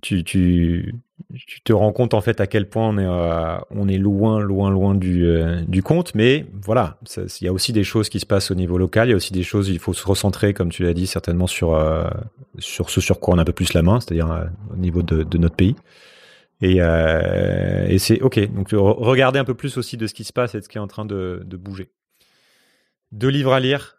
tu, tu, tu te rends compte en fait à quel point on est, euh, on est loin, loin, loin du, euh, du compte. Mais voilà, il y a aussi des choses qui se passent au niveau local. Il y a aussi des choses, il faut se recentrer, comme tu l'as dit, certainement sur, euh, sur ce sur quoi on a un peu plus la main, c'est-à-dire au niveau de, de, notre pays. Et, et c'est OK. Donc regarder un peu plus aussi de ce qui se passe et de ce qui est en train de, de bouger. Deux livres à lire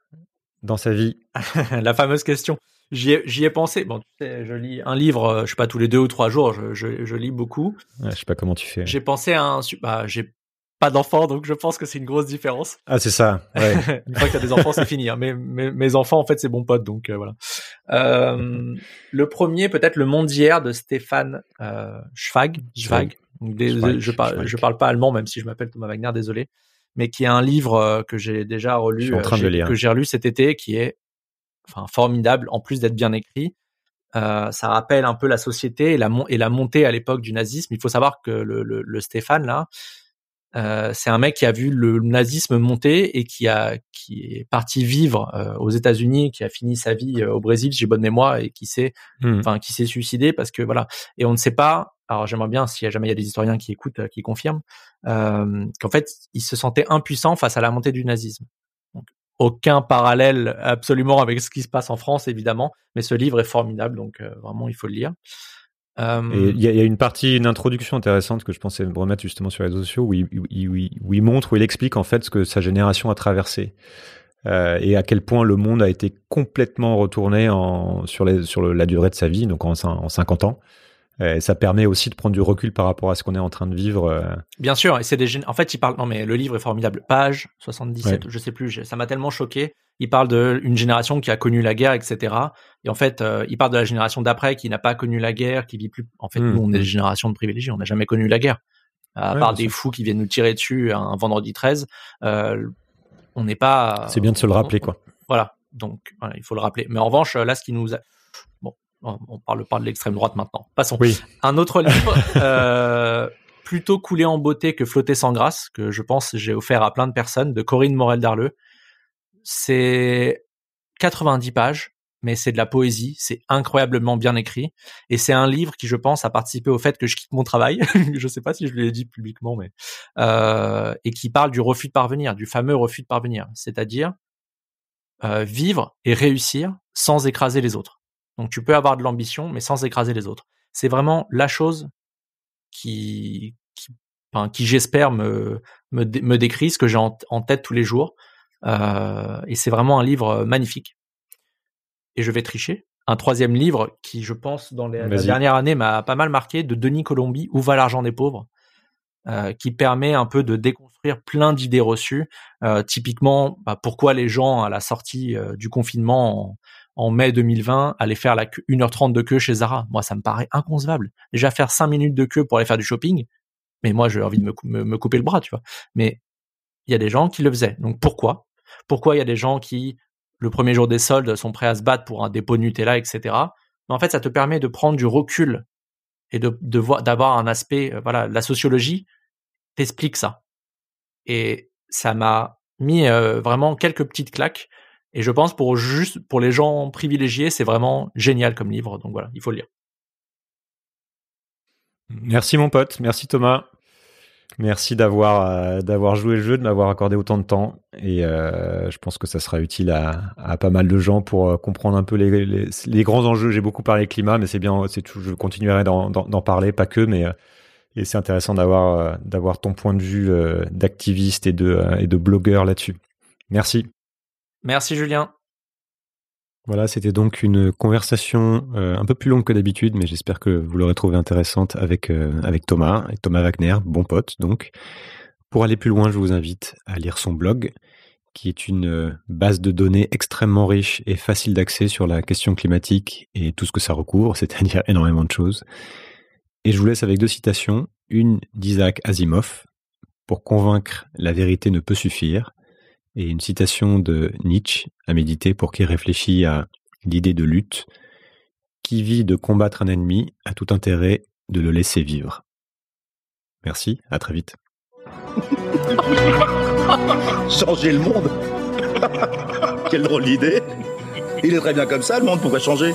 dans sa vie. la fameuse question. J'y ai, j'y ai pensé. Bon, tu sais, je lis un livre, euh, je sais pas, tous les deux ou trois jours, je, je, je lis beaucoup. Ouais, je sais pas comment tu fais. J'ai pensé à un, bah, j'ai pas d'enfants, donc je pense que c'est une grosse différence. Ah, c'est ça. Ouais. une fois que t'as des enfants, c'est fini. Hein. Mes, mes, mes, enfants, en fait, c'est bon pote, donc euh, voilà. Euh, le premier, peut-être le monde d'hier de Stéphane euh, Schwag. Schwag. Donc, je parle, je parle pas allemand, même si je m'appelle Thomas Wagner, désolé. Mais qui est un livre euh, que j'ai déjà relu, en train de lire. que j'ai relu cet été, qui est enfin formidable en plus d'être bien écrit. Euh, ça rappelle un peu la société et la, et la montée à l'époque du nazisme. Il faut savoir que le, le, le Stéphane là, euh, c'est un mec qui a vu le nazisme monter et qui a qui est parti vivre euh, aux États-Unis, qui a fini sa vie euh, au Brésil, j'ai bonne mémoire, et qui s'est, hmm. enfin, qui s'est suicidé parce que voilà. Et on ne sait pas. Alors j'aimerais bien, si jamais il y a des historiens qui écoutent, qui confirment, qu'en fait, il se sentait impuissant face à la montée du nazisme. Aucun parallèle absolument avec ce qui se passe en France, évidemment, mais ce livre est formidable, donc vraiment, il faut le lire. Euh, il y, a une partie, une introduction intéressante que je pensais me remettre justement sur les réseaux sociaux où il, montre, où il explique en fait ce que sa génération a traversé euh, et à quel point le monde a été complètement retourné sur la durée de sa vie, donc en, en 50 ans. Et ça permet aussi de prendre du recul par rapport à ce qu'on est en train de vivre. Euh. Bien sûr, et c'est des en fait, il parle non mais le livre est formidable, page 77, je sais plus, ça m'a tellement choqué il parle d'une génération qui a connu la guerre, etc. Et en fait, euh, il parle de la génération d'après qui n'a pas connu la guerre, qui vit plus. En fait, mmh, nous, on est des générations de privilégiés, on n'a jamais connu la guerre. À part des fous qui viennent nous tirer dessus un vendredi 13, euh, on n'est pas. C'est bien de se le rappeler, quoi. Voilà, donc voilà, il faut le rappeler. Mais en revanche, là, ce qui nous a. Bon, on parle pas de l'extrême droite maintenant. Passons. Oui. Un autre livre. euh, plutôt coulé en beauté que flotter sans grâce, que je pense j'ai offert à plein de personnes, de Corinne Morel-Darleux, c'est 90 pages, mais c'est de la poésie, c'est incroyablement bien écrit, et c'est un livre qui, je pense, a participé au fait que je quitte mon travail. je sais pas si je l'ai dit publiquement, mais euh, et qui parle du refus de parvenir, du fameux refus de parvenir, c'est-à-dire euh, vivre et réussir sans écraser les autres. Donc tu peux avoir de l'ambition, mais sans écraser les autres. C'est vraiment la chose qui, qui, enfin, qui j'espère me, me, me décrit, ce que j'ai en, tête tous les jours. Euh, et c'est vraiment un livre magnifique. Et je vais tricher. Un troisième livre qui, je pense, dans les, la dernière année m'a pas mal marqué, de Denis Colombi, Où va l'argent des pauvres? Euh, qui permet un peu de déconstruire plein d'idées reçues. Euh, typiquement, bah, pourquoi les gens à la sortie euh, du confinement en, mai 2020 allaient faire la 1h30 de queue chez Zara. Moi, ça me paraît inconcevable. Déjà faire 5 minutes de queue pour aller faire du shopping, mais moi, j'ai envie de me, couper le bras, tu vois. Mais il y a des gens qui le faisaient. Donc pourquoi? Pourquoi il y a des gens qui, le premier jour des soldes, sont prêts à se battre pour un dépôt de Nutella, etc. Mais en fait, ça te permet de prendre du recul et de, d'avoir un aspect, euh, voilà, la sociologie t'explique ça. Et ça m'a mis euh, vraiment quelques petites claques. Et je pense pour juste pour les gens privilégiés, c'est vraiment génial comme livre. Donc voilà, il faut le lire. Merci mon pote, merci Thomas. Merci d'avoir euh, d'avoir joué le jeu, de m'avoir accordé autant de temps. Et euh, je pense que ça sera utile à, à pas mal de gens pour euh, comprendre un peu les, les, grands enjeux. J'ai beaucoup parlé climat, mais c'est bien, c'est tout. Je continuerai d'en parler, pas que, mais et c'est intéressant d'avoir d'avoir ton point de vue d'activiste et de et de blogueur là-dessus. Merci. Merci Julien. Voilà, c'était donc une conversation euh, un peu plus longue que d'habitude, mais j'espère que vous l'aurez trouvée intéressante avec, euh, avec Thomas, avec Thomas Wagner, bon pote donc. Pour aller plus loin, je vous invite à lire son blog, qui est une euh, base de données extrêmement riche et facile d'accès sur la question climatique et tout ce que ça recouvre, c'est-à-dire énormément de choses. Et je vous laisse avec deux citations, une d'Isaac Asimov, pour convaincre la vérité ne peut suffire, et une citation de Nietzsche à méditer pour qui réfléchit à l'idée de lutte. Qui vit de combattre un ennemi a tout intérêt de le laisser vivre. Merci, à très vite. changer le monde? Quelle drôle d'idée Il est très bien comme ça, le monde, pourquoi changer?